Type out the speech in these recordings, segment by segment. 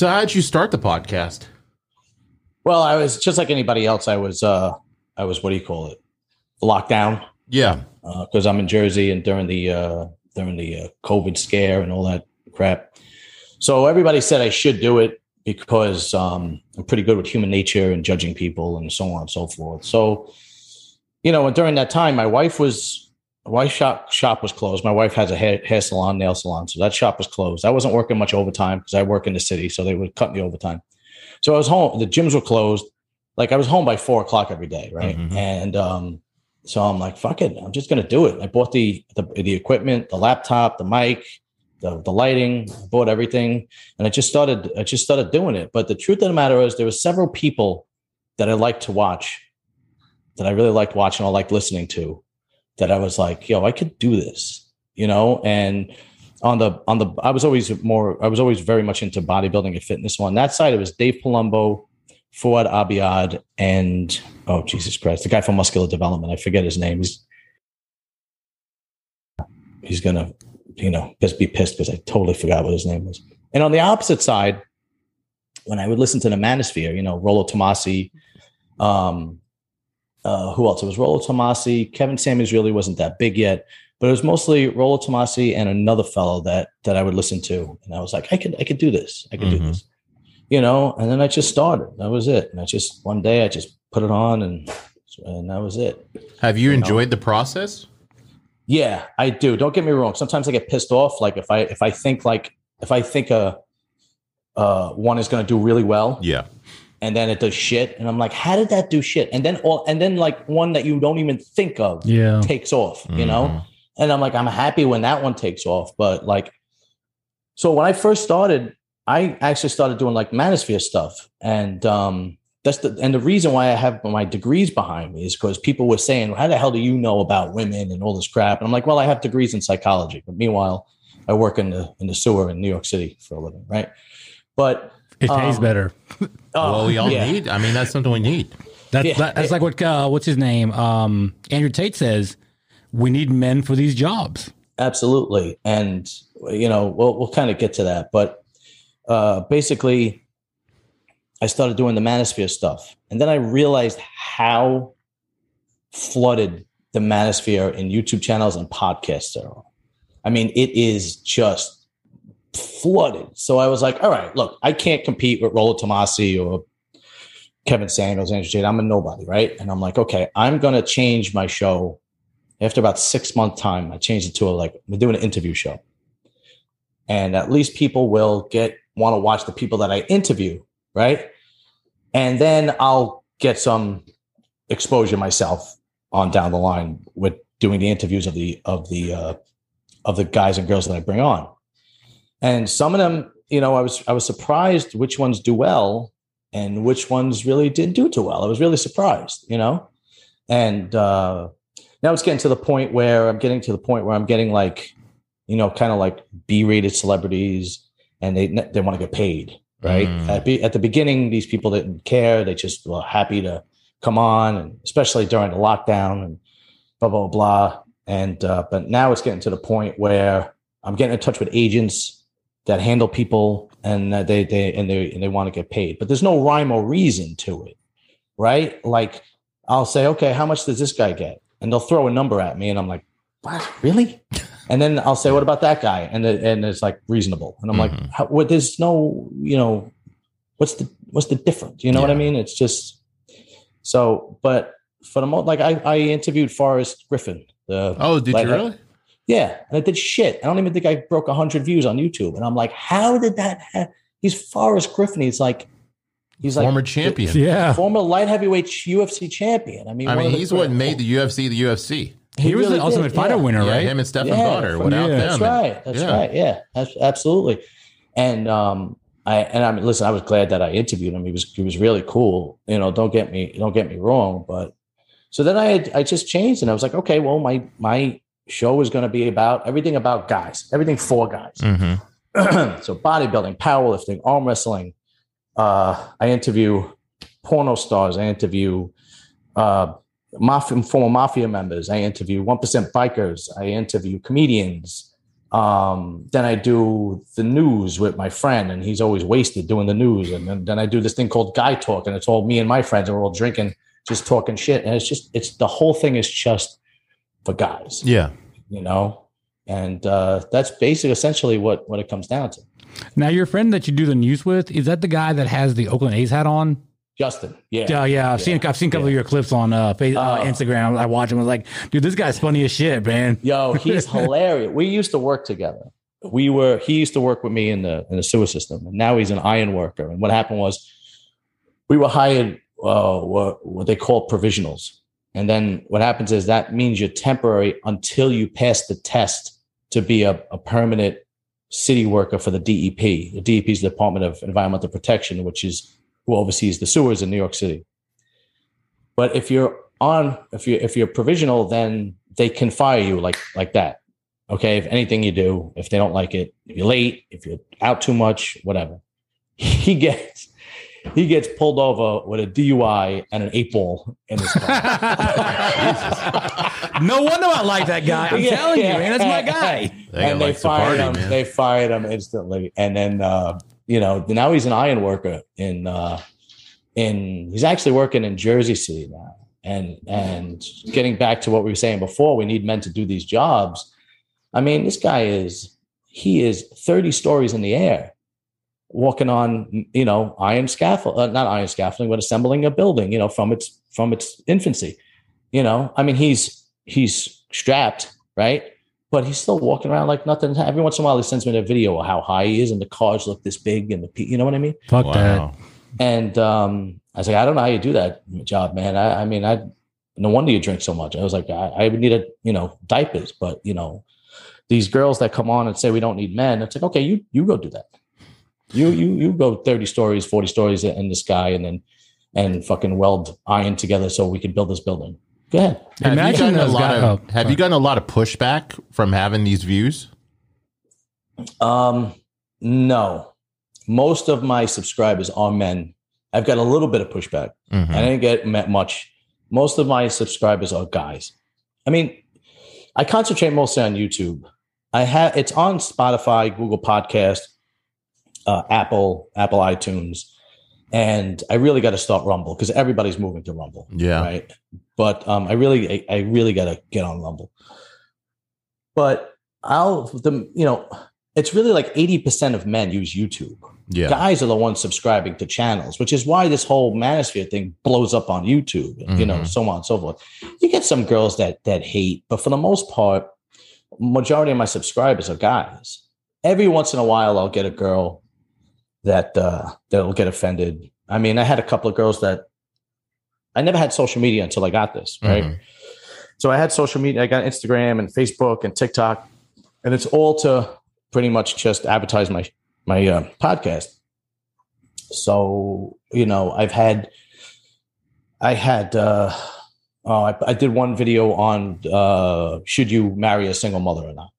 So how did you start the podcast? Well, I was just like anybody else. I was, uh, I was, what do you call it? Lockdown. Yeah. Uh because uh, I'm in Jersey and during the, uh, during the uh, COVID scare and all that crap. So everybody said I should do it because um, I'm pretty good with human nature and judging people and so on and so forth. So, you know, during that time, my wife was, my shop, shop was closed. My wife has a hair, hair salon, nail salon. So that shop was closed. I wasn't working much overtime because I work in the city. So they would cut me overtime. So I was home. The gyms were closed. Like I was home by four o'clock every day. Right. Mm-hmm. And, um, so I'm like, fuck it. I'm just going to do it. I bought the, the, the equipment, the laptop, the mic, the, the lighting, I bought everything. And I just started, I just started doing it. But the truth of the matter is there were several people that I liked to watch that I really liked watching I liked listening to that I was like, yo, I could do this, you know? And on the, on the, I was always more, I was always very much into bodybuilding and fitness. On that side, it was Dave Palumbo, Fouad Abiad, and oh Jesus Christ, the guy from Muscular Development. I forget his name. He's he's gonna, you know, just be pissed because I totally forgot what his name was. And on the opposite side, when I would listen to the Manosphere, you know, Rollo Tomassi, um, uh, who else? It was Rollo Tomassi. Kevin Samuels really wasn't that big yet, but it was mostly Rollo Tomassi and another fellow that that I would listen to, and I was like, I could, I could do this. I could mm-hmm. do this you know, and then I just started. That was it. And I just one day I just put it on and and that was it. Have you, you enjoyed know? the process? Yeah, I do. Don't get me wrong. Sometimes I get pissed off. Like if I if I think like if I think a uh, one is going to do really well. Yeah. And then it does shit, and I'm like, how did that do shit? And then all, and then like one that you don't even think of, yeah, takes off. You mm-hmm. know, and I'm like, I'm happy when that one takes off, but like, so when I first started, I actually started doing like manosphere stuff. And um, that's the and the reason why I have my degrees behind me is because people were saying, How the hell do you know about women and all this crap? And I'm like, Well, I have degrees in psychology. But meanwhile, I work in the in the sewer in New York City for a living, right? But it pays um, better. Oh, well, we all yeah. need. I mean, that's something we need. That's yeah. that, that's like what uh, what's his name? Um, Andrew Tate says we need men for these jobs. Absolutely, and you know we'll we'll kind of get to that, but uh, basically, I started doing the Manosphere stuff. And then I realized how flooded the Manosphere in YouTube channels and podcasts are. I mean, it is just flooded. So I was like, all right, look, I can't compete with Rollo Tomassi or Kevin Samuels, Andrew Tate. I'm a nobody, right? And I'm like, okay, I'm going to change my show. After about six month time, I changed it to a like, we're doing an interview show. And at least people will get want to watch the people that I interview, right? And then I'll get some exposure myself on down the line with doing the interviews of the of the uh, of the guys and girls that I bring on. And some of them, you know, I was I was surprised which ones do well and which ones really didn't do too well. I was really surprised, you know. And uh, now it's getting to the point where I'm getting to the point where I'm getting like, you know, kind of like B-rated celebrities and they they want to get paid, right? Mm. At, be, at the beginning, these people didn't care; they just were happy to come on, and especially during the lockdown and blah blah blah. And uh, but now it's getting to the point where I'm getting in touch with agents that handle people, and uh, they they and they and they want to get paid, but there's no rhyme or reason to it, right? Like I'll say, okay, how much does this guy get? And they'll throw a number at me, and I'm like, what? Really? And then I'll say, what about that guy? And the, and it's like reasonable. And I'm mm-hmm. like, how, what, there's no, you know, what's the, what's the difference? You know yeah. what I mean? It's just so, but for the most, like I, I interviewed Forrest Griffin. The, oh, did like, you really? Yeah. And I did shit. I don't even think I broke hundred views on YouTube. And I'm like, how did that happen? He's Forrest Griffin. He's like, He's like former like champion, yeah, former light heavyweight UFC champion. I mean, I mean, he's what made the UFC the UFC. He, he was really the Ultimate did, Fighter yeah. winner, yeah, right? Him and Stephan yeah, Bonnar. Without yeah. them, that's right. That's yeah. right. Yeah, that's absolutely. And um, I and I mean, listen, I was glad that I interviewed him. He was he was really cool. You know, don't get me don't get me wrong, but so then I had, I just changed and I was like, okay, well, my my show is going to be about everything about guys, everything for guys. Mm-hmm. so bodybuilding, powerlifting, arm wrestling. Uh, I interview porno stars. I interview uh, mafia, former mafia members. I interview 1% bikers. I interview comedians. Um, then I do the news with my friend, and he's always wasted doing the news. And then, then I do this thing called Guy Talk, and it's all me and my friends, and we're all drinking, just talking shit. And it's just, it's the whole thing is just for guys, Yeah. You know? And uh, that's basically essentially what, what it comes down to. Now, your friend that you do the news with is that the guy that has the Oakland A's hat on? Justin, yeah. Yeah, yeah. I've seen I've seen a couple of your clips on uh, face, uh, Oh. Instagram. I watch him. I was like, dude, this guy's funny as shit, man. Yo, he's hilarious. We used to work together. We were he used to work with me in the in the sewer system, and now he's an iron worker. And what happened was, we were hired uh, what, what they call provisionals, and then what happens is that means you're temporary until you pass the test to be a, a permanent city worker for the DEP. The DEP is the Department of Environmental Protection, which is who oversees the sewers in New York City. But if you're on, if you if you're provisional, then they can fire you like like that. Okay, if anything you do, if they don't like it, if you're late, if you're out too much, whatever, he gets he gets pulled over with a DUI and an eight ball in his car. no wonder I like that guy. I'm Yeah, telling yeah. you, man, that's my guy. That and they likes to fired party, him. man. They fired him instantly, and then uh, you know now he's an iron worker in uh, in he's actually working in Jersey City now. And and getting back to what we were saying before, we need men to do these jobs. I mean, this guy is he is thirty stories in the air, walking on you know iron scaffold, uh, not iron scaffolding, but assembling a building. You know from its from its infancy. You know, I mean, he's he's strapped, right? But he's still walking around like nothing. Every once in a while, he sends me a video of how high he is, and the cars look this big, and the pe- you know what I mean. Fuck that. And um, I was like, I don't know how you do that job, man. I, I mean, I no wonder you drink so much. I was like, I, I would need a you know diapers, but you know, these girls that come on and say we don't need men, it's like, okay, you you go do that. You you you go thirty stories, forty stories in the sky, and then and fucking weld iron together so we can build this building. Go ahead. Have you Imagine gotten a lot guy- of oh, Have you gotten a lot of pushback from having these views? Um, no, most of my subscribers are men. I've got a little bit of pushback. Mhm. I didn't get met much. Most of my subscribers are guys. I mean, I concentrate mostly on YouTube. I have it's on Spotify, Google Podcast, uh, Apple, Apple iTunes, and I really got to start Rumble because everybody's moving to Rumble. Yeah. Right. But um, I really, I, I really got to get on Rumble. But I'll the you know, it's really like eighty percent of men use YouTube Yeah. guys are the ones subscribing to channels, which is why this whole manosphere thing blows up on YouTube, you know, Mhm. so on and so forth. You get some girls that that hate, but for the most part, majority of my subscribers are guys. Every once in a while, I'll get a girl that uh, that'll get offended. I mean, I had a couple of girls that I never had social media until I got this, right? Mhm. So I had social media. I got Instagram and Facebook and TikTok, and it's all to pretty much just advertise my my uh, podcast. So you know, I've had, I had, uh, oh, I, I did one video on uh, should you marry a single mother or not,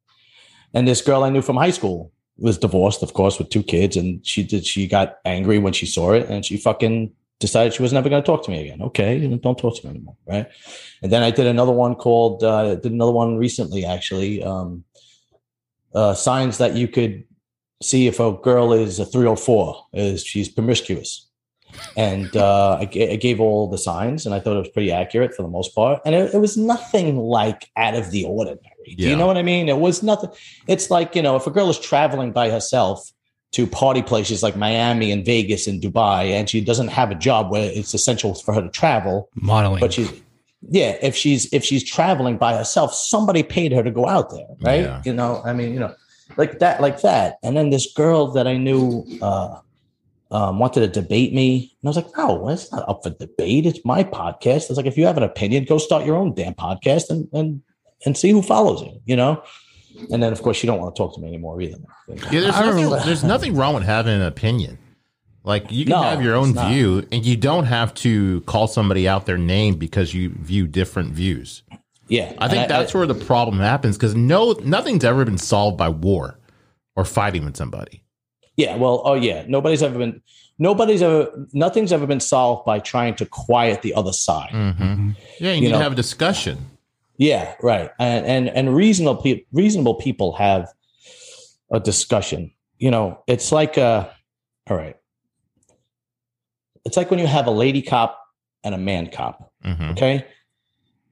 and this girl I knew from high school was divorced, of course, with two kids, and she did. She got angry when she saw it, and she fucking decided she was never going to talk to me again. Okay, don't talk to me anymore, right? And then I did another one called, uh, did another one recently, actually. Um, uh, signs that you could see if a girl is a 304, is she's promiscuous. And uh, I, gave all the signs, and I thought it was pretty accurate for the most part. And it, it was nothing like out of the ordinary. Do you know what I mean? It was nothing. It's like, you know, if a girl is traveling by herself to party places like Miami and Vegas and Dubai, and she doesn't have a job where it's essential for her to travel, Modeling. but she's yeah if she's if she's traveling by herself somebody paid her to go out there right Yeah. you know i mean you know like that like that and then this girl that i knew uh um, wanted to debate me and i was like no it's not up for debate it's my podcast it's like if you have an opinion go start your own damn podcast and and and see who follows you you know and then of course you don't want to talk to me anymore either Yeah, there's nothing, there's nothing wrong with having an opinion. Like you can No, have your own view, and you don't have to call somebody out their name because you view different views. yeah I think and that's where the problem happens because no, nothing's ever been solved by war or fighting with somebody. Yeah, well, oh yeah, nobody's ever been, nobody's ever, nothing's ever been solved by trying to quiet the other side. Mm-hmm. Yeah, you, You need know- to have a discussion. Yeah, right. And and and reasonable pe- reasonable people have a discussion. You know, it's like uh all right. It's like when you have a lady cop and a man cop. Mhm. Okay.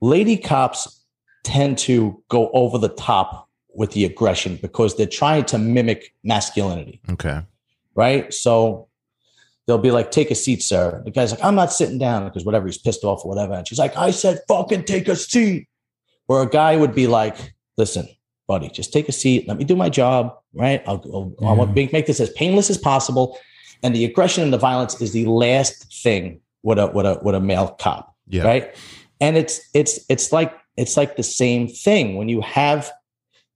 Lady cops tend to go over the top with the aggression because they're trying to mimic masculinity, Okay. right? So they'll be like, take a seat, sir. The guy's like, I'm not sitting down because whatever, he's pissed off or whatever. And she's like, I said, fucking take a seat. Where a guy would be like, listen, buddy, just take a seat. Let me do my job, right? I'll, I'll, I want to make this as painless as possible. And the aggression and the violence is the last thing with a, with a, with a male cop Yeah. right and it's it's it's like it's like the same thing when you have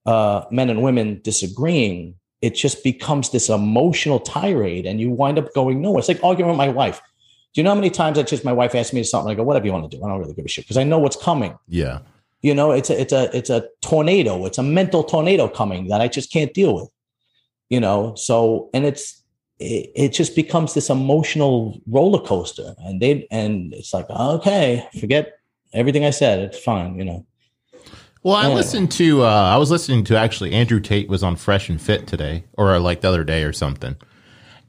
uh men and women disagreeing it just becomes this emotional tirade and you wind up going nowhere. it's like arguing with my wife do you know how many times i just my wife asked me something i go whatever you want to do i don't really give a shit because i know what's coming Yeah. You know it's a it's a it's a tornado it's a mental tornado coming that i just can't deal with you know so and it's it, it just becomes this emotional roller coaster and they and it's like okay forget everything i said it's fine you know Well, I Yeah. listened to. Uh, I was listening to actually Andrew Tate was on Fresh and Fit today, or like the other day or something.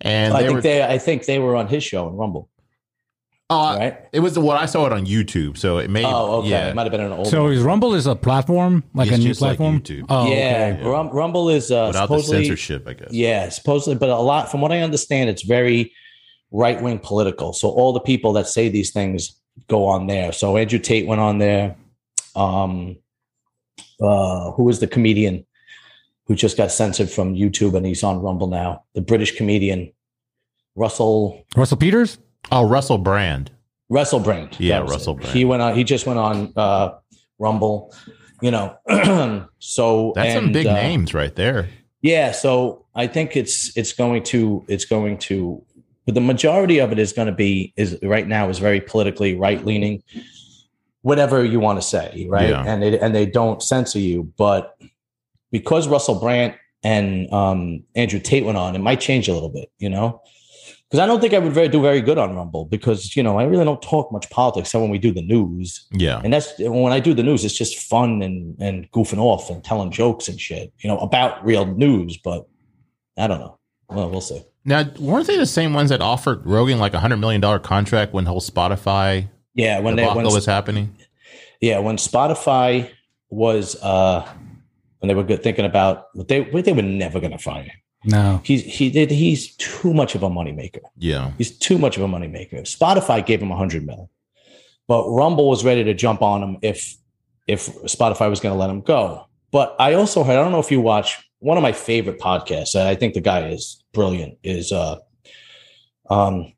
And i think were. they i think they were on his show in rumble oh, right It was what I saw it on YouTube, so it may. oh okay Yeah. it might have been an old So one. is Rumble is a platform like It's a new just like platform? YouTube. Oh, yeah, okay. Rum- rumble is uh Without the censorship, I guess. Yeah, supposedly, but a lot from what I understand, it's very right wing political. So all the people that say these things go on there. So Andrew Tate went on there. Um, uh, who was the comedian who just got censored from YouTube and he's on Rumble now? The British comedian Russell Russell Peters. Oh, Russell Brand. Russell Brand. Yeah, Russell it. Brand. He went on. He just went on uh, Rumble. You know, so That's some big uh, names right there. Yeah, so I think it's it's going to it's going to but the majority of it is going to be is right now is very politically right leaning, whatever you want to say, right? Yeah. And it, and they don't censor you, but because Russell Brand and um, Andrew Tate went on, it might change a little bit, you know. Because I don't think I would very, do very good on Rumble because you know I really don't talk much politics. So when we do the news, Yeah. and that's when I do the news, it's just fun and and goofing off and telling jokes and shit, you know, about real news. But I don't know. Well, we'll see. Now, weren't they the same ones that offered Rogan like a hundred million dollar contract when whole Spotify Yeah, when when, was happening? yeah when Spotify was uh when they were good, thinking about they they were never going to fire him. No. He's he did he's too much of a moneymaker. Yeah. He's too much of a moneymaker. Spotify gave him a hundred mil, but Rumble was ready to jump on him if if Spotify was going to let him go. But I also heard I don't know if you watch one of my favorite podcasts. I think the guy is brilliant. Is uh um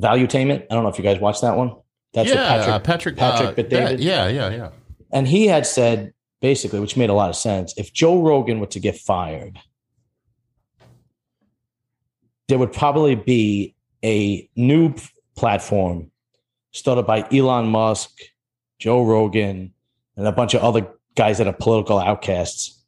Valuetainment. I don't know if you guys watch that one. That's yeah, Patrick. uh, Patrick. Patrick uh, Bet-David? that- yeah, yeah, yeah. and he had said basically, which made a lot of sense. If Joe Rogan were to get fired, there would probably be a new platform started by Elon Musk, Joe Rogan, and a bunch of other guys that are political outcasts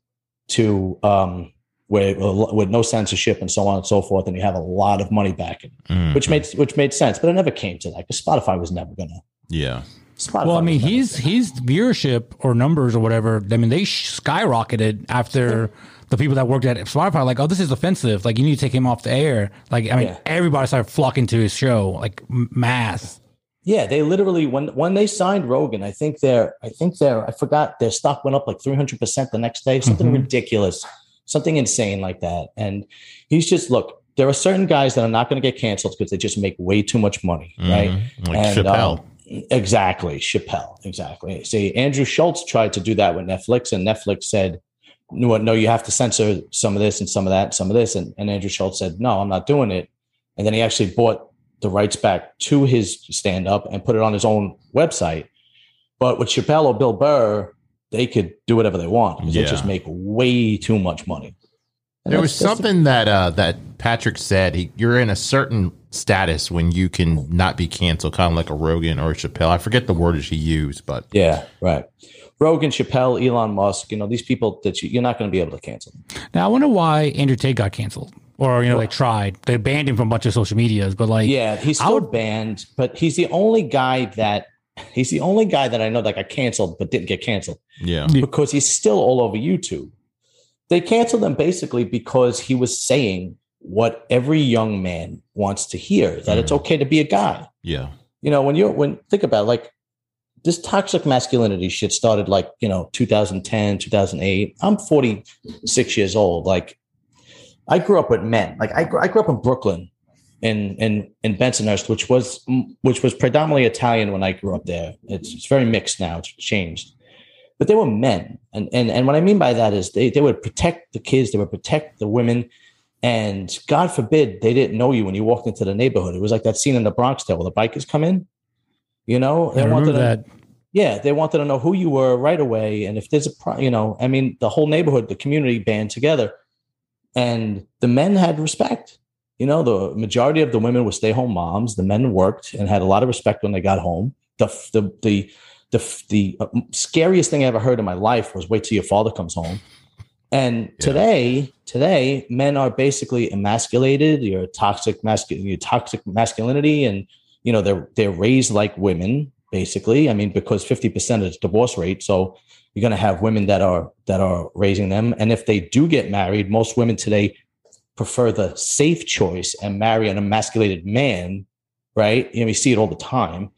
to um with, with no censorship and so on and so forth, and you have a lot of money backing, Mm, which made which made sense, but it never came to that because Spotify was never gonna. yeah. Spotify Well, I mean, was never he's his viewership or numbers or whatever. I mean, they skyrocketed after the people that worked at Spotify. Like, oh, this is offensive. Like, you need to take him off the air. Like, I mean, Yeah. everybody started flocking to his show, like mass. Yeah, they literally when when they signed Rogan, I think their I think their I forgot their stock went up like three hundred percent the next day, something Mhm. ridiculous, something insane like that. And he's just look, there are certain guys that are not going to get canceled because they just make way too much money, right? Mhm. Like And, Chappelle. um, exactly, Chappelle, exactly. See, Andrew Schulz tried to do that with Netflix, and Netflix said, "No, no, you have to censor some of this and some of that, and some of this." And, and Andrew Schulz said, "No, I'm not doing it." And then he actually bought the rights back to his stand up and put it on his own website. But with Chappelle or Bill Burr, they could do whatever they want because Yeah. they just make way too much money. And There was that's- that's the- something that uh, that Patrick said. He, you're in a certain status when you can not be canceled, kind of like a Rogan or a Chappelle. I forget the wordage he used, but yeah, right. Rogan, Chappelle, Elon Musk, you know, these people that you, you're not going to be able to cancel. Now, I wonder why Andrew Tate got canceled. Or, you know, they tried. They banned him from a bunch of social medias, but like, Yeah, he's still would- banned, but he's the only guy that he's the only guy that I know that got canceled but didn't get canceled yeah, Yeah. because he's still all over YouTube. they canceled him basically because he was saying what every young man wants to hear that it's mm-hmm. okay to be a guy. Yeah. You know, when you're when think about it, like this toxic masculinity shit started like, you know, 2010, 2008. I'm 46 years old. Like I grew up with men. Like I, I grew up in Brooklyn in in in Bensonhurst, which was which was predominantly Italian when I grew up there. It's, it's very mixed now. It's changed, but they were men, and and and what I mean by that is they they would protect the kids, they would protect the women, and God forbid they didn't know you when you walked into the neighborhood. It was like that scene in the Bronx Tale where the bikers come in. You know, I wanted to- that. yeah, they wanted to know who you were right away, and if there's a, pro- you know, I mean, the whole neighborhood, the community band together, and the men had respect. You know, the majority of the women were stay-home moms. The men worked and had a lot of respect when they got home. The the the the, the uh, scariest thing I ever heard in my life was wait till your father comes home. And today, today, men are basically emasculated. You're toxic masculine, you're toxic masculinity, and you know they're they're raised like women basically. I mean because 50% is divorce rate so you're going to have women that are that are raising them. And if they do get married most women today prefer the safe choice and marry an emasculated man right? You know we see it all the time.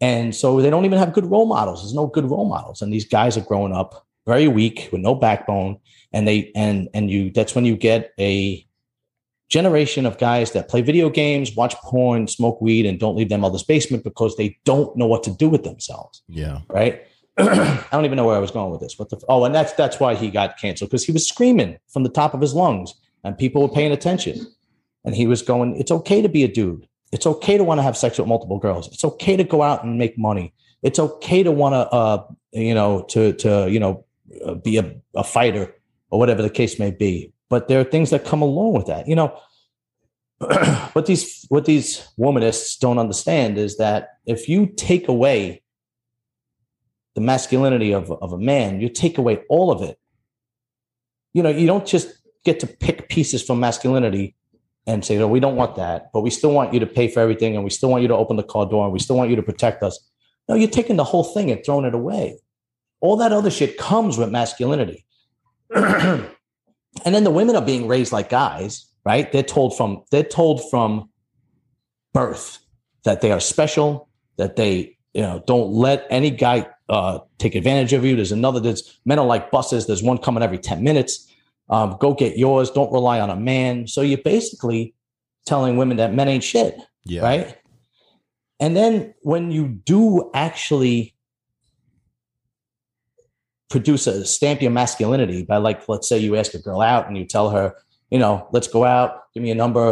And so they don't even have good role models. There's no good role models. And these guys are growing up very weak with no backbone. And they and and you that's when you get a generation of guys that play video games, watch porn, smoke weed, and don't leave their mother's basement because they don't know what to do with themselves. Yeah. Right? I don't even know where I was going with this. What the? Oh, and that's that's why he got canceled because he was screaming from the top of his lungs, and people were paying attention, and he was going. It's okay to be a dude. It's okay to want to have sex with multiple girls. It's okay to go out and make money. It's okay to want to, uh, you know, to to you know, uh, be a, a fighter or whatever the case may be but there are things that come along with that you know what these what these womanists don't understand is that if you take away the masculinity of, of a man you take away all of it you know you don't just get to pick pieces from masculinity and say no we don't want that but we still want you to pay for everything and we still want you to open the car door and we still want you to protect us. No you're taking the whole thing and throwing it away. All that other shit comes with masculinity. And then the women are being raised like guys right? They're told from they're told from birth that they are special that they you know don't let any guy uh, take advantage of you. There's another there's men are like buses. There's one coming every 10 minutes. Um, go get yours. Don't rely on a man. So you're basically telling women that men ain't shit Yeah. right? And then when you do actually produce a stamp your masculinity by like let's say you ask a girl out and you tell her you know let's go out give me a number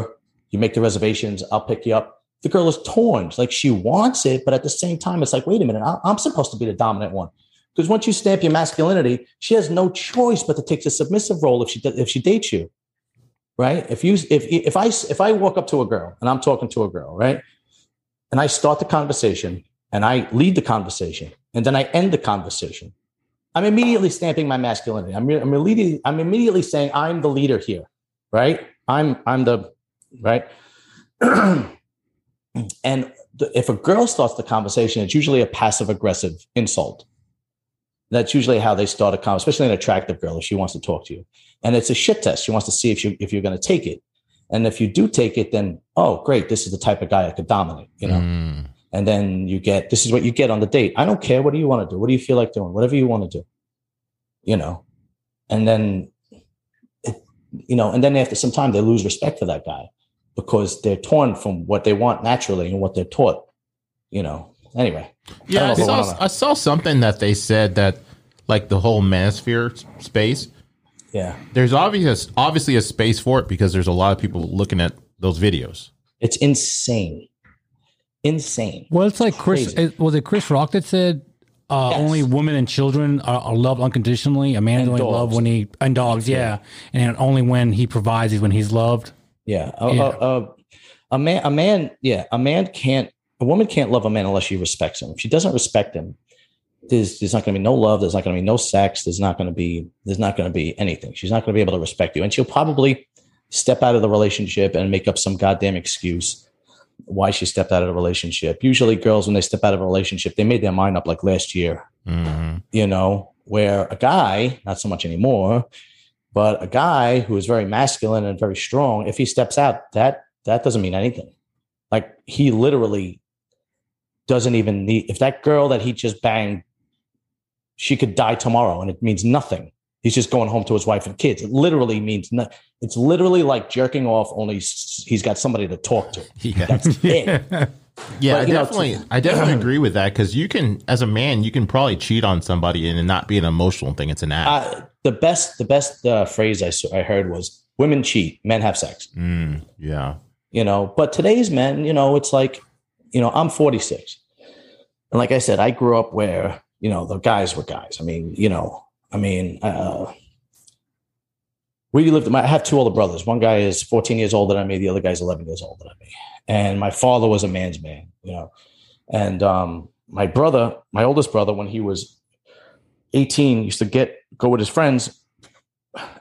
you make the reservations i'll pick you up. The girl is torn like she wants it but at the same time it's like wait a minute i'm supposed to be the dominant one. Because once you stamp your masculinity she has no choice but to take the submissive role if she if she dates you right? If you if if i if i walk up to a girl and i'm talking to a girl right and i start the conversation and i lead the conversation and then i end the conversation I'm immediately stamping my masculinity. I'm, I'm immediately I'm immediately saying I'm the leader here, right? I'm I'm the right. and the, if a girl starts the conversation, it's usually a passive aggressive insult. That's usually how they start a conversation, especially an attractive girl if she wants to talk to you. And it's a shit test. She wants to see if you if you're going to take it. And if you do take it, then oh great, this is the type of guy I could dominate. You know. Mm. And then you get this is what you get on the date. I don't care. What do you want to do? What do you feel like doing? Whatever you want to do. You know, and then you know, and then after some time they lose respect for that guy because they're torn from what they want naturally and what they're taught. You know. Anyway. Yeah, I, don't know if I saw I saw something that they said that like the whole manosphere space. Yeah. There's obvious obviously a space for it because there's a lot of people looking at those videos. It's insane. Insane. Well, it's like Chris. Crazy. It, was it Chris Rock that said uh, Yes. only women and children are, are loved unconditionally? A man And only dogs. loved when he and dogs, yeah, and only when he provides is when he's loved. Yeah. A, Yeah. A, a, a man, a man, yeah, a man can't, a woman can't love a man unless she respects him. If she doesn't respect him, there's, there's not going to be no love. There's not going to be no sex. There's not going to be, there's not going to be anything. She's not going to be able to respect you. And she'll probably step out of the relationship and make up some goddamn excuse why she stepped out of the relationship. Usually girls, when they step out of a relationship, they made their mind up like last year hmm you know, where a guy, not so much anymore, But a guy who is very masculine and very strong, if he steps out, that that doesn't mean anything. Like he literally doesn't even need if that girl that he just banged, she could die tomorrow and it means nothing. He's just going home to his wife and kids. It literally means nothing. It's literally like jerking off, only he's got somebody to talk to. Yeah. That's it. Yeah, But, I you know, definitely, I definitely agree with that because you can, as a man, you can probably cheat on somebody and it not be an emotional thing; it's an act. Uh, the best, the best uh, phrase I saw, I heard was "Women cheat, men have sex." Mm, yeah, you know but today's men you know it's like you know i'm 46 and like i said i grew up where you know the guys were guys i mean you know i mean uh we lived i have two older brothers one guy is 14 years older than me the other guy's 11 years older than me and my father was a man's man you know and um my brother my oldest brother when he was 18 used to get go with his friends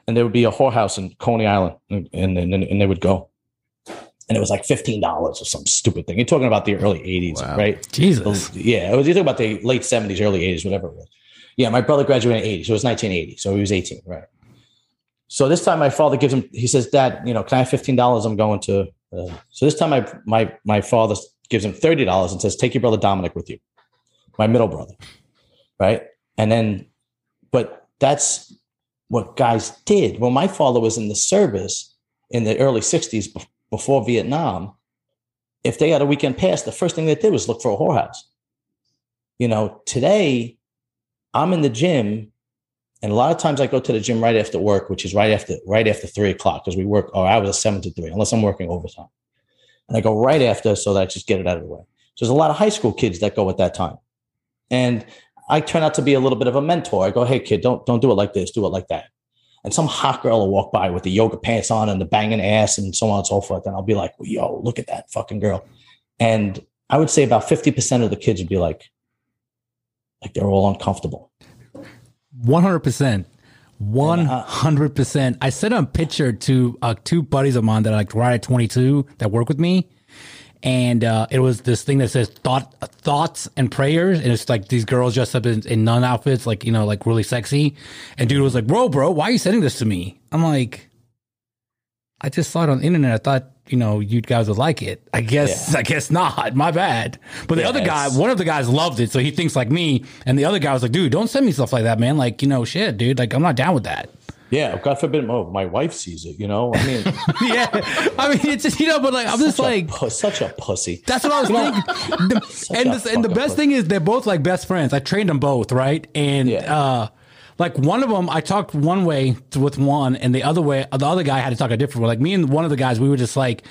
and there would be a whorehouse in coney island and, and, and, and they would go and it was like fifteen dollars or some stupid thing. You're talking about the early '80s, Wow. right? Jesus. Yeah, it was. You're talking about the late '70s, early '80s, whatever it was. Yeah, my brother graduated in '80, so it was 1980. So he was 18, right? So this time, my father gives him. He says, "Dad, you know, can I have fifteen dollars? I'm going to." Uh, so this time, my my my father gives him thirty dollars and says, "Take your brother Dominic with you, my middle brother." Right, and then, but that's what guys did. When my father was in the service in the early '60s, bef- before Vietnam, if they had a weekend pass, the first thing they did was look for a whorehouse. You know, today I'm in the gym, and a lot of times I go to the gym right after work, which is right after right after three o'clock because we work or hours of seven to three, unless I'm working overtime. And I go right after so that I just get it out of the way. So there's a lot of high school kids that go at that time. And I turn out to be a little bit of a mentor. I go, hey kid, don't don't do it like this, do it like that. And some hot girl will walk by with the yoga pants on and the banging ass and so on and so forth. And I'll be like, yo, look at that fucking girl. And I would say about 50% of the kids would be like, like they're all uncomfortable. One hundred percent. One hundred percent. I sent a picture to uh, two buddies of mine that are like right at twenty two that work with me, and uh, it was this thing that says thought thoughts and prayers, and it's like these girls dressed up in, in nun outfits, like you know, like really sexy. And dude was like, "Bro, bro, why are you sending this to me?" I'm like, "I just saw it on the internet. I thought." You know, you guys would like it. I guess. I guess not. My bad. But the Yeah, other guy, one of the guys loved it, so he thinks like me. And the other guy was like, "Dude, don't send me stuff like that, man. Like, you know, shit, dude. Like, I'm not down with that." Yeah, God forbid oh, my wife sees it, you know? I mean, yeah, I mean, it's just you know, but like, I'm just such, like, a, pu- such a pussy. that's what I was thinking. The- and this, and the best pussy. thing is they're both like best friends. I trained them both, right? And Yeah. uh, like one of them, I talked one way to, with one, and the other way, the other guy had to talk a different way. Like me and one of the guys, we were just like,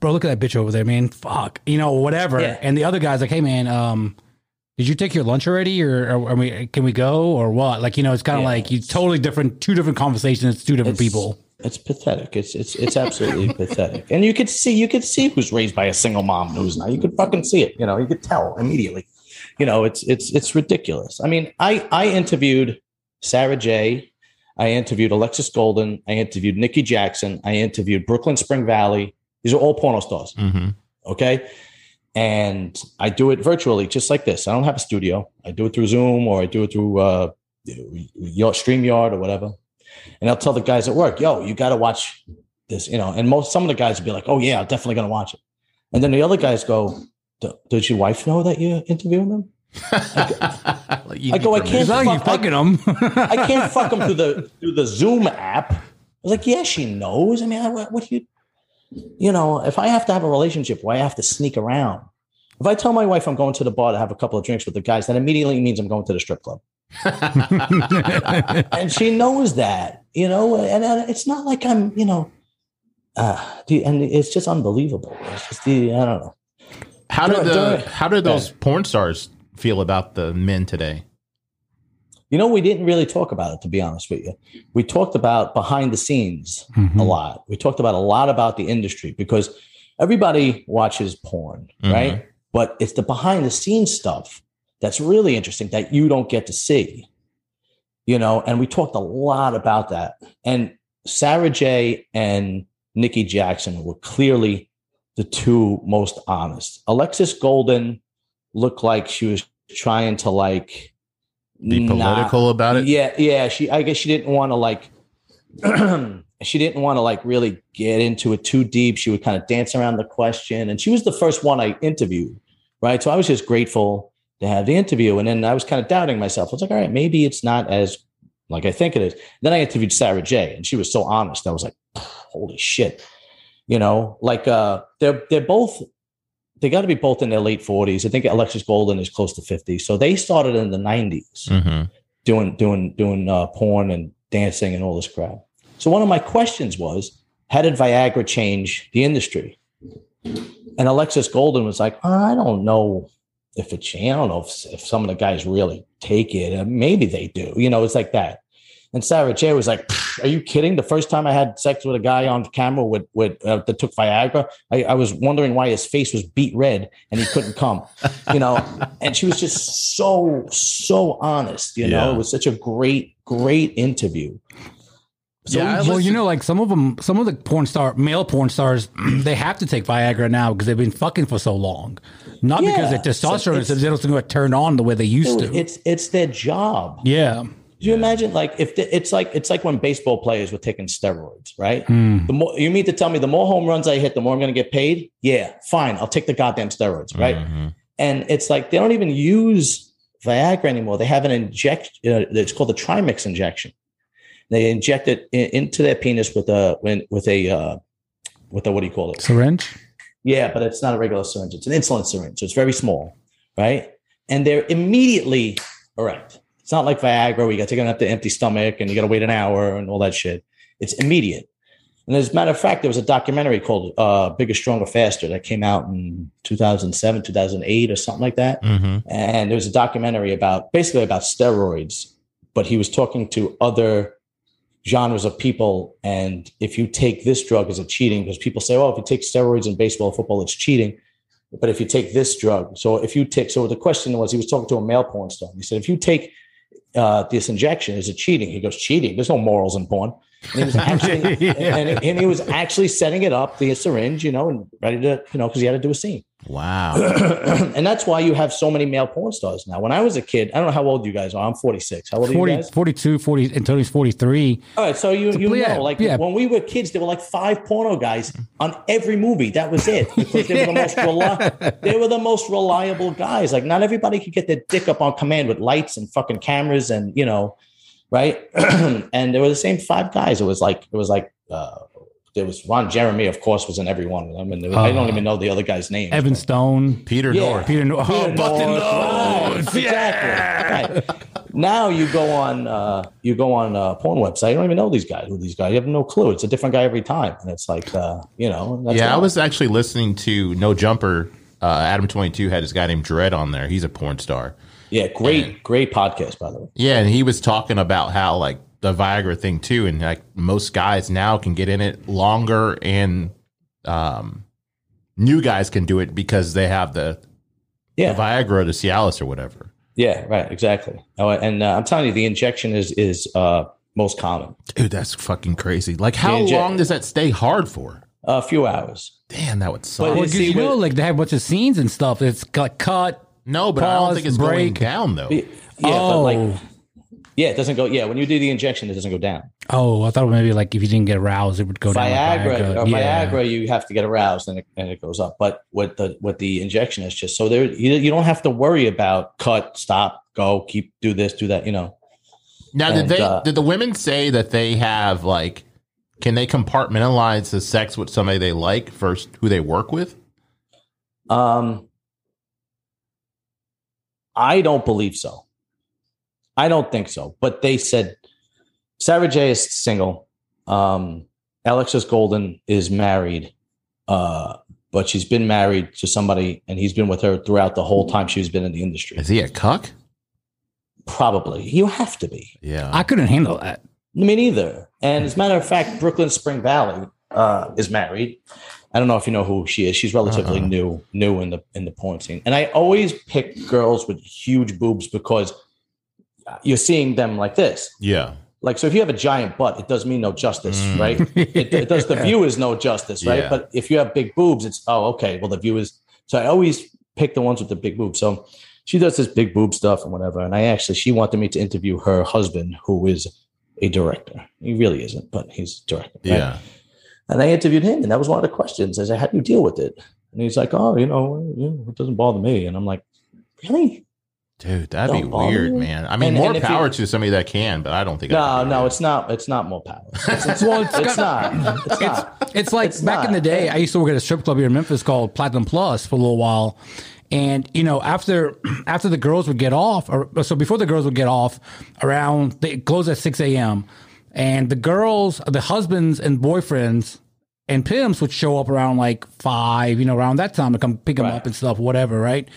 bro, look at that bitch over there, man. Fuck, you know, whatever. Yeah. And the other guy's like, hey, man, um. Did you take your lunch already, or, or, we, can we go, or what? Like you know, it's kind of Yeah, like you totally different, two different conversations, two different It's- people. It's pathetic. It's it's it's absolutely pathetic. And you could see you could see who's raised by a single mom and who's not. You could fucking see it. You know, you could tell immediately. You know, it's it's it's ridiculous. I mean, I I interviewed Sarah J. I interviewed Alexis Golden. I interviewed Nikki Jackson. I interviewed Brooklyn Spring Valley. These are all porno stars. hmm Okay. And I do it virtually, just like this. I don't have a studio. I do it through Zoom or I do it through uh, your StreamYard or whatever. And I'll tell the guys at work, yo, you got to watch this, you know. And most some of the guys will be like, oh, yeah, I'm definitely going to watch it. And then the other guys go, "D- does your wife know that you're interviewing them? I go, I can't It's not like you fuck- I- fucking them. I can't fuck them through the through the Zoom app. I was like, yeah, she knows. I mean, what, what do you, you know, if I have to have a relationship where I have to sneak around, if I tell my wife I'm going to the bar to have a couple of drinks with the guys, that immediately means I'm going to the strip club, and she knows that, you know, and, and it's not like I'm, you know, uh, the, and it's just unbelievable. It's just the, I don't know. How do Do the do how do those porn stars feel about the men today? You know, we didn't really talk about it, to be honest with you. We talked about behind the scenes Mm-hmm. a lot. We talked about a lot about the industry because everybody watches porn, Mhm. right? But it's the behind the scenes stuff that's really interesting that you don't get to see. You know, and we talked a lot about that. And Sarah J and Nikki Jackson were clearly the two most honest. Alexis Golden looked like she was trying to like Be not- political about it. yeah, yeah. She, I guess, she didn't want to like she didn't want to like really get into it too deep. She would kind of dance around the question, and she was the first one I interviewed, right? So I was just grateful to have the interview, and then I was kind of doubting myself. I was like, all right, maybe it's not as like I think it is. Then I interviewed Sarah J, and she was so honest. I was like, holy shit, you know, like uh, they're they're both they got to be both in their late forties. I think Alexis Golden is close to fifty. So they started in the 90s Mm-hmm. doing doing doing uh, porn and dancing and all this crap. So one of my questions was, how did Viagra change the industry? And Alexis Golden was like, "Oh, I don't know if it changed. I don't know if, if some of the guys really take it. Maybe they do. You know, it's like that. And Sarah J was like, "Are you kidding? The first time I had sex with a guy on camera with with uh, that took Viagra, I, I was wondering why his face was beat red and he couldn't come. You know, and she was just so so honest. You know, it was such a great great interview. So Yeah, I well, you know, like some of them, some of the porn star, male porn stars, they have to take Viagra now because they've been fucking for so long. Not because Yeah. their testosterone is So it's- they don't seem to turn on the way they used dude, to. it's it's their job. yeah. Do you imagine like if the, it's like it's like when baseball players were taking steroids, right? Mm. The more you mean to tell me the more home runs I hit, the more I'm going to get paid? Yeah, fine. I'll take the goddamn steroids, right? Mhm. And it's like they don't even use Viagra anymore. They have an inject. Uh, it's called the trimix injection. They inject it in, into their penis with a with a uh, with a what do you call it? Syringe. Yeah, but it's not a regular syringe. It's an insulin syringe. So it's very small, right? And they're immediately erect. It's not like Viagra where you got to take it up to empty stomach and you got to wait an hour and all that shit. It's immediate. And as a matter of fact, there was a documentary called uh, Bigger, Stronger, Faster that came out in 2007, 2008 or something like that. Mhm. And there was a documentary about basically about steroids, but he was talking to other genres of people. And if you take this drug, is it cheating? Because people say, oh, if you take steroids in baseball, or football, it's cheating. But if you take this drug, so if you take, so the question was, he was talking to a male porn star. He said, if you take uh, this injection, is it cheating? He goes, cheating. There's no morals in porn. And he was actually, Yeah. and, and he was actually setting it up, the syringe, you know, and ready to, you know, because he had to do a scene. Wow. and that's why you have so many male porn stars now. When I was a kid, I don't know how old you guys are. I'm 46. How old are you guys? 42, 40, and Tony's 43. All right, so you you know, like yeah. when we were kids, there were like five porno guys on every movie. That was it because they were the most reli- they were the most reliable guys. Like not everybody could get their dick up on command with lights and fucking cameras and you know, right? and there were the same five guys. It was like it was like uh, there was Ron Jeremy, of course, was in every one of them, and there was, I don't Uh, even know the other guy's name. Evan Stone. Peter Yeah. North. Peter, no- oh, Peter Bustin' North, Loads. right, Exactly. Right. Now you go on uh, you go on a porn website. You don't even know these guys. Who these guys? You have no clue. It's a different guy every time, and it's like uh, you know. That's yeah, I was actually listening to No Jumper. Uh, Adam Twenty Two had this guy named Dread on there. He's a porn star. Yeah, great, great podcast by the way. Yeah, and he was talking about how like the Viagra thing too, and like most guys now can get in it longer, and um, new guys can do it because they have the, Yeah, the Viagra, the Cialis, or whatever. yeah, right, exactly. Oh, and uh, I'm telling you, the injection is is uh, most common. Dude, that's fucking crazy. Like, how inject- long does that stay hard for? A few hours. Damn, that would But suck. Well, You 'cause see, you know, with- like they have a bunch of scenes and stuff. It's got cut. No, but I don't think it's going break. down though. Yeah, oh, but like, yeah, it doesn't go. Yeah, when you do the injection, it doesn't go down. oh, I thought maybe like if you didn't get aroused, it would go down. like Viagra, or Yeah. Viagra, you have to get aroused and it, and it goes up. But what the what the injection is just so there, you, you don't have to worry about cut, stop, go, keep, do this, do that. You know, Now, did they uh, did the women say that they have like can they compartmentalize the sex with somebody they like versus who they work with? um, I don't believe so. I don't think so. But they said Sarah J is single. Um, Alexis Golden is married, uh, but she's been married to somebody, and he's been with her throughout the whole time she's been in the industry. Is he a cuck? Probably, you have to be. Yeah. I couldn't handle that. Me neither. And as a matter of fact, Brooklyn Spring Valley uh, is married. I don't know if you know who she is. She's relatively Uh-uh. new, new in the in the porn scene. And I always pick girls with huge boobs because you're seeing them like this. yeah. Like so, if you have a giant butt, it does me no justice, Mm. right? It, it does the viewers no justice, right? Yeah. But if you have big boobs, it's oh okay. Well, the viewers. So I always pick the ones with the big boobs. So she does this big boob stuff and whatever. And I actually, she wanted me to interview her husband, who is a director. He really isn't, but he's a director. right? Yeah. And I interviewed him, and that was one of the questions. I said, "How do you deal with it?" And he's like, "Oh, you know, you know, it doesn't bother me." And I'm like, "Really? Dude, that'd be Don't bother weird, me. man. I mean, And- more and power you- to somebody that can, but I don't think. No, could no, it's not. It's not more power. It's, it's, Well, it's it's got- not. It's not. It's like It's back in the day, I used to work at a strip club here in Memphis called Platinum Plus for a little while. And you know, after after the girls would get off, or so before the girls would get off, around they close at six a.m. And the girls, the husbands and boyfriends and pimps would show up around like five, you know, around that time to come pick them Right. up and stuff, whatever, right?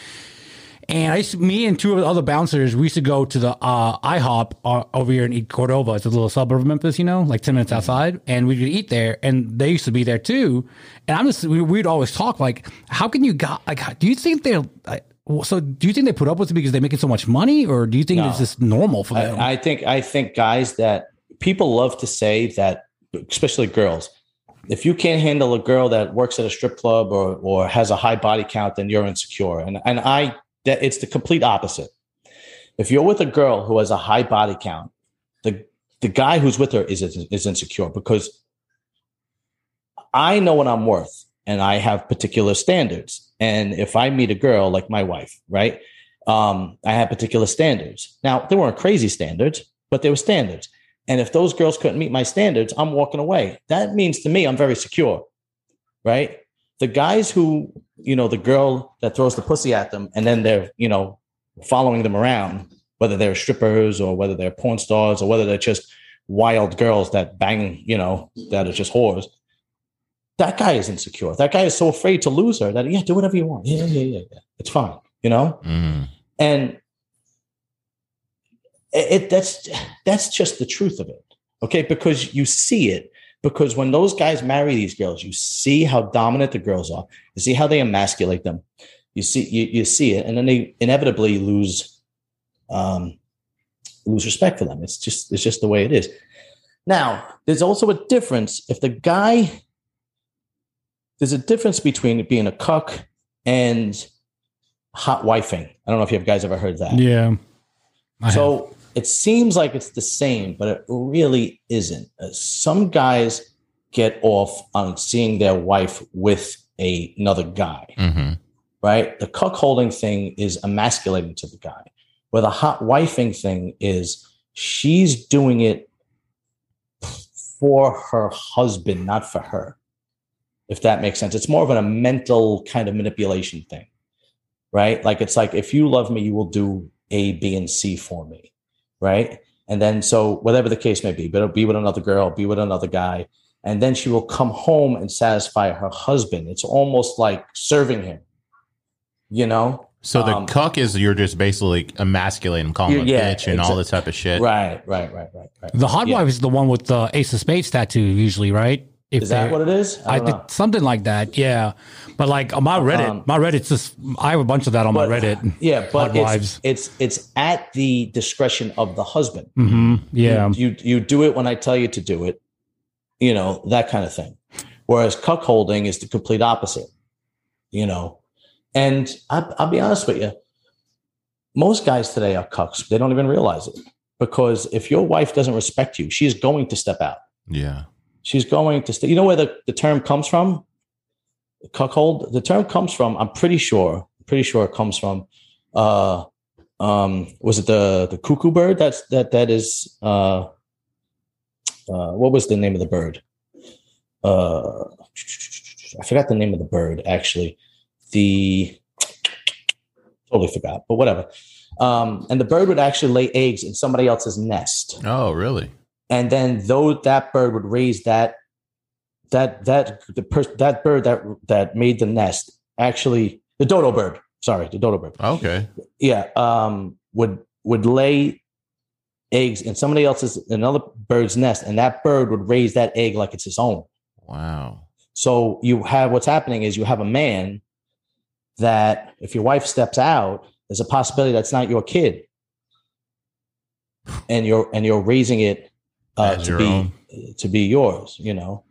And I used to, me and two of the other bouncers, we used to go to the uh, IHOP uh, over here in Cordova. It's a little suburb of Memphis, you know, like 10 minutes outside. And we would eat there. And they used to be there too. And I'm just, we, we'd always talk like, how can you got, like, do you think they're, like, so do you think they put up with it because they're making so much money? Or do you think No. it's just normal for them? I, I think I think guys that people love to say that, especially girls. If you can't handle a girl that works at a strip club or or has a high body count, then you're insecure. And and I that it's the complete opposite. If you're with a girl who has a high body count, the the guy who's with her is is insecure because I know what I'm worth and I have particular standards. And if I meet a girl like my wife, right? Um, I have particular standards. Now, they weren't crazy standards, but they were standards. And if those girls couldn't meet my standards, I'm walking away. That means to me, I'm very secure, right? The guys who, you know, the girl that throws the pussy at them and then they're, you know, following them around, whether they're strippers or whether they're porn stars or whether they're just wild girls that bang, you know, that are just whores. That guy is insecure. That guy is so afraid to lose her that, yeah, do whatever you want. Yeah, yeah, yeah, yeah. It's fine, you know? Mhm. and it, that's that's just the truth of it okay because you see it because when those guys marry these girls you see how dominant the girls are you see how they emasculate them you see you, you see it and then they inevitably lose um lose respect for them it's just it's just the way it is now there's also a difference if the guy there's a difference between being a cuck and hot wifing. I don't know if you guys ever heard that. yeah. I have. It seems like it's the same, but it really isn't. Uh, Some guys get off on seeing their wife with a, another guy, Mhm. right? The cuckolding thing is emasculating to the guy, where the hot wifing thing is she's doing it for her husband, not for her. If that makes sense, it's more of a mental kind of manipulation thing, right? Like it's like if you love me, you will do A, B, and C for me, right? And then so whatever the case may be, but it'll be with another girl, be with another guy, and then she will come home and satisfy her husband. It's almost like serving him, you know? So the Um, cuck is you're just basically emasculating, calling him a Yeah, bitch and all exa- this type of shit. Right, right, right, right, right. the hot yeah. wife is the one with the Ace of Spades tattoo, usually, right? If Is that what it is? I don't know. something like that, yeah. But like on my Reddit, Um, my Reddit's just I have a bunch of that on But- my Reddit. Yeah, but it's, it's, it's at the discretion of the husband. hmm Yeah, you you do it when I tell you to do it, you know that kind of thing. Whereas cuckolding is the complete opposite, you know. And I, I'll be honest with you, most guys today are cucks. They don't even realize it because if your wife doesn't respect you, she's going to step out. Yeah. She's going to stay. You know where the, the term comes from? Cuckold. The term comes from. I'm pretty sure. Pretty sure it comes from. Uh, um, was it the the cuckoo bird? That's that that is. Uh, uh, what was the name of the bird? Uh, I forgot the name of the bird. Actually, the totally forgot. But whatever. Um, and the bird would actually lay eggs in somebody else's nest Oh, really? And then though that bird would raise that that that the person that bird that that made the nest actually the dodo bird sorry the dodo bird Okay. yeah um would would lay eggs in somebody else's another bird's nest and that bird would raise that egg like it's his own Wow. so you have what's happening is you have a man that if your wife steps out there's a possibility that's not your kid and you're and you're raising it uh, to be own. to be yours you know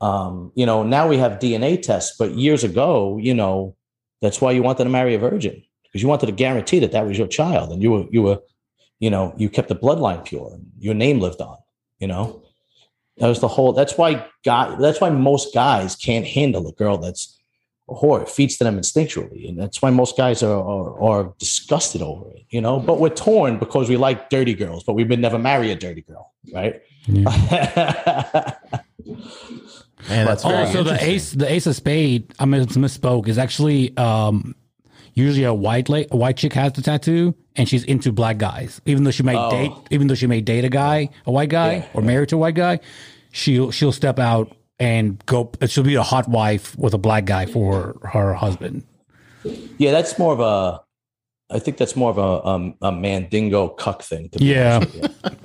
um you know now we have dna tests but years ago you know that's why you wanted to marry a virgin because you wanted to guarantee that that was your child and you were you were you know you kept the bloodline pure and your name lived on You know, that was the whole. That's why guy. That's why most guys can't handle a girl that's a whore. It feeds to them instinctually, and that's why most guys are, are are disgusted over it. You know, but we're torn because we like dirty girls, but we would never marry a dirty girl, right? Man, that's very Oh, so the ace, the ace of spade. I mean, it's misspoke. Is actually um, usually a white la- a white chick has the tattoo, and she's into black guys. Even though she may Oh. date, even though she may date a guy, a white guy, Yeah. or married to a white guy, she'll she'll step out and go. She'll be a hot wife with a black guy for her husband. Yeah, that's more of a. I think that's more of a um, a mandingo cuck thing. To be Yeah.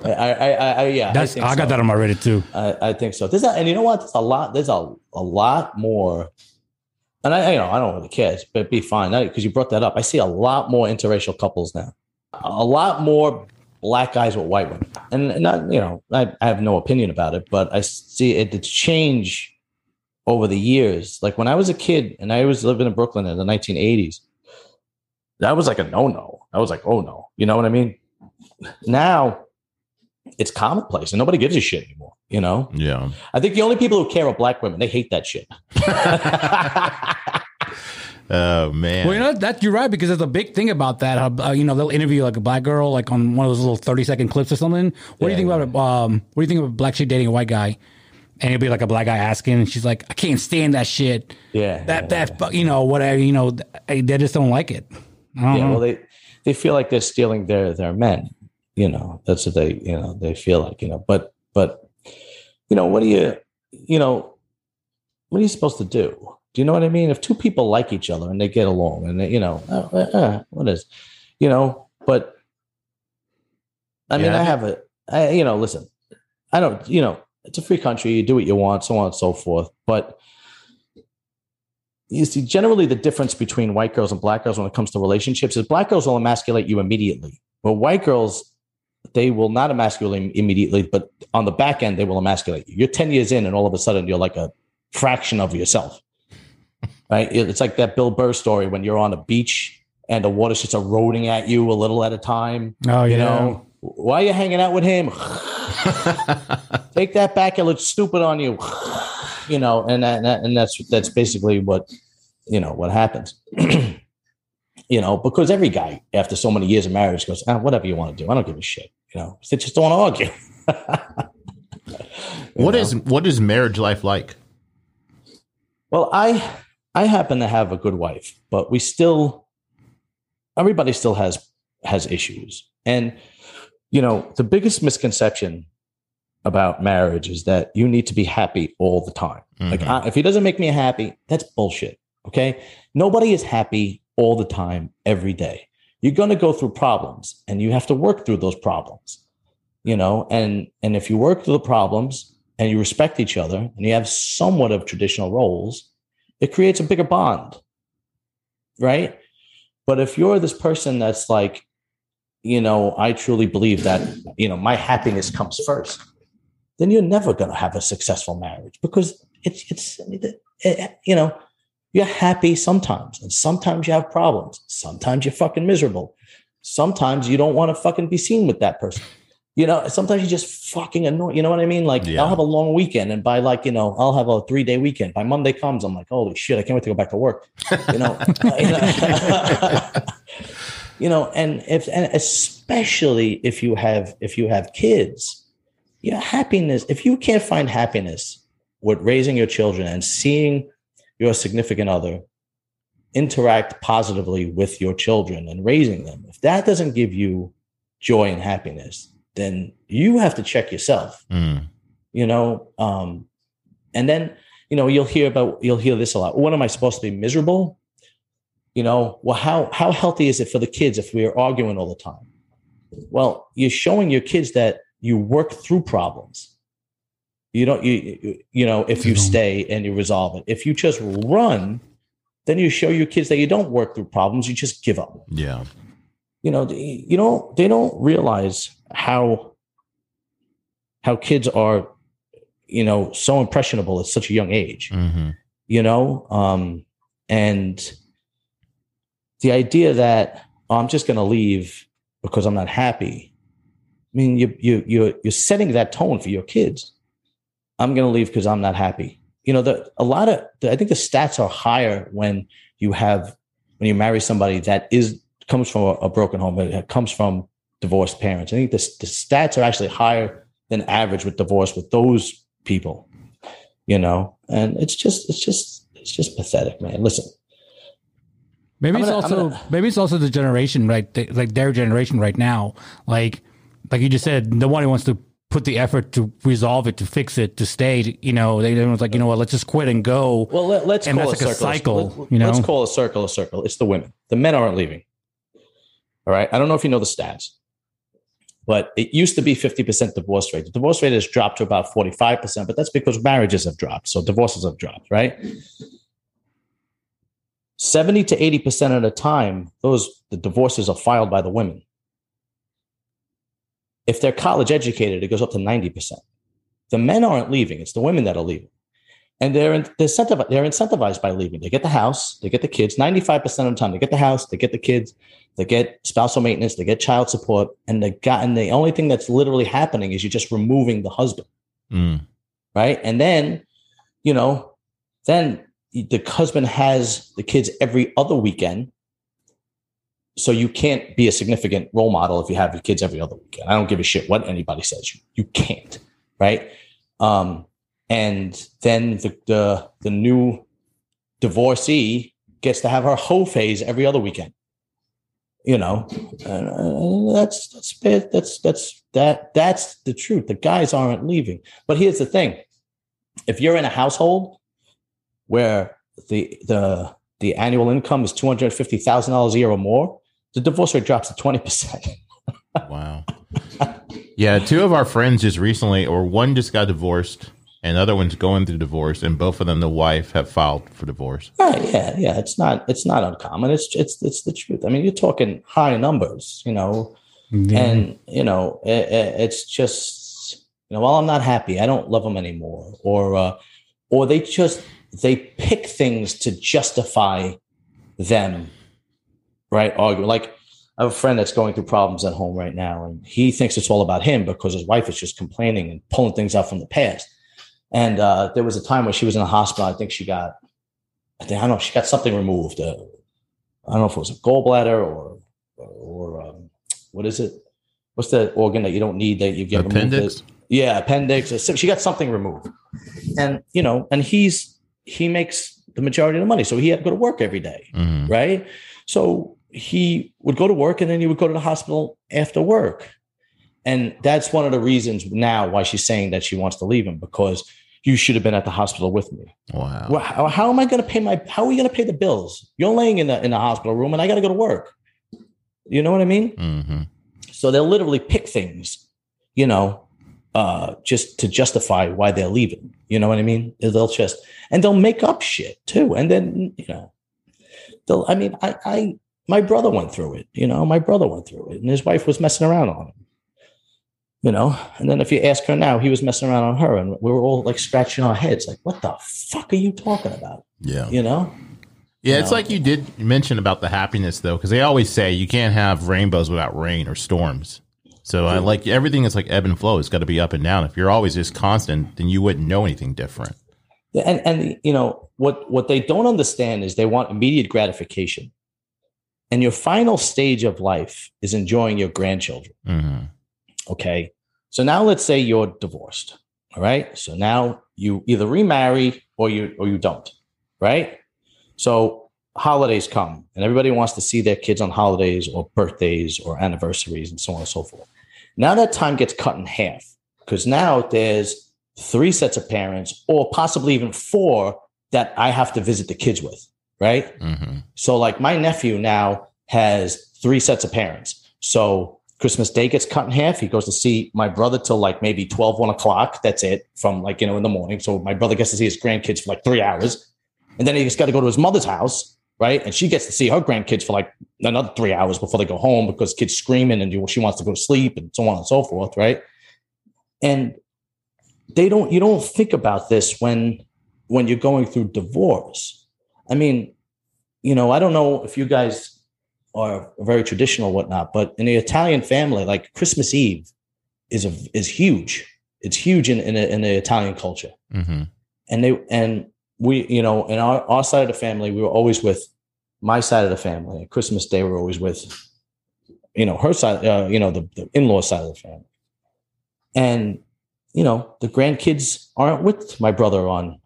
I, I, I, yeah, That's I, I, got so. that on my Reddit too. I, I think so. There's a, and you know what? There's a lot. There's a, a lot more. And I, you know, I don't really care, but be fine because you brought that up. I see a lot more interracial couples now. A lot more black guys with white women, and, not, you know, I, I have no opinion about it, but I see it, it's change over the years. Like when I was a kid and I was living in Brooklyn in the 1980s, that was like a no no. I was like, oh no, you know what I mean? Now it's commonplace and nobody gives a shit anymore. You know, yeah. I think the only people who care are black women. They hate that shit. Oh man. Well, you know that you're right because there's a big thing about that. How, uh, you know they'll interview like a black girl, like on one of those little 30 second clips or something. What do you think yeah. about it? Um, what do you think of a black chick dating a white guy? And it'll be like a black guy asking, and she's like, "I can't stand that shit. Yeah, That yeah, that you know whatever you know they just don't like it." I don't yeah. know. Well, they they feel like they're stealing their their men. You know, that's what they you know they feel like. You know, but but you know what do you you know what are you supposed to do? Do you know what I mean? If two people like each other and they get along, and they, you know, uh, uh, uh, what is, you know, but I mean, Yeah. I have a, I, you know, listen, I don't, you know, it's a free country. You do what you want, so on and so forth. But you see, generally, the difference between white girls and black girls when it comes to relationships is black girls will emasculate you immediately, but white girls, they will not emasculate immediately, but on the back end, they will emasculate you. You're 10 years in, and all of a sudden, you're like a fraction of yourself. Right? It's like that Bill Burr story when you're on a beach and the water's just eroding at you a little at a time. oh You yeah. know, why are you hanging out with him? Take that back. It looks stupid on you. You know, and that, and that's that's basically what you know what happens. you know, because every guy after so many years of marriage goes, ah, whatever you want to do, I don't give a shit. You know, they just don't want to argue. You What know? is what is marriage life like? Well, I I happen to have a good wife, but we still everybody still has has issues. And you know, the biggest misconception about marriage is that you need to be happy all the time. Like Mhm. I, if he doesn't make me happy, that's bullshit, okay? Nobody is happy all the time every day. You're going to go through problems and you have to work through those problems. You know, and and if you work through the problems and you respect each other and you have somewhat of traditional roles, it creates a bigger bond. Right? But if you're this person that's like, you know, I truly believe that, you know, my happiness comes first, then you're never going to have a successful marriage because it's, it's, it, you know, you're happy sometimes and sometimes you have problems. Sometimes you're fucking miserable. Sometimes you don't want to fucking be seen with that person. You know, sometimes you just fucking annoy. You know what I mean? Like Yeah. I'll have a long weekend, and by like you know, I'll have a three day weekend. By Monday comes, I'm like, holy shit, I can't wait to go back to work. You know, you know, you know, and if and especially if you have if you have kids, your happiness. If you can't find happiness with raising your children and seeing your significant other interact positively with your children and raising them, if that doesn't give you joy and happiness, then you have to check yourself. Mm. You know, um, and then you know you'll hear about you'll hear this a lot. When am I supposed to be miserable? You know, well, how how healthy is it for the kids if we are arguing all the time? Well, you're showing your kids that you work through problems. You don't you you- know if you stay and you resolve it. If you just run, then you show your kids that you don't work through problems. You just give up Yeah. you know you know they don't realize how how kids are you know so impressionable at such a young age hmm you know um and the idea that oh, i'm just going to leave because i'm not happy I mean, you you you you're setting that tone for your kids. I'm going to leave because I'm not happy. You know, the a lot of the, I think the stats are higher when you have when you marry somebody that is comes from a, a broken home, it comes from divorced parents. I think the, the stats are actually higher than average with divorce with those people. You know, and it's just it's just it's just pathetic, man. Listen, Maybe it's gonna- I'm also gonna- maybe it's also the generation right, like their generation right now. Like like you just said, nobody wants to put the effort to resolve it, to fix it, to stay. You know, they everyone's like, you know what, let's just quit and go. Well, let, us And call that's a like a cycle, let, you know? Let's call a circle a circle. It's the women. The men aren't leaving. All right. I don't know if you know the stats, but it used to be 50% divorce rate. The divorce rate has dropped to about 45%, but that's because marriages have dropped. So divorces have dropped, right? 70 to 80% of the time, those the divorces are filed by the women. If they're college educated, it goes up to 90%. The men aren't leaving, it's the women that are leaving and they're they're incentivized, they're incentivized by leaving. They get the house, they get the kids. Ninety five percent of the time, they get the house, they get the kids, they get spousal maintenance, they get child support, and the guy, and the only thing that's literally happening is you're just removing the husband, Mm. right? And then, you know, then the husband has the kids every other weekend. So you can't be a significant role model if you have your kids every other weekend. I don't give a shit what anybody says. You you can't, right? Um, and then the, the the new divorcee gets to have her whole phase every other weekend. You know, and, that's that's. That's that's that that's the truth. The guys aren't leaving. But here's the thing: if you're in a household where the the the annual income is two hundred fifty thousand dollars a year or more, the divorce rate drops to twenty percent. Wow. yeah, two of our friends just recently, or one just got divorced, and the other one's going through divorce, and both of them, the wife, have filed for divorce. Right, yeah, yeah. It's not it's not uncommon. It's it's it's the truth. I mean, you're talking high numbers, you know, Yeah. and you know, it, it's just you know, while I'm not happy, I don't love them anymore, or uh, or they just they pick things to justify them, right? Argue like. I have a friend that's going through problems at home right now, and he thinks it's all about him because his wife is just complaining and pulling things out from the past. And uh, there was a time when she was in the hospital. I think she got I think I don't know. She got something removed. Uh, I don't know if it was a gallbladder or or um, what is it? What's the organ that you don't need that you get Appendix? removed? Yeah, appendix. She got something removed, and you know, and he's he makes the majority of the money, so he had to go to work every day, Mhm. right? So he would go to work, and then he would go to the hospital after work, and that's one of the reasons now why she's saying that she wants to leave him because you should have been at the hospital with me. Wow. Well, how, how am I going to pay my? How are we going to pay the bills? You're laying in the in the hospital room, and I got to go to work. You know what I mean? hmm So they'll literally pick things, you know, uh, just to justify why they're leaving. You know what I mean? They'll just and they'll make up shit too, and then you know, they'll. I mean, I, I, my brother went through it. You know, my brother went through it, and his wife was messing around on him. You know, and then if you ask her now, he was messing around on her, and we were all like scratching our heads, like, "What the fuck are you talking about?" Yeah. You know? Yeah, it's No. like you did mention about the happiness though, because they always say you can't have rainbows without rain or storms. So I like everything is like ebb and flow. It's got to be up and down. If you're always just constant, then you wouldn't know anything different. Yeah, and and you know what what they don't understand is they want immediate gratification and your final stage of life is enjoying your grandchildren hmm okay so now let's say you're divorced all right? So now you either remarry or you or you don't right? So holidays come and everybody wants to see their kids on holidays or birthdays or anniversaries and so on and so forth. Now that time gets cut in half because now there's three sets of parents or possibly even four that i have to visit the kids with right? Hmm so like my nephew now has three sets of parents. So Christmas Day gets cut in half. He goes to see my brother till like maybe 12, 1 o'clock. That's it from like, you know, in the morning. So my brother gets to see his grandkids for like three hours. And then he's got to go to his mother's house, right? And she gets to see her grandkids for like another three hours before they go home because kids screaming and she wants to go to sleep and so on and so forth, right? And they don't, you don't think about this when, when you're going through divorce. I mean, you know, I don't know if you guys are very traditional whatnot, but in the Italian family, like Christmas Eve is a, is huge. It's huge in in, a, in the Italian culture, hmm and they and we you know in our our side of the family we were always with my side of the family. At Christmas Day we we're always with you know her side, uh, you know the, the in law side of the family, and you know the grandkids aren't with my brother on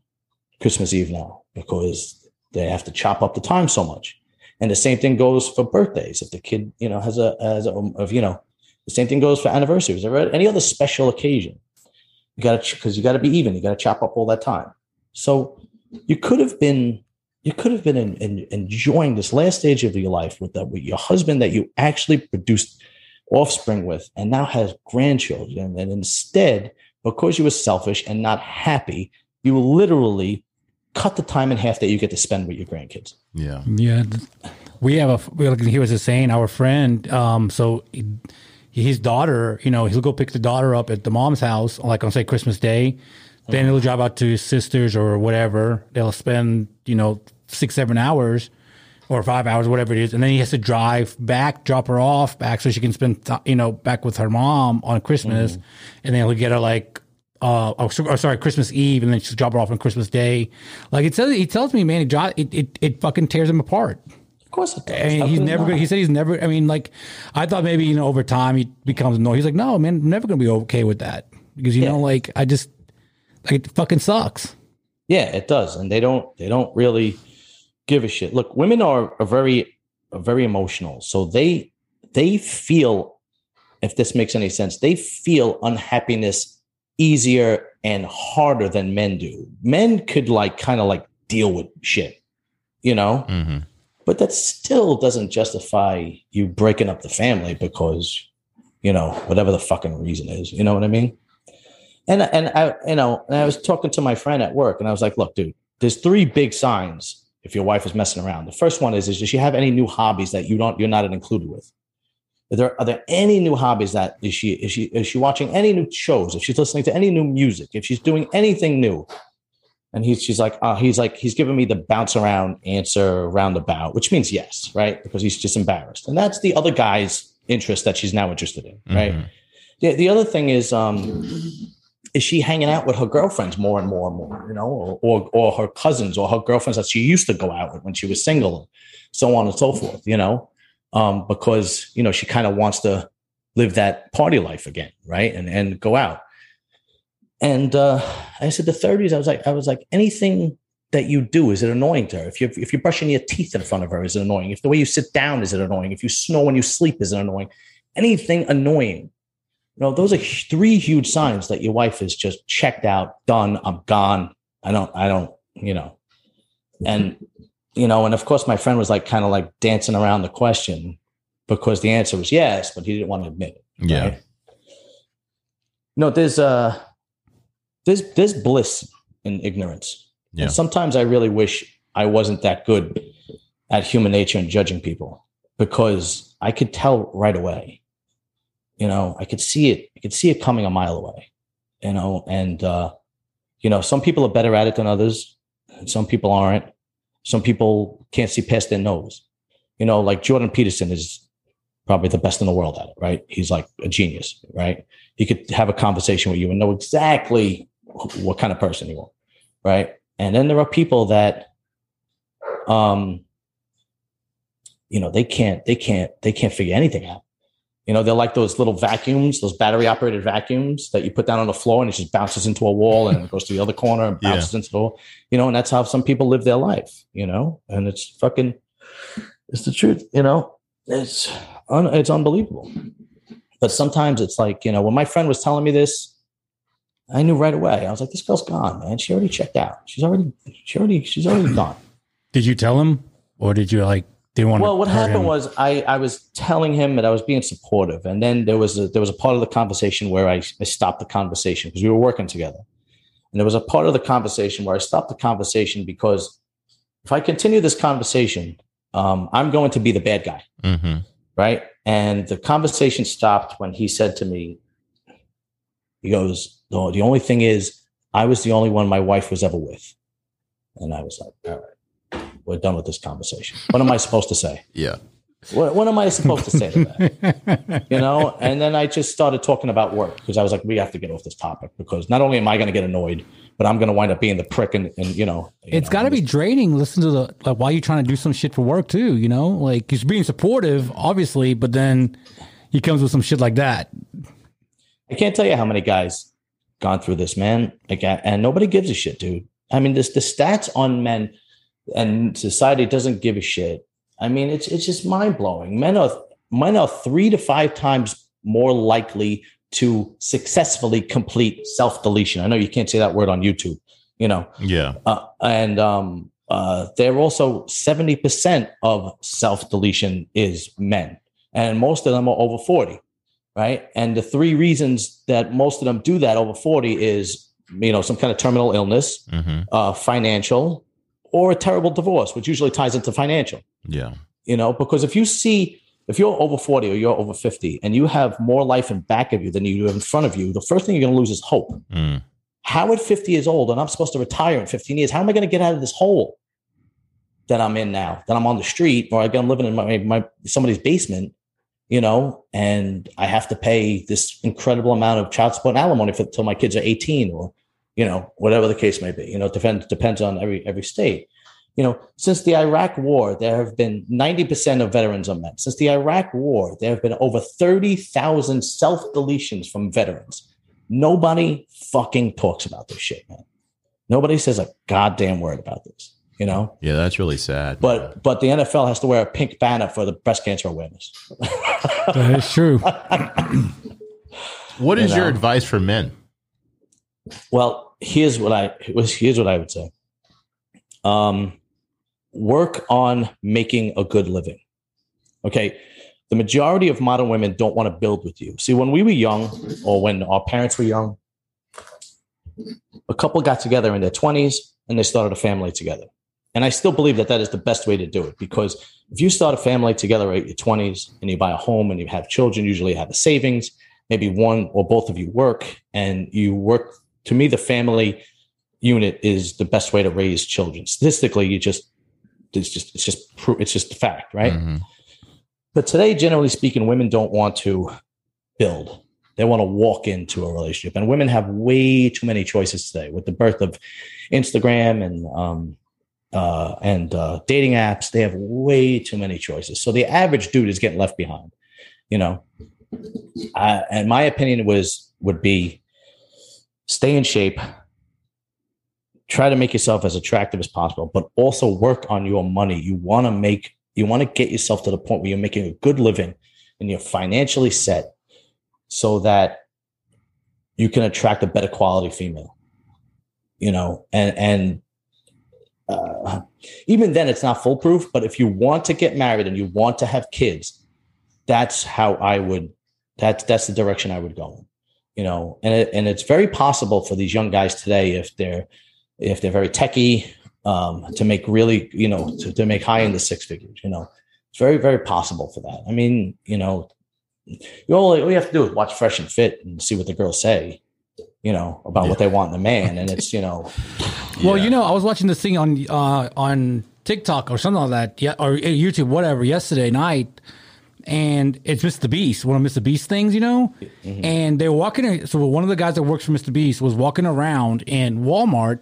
Christmas Eve now because they have to chop up the time so much. And the same thing goes for birthdays. If the kid, you know, has a has a of you know, the same thing goes for anniversaries or any other special occasion. You got to because you got to be even. You got to chop up all that time. So you could have been you could have been in, in, enjoying this last stage of your life with, the, with your husband that you actually produced offspring with, and now has grandchildren. And instead, because you were selfish and not happy, you literally cut the time in half that you get to spend with your grandkids. Yeah. Yeah, we have a. We like he was just saying our friend. Um, so he, his daughter, you know, he'll go pick the daughter up at the mom's house, like on say Christmas Day. Then he'll drive out to his sisters or whatever. They'll spend you know six seven hours or five hours, whatever it is, and then he has to drive back, drop her off back, so she can spend th- you know back with her mom on Christmas, and then he'll get her like. Uh, oh, oh, sorry, Christmas Eve, and then she'll drop her off on Christmas Day. Like it says, he tells me, man, it, it, it, it fucking tears him apart. Of course, it does. How he's never. not? He said he's never. I mean, like, I thought maybe you know over time he becomes annoyed. He's like, no, man, I'm never gonna be okay with that because you Yeah. know, like, I just like it fucking sucks. Yeah, it does, and they don't they don't really give a shit. Look, women are, are very are very emotional, so they they feel if this makes any sense, they feel unhappiness easier and harder than men do. Men could like kind of like deal with shit, you know, hmm but that still doesn't justify you breaking up the family because you know whatever the fucking reason is. You know what I mean? And and I you know and I was talking to my friend at work and I was like, look, dude, there's three big signs if your wife is messing around. The first one is is does she have any new hobbies that you don't you're not included with? Are there are there any new hobbies that is she is she is she watching any new shows? If she's listening to any new music, if she's doing anything new, and he's she's like, uh, he's like, he's giving me the bounce around answer roundabout, which means yes, right? Because he's just embarrassed. And that's the other guy's interest that she's now interested in, right? Mhm. The, the other thing is, um, is she hanging out with her girlfriends more and more and more, you know, or, or, or her cousins or her girlfriends that she used to go out with when she was single, so on and so forth, you know, um, because, you know, she kind of wants to live that party life again, right? And, and go out. And uh, I said the 30s. I was like, I was like, anything that you do is it annoying to her? If you if you're brushing your teeth in front of her, is it annoying? If the way you sit down is it annoying? If you snore when you sleep, is it annoying? Anything annoying? You know, those are three huge signs that your wife is just checked out, done. I'm gone. I don't. I don't. You know, and you know, and of course, my friend was like kind of like dancing around the question because the answer was yes, but he didn't want to admit it. Yeah. right? No, there's uh there's there's bliss in ignorance. Yeah. And sometimes I really wish I wasn't that good at human nature and judging people because I could tell right away. You know, I could see it. I could see it coming a mile away. You know, and uh, you know, some people are better at it than others. And some people aren't. Some people can't see past their nose. You know, like Jordan Peterson is probably the best in the world at it, right? He's like a genius, right? He could have a conversation with you and know exactly what kind of person you are, right? And then there are people that, um, you know, they can't, they can't, they can't figure anything out. You know, they're like those little vacuums, those battery operated vacuums that you put down on the floor and it just bounces into a wall and it goes to the other corner and Yeah. bounces into the wall. You know, and that's how some people live their life, you know, and it's fucking, it's the truth, you know, it's, un, it's unbelievable. But sometimes it's like, you know, when my friend was telling me this, I knew right away. I was like, this girl's gone, man. She already checked out. She's already, she already, she's already gone. Did you tell him, or did you like didn't want? Well, what happened him? was I, I was telling him that I was being supportive, and then there was a, there was a part of the conversation where I, I stopped the conversation because we were working together, and there was a part of the conversation where I stopped the conversation because if I continue this conversation, um, I'm going to be the bad guy, hmm right? And the conversation stopped when he said to me, he goes, "No, the only thing is, I was the only one my wife was ever with," and I was like, "All right, we're done with this conversation. What am I supposed to say?" Yeah. What, what am I supposed to say to that? you know, and then I just started talking about work because I was like, we have to get off this topic because not only am I going to get annoyed, but I'm going to wind up being the prick and, and you know, you It's know, got to be draining. Listen to the like while you're trying to do some shit for work too. You know, like he's being supportive, obviously, but then he comes with some shit like that. I can't tell you how many guys gone through this, man. Like, and nobody gives a shit, dude. I mean, this the stats on men and society doesn't give a shit. I mean, it's it's just mind blowing. Men are men are three to five times more likely to successfully complete self deletion. I know you can't say that word on YouTube, you know, Yeah. uh, and um, uh, they're also seventy percent of self deletion is men, and most of them are over forty, right? And the three reasons that most of them do that over forty is you know some kind of terminal illness, hmm uh, financial, or a terrible divorce, which usually ties into financial. Yeah. You know, because if you see if you're over 40 or you're over 50 and you have more life in back of you than you do in front of you, the first thing you're going to lose is hope. Mm. How at 50 years old, and I'm supposed to retire in 15 years, how am I going to get out of this hole that I'm in now? That I'm on the street or I'm living in my, my somebody's basement, you know, and I have to pay this incredible amount of child support and alimony for until my kids are 18 or, you know, whatever the case may be. You know, it depends depends on every every state. You know, since the Iraq War, there have been 90% of veterans are men. Since the Iraq War, there have been over 30,000 self deletions from veterans. Nobody fucking talks about this shit, man. Nobody says a goddamn word about this, you know? Yeah, that's really sad. But but the NFL has to wear a pink banner for the breast cancer awareness. That is true. what is you your advice for men? Well, here's what I here's what I would say. Um, work on making a good living. Okay. The majority of modern women don't want to build with you. See, when we were young, or when our parents were young, a couple got together in their 20s and they started a family together. And I still believe that that is the best way to do it because if you start a family together at your 20s and you buy a home and you have children, usually you have a savings, maybe one or both of you work and you work. To me, the family unit is the best way to raise children. Statistically, you just it's just it's just it's just a fact, right? Mhm. But today, generally speaking, women don't want to build. They want to walk into a relationship, and women have way too many choices today with the birth of Instagram and um, uh, and uh, dating apps. They have way too many choices. So the average dude is getting left behind. You know, I, and my opinion was would be stay in shape, try to make yourself as attractive as possible, but also work on your money. You want to make you want to get yourself to the point where you're making a good living and you're financially set so that you can attract a better quality female. You know, and and uh, even then it's not foolproof, but if you want to get married and you want to have kids, that's how I would that's that's the direction I would go in. You know, and it, and it's very possible for these young guys today if they're if they're very techie um, to make really you know to, to make high in the six figures. You know, it's very very possible for that. I mean, you know, you all, all you have to do is watch Fresh and Fit and see what the girls say. You know about what they want in a man, and it's you know Well, Yeah. you know, I was watching this thing on uh, on TikTok or something like that, yeah, or YouTube, whatever, yesterday night, and it's Mr. Beast, one of Mr. Beast things, you know, and they were walking. So one of the guys that works for Mr. Beast was walking around in Walmart,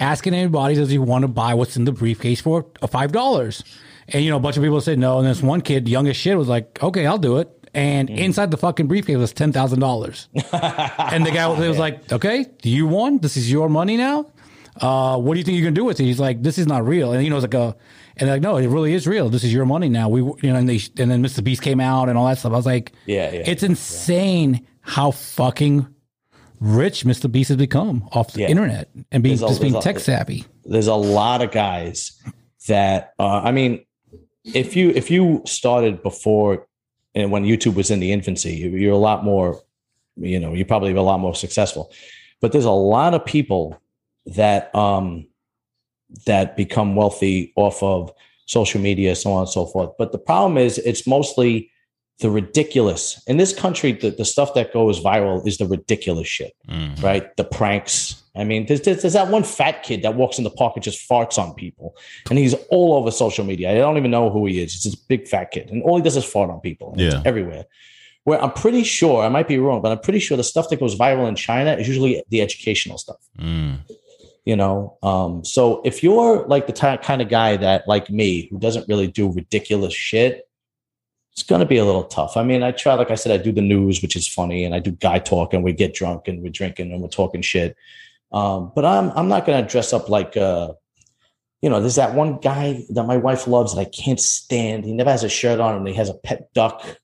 asking anybody, does he want to buy what's in the briefcase for five dollars? And you know, a bunch of people said no, and this one kid, young as shit, was like, okay, I'll do it. And inside the fucking briefcase was ten thousand dollars. And the guy was, was like, "Okay, do you want? This is your money now. Uh, what do you think you're gonna do with it?" He's like, "This is not real." And you know, it's like a, and they're like, "No, it really is real. This is your money now." We, you know, and they, and then Mr. Beast came out and all that stuff. I was like, Yeah, yeah, it's insane how fucking rich Mr. Beast has become off the Yeah. internet and being There's a- just being a- tech savvy." there's a lot of guys that uh, I mean, if you if you started before and when YouTube was in the infancy, you- you're a lot more, you know, you're probably a lot more successful. But there's a lot of people that um that become wealthy off of social media, so on and so forth. But the problem is, it's mostly the ridiculous in this country the, the stuff that goes viral is the ridiculous shit Mm. right the pranks i mean there's, there's, there's that one fat kid that walks in the park and just farts on people and he's all over social media i don't even know who he is it's this big fat kid and all he does is fart on people Yeah. everywhere where i'm pretty sure i might be wrong but i'm pretty sure the stuff that goes viral in china is usually the educational stuff Mm. You know um so if you're like the ty- kind of guy that like me who doesn't really do ridiculous shit it's going to be a little tough. I mean i try like i said i do the news which is funny and i do guy talk and we get drunk and we're drinking and we're talking shit. Um but i'm i'm not going to dress up like uh you know there's that one guy that my wife loves that i can't stand. He never has a shirt on and he has a pet duck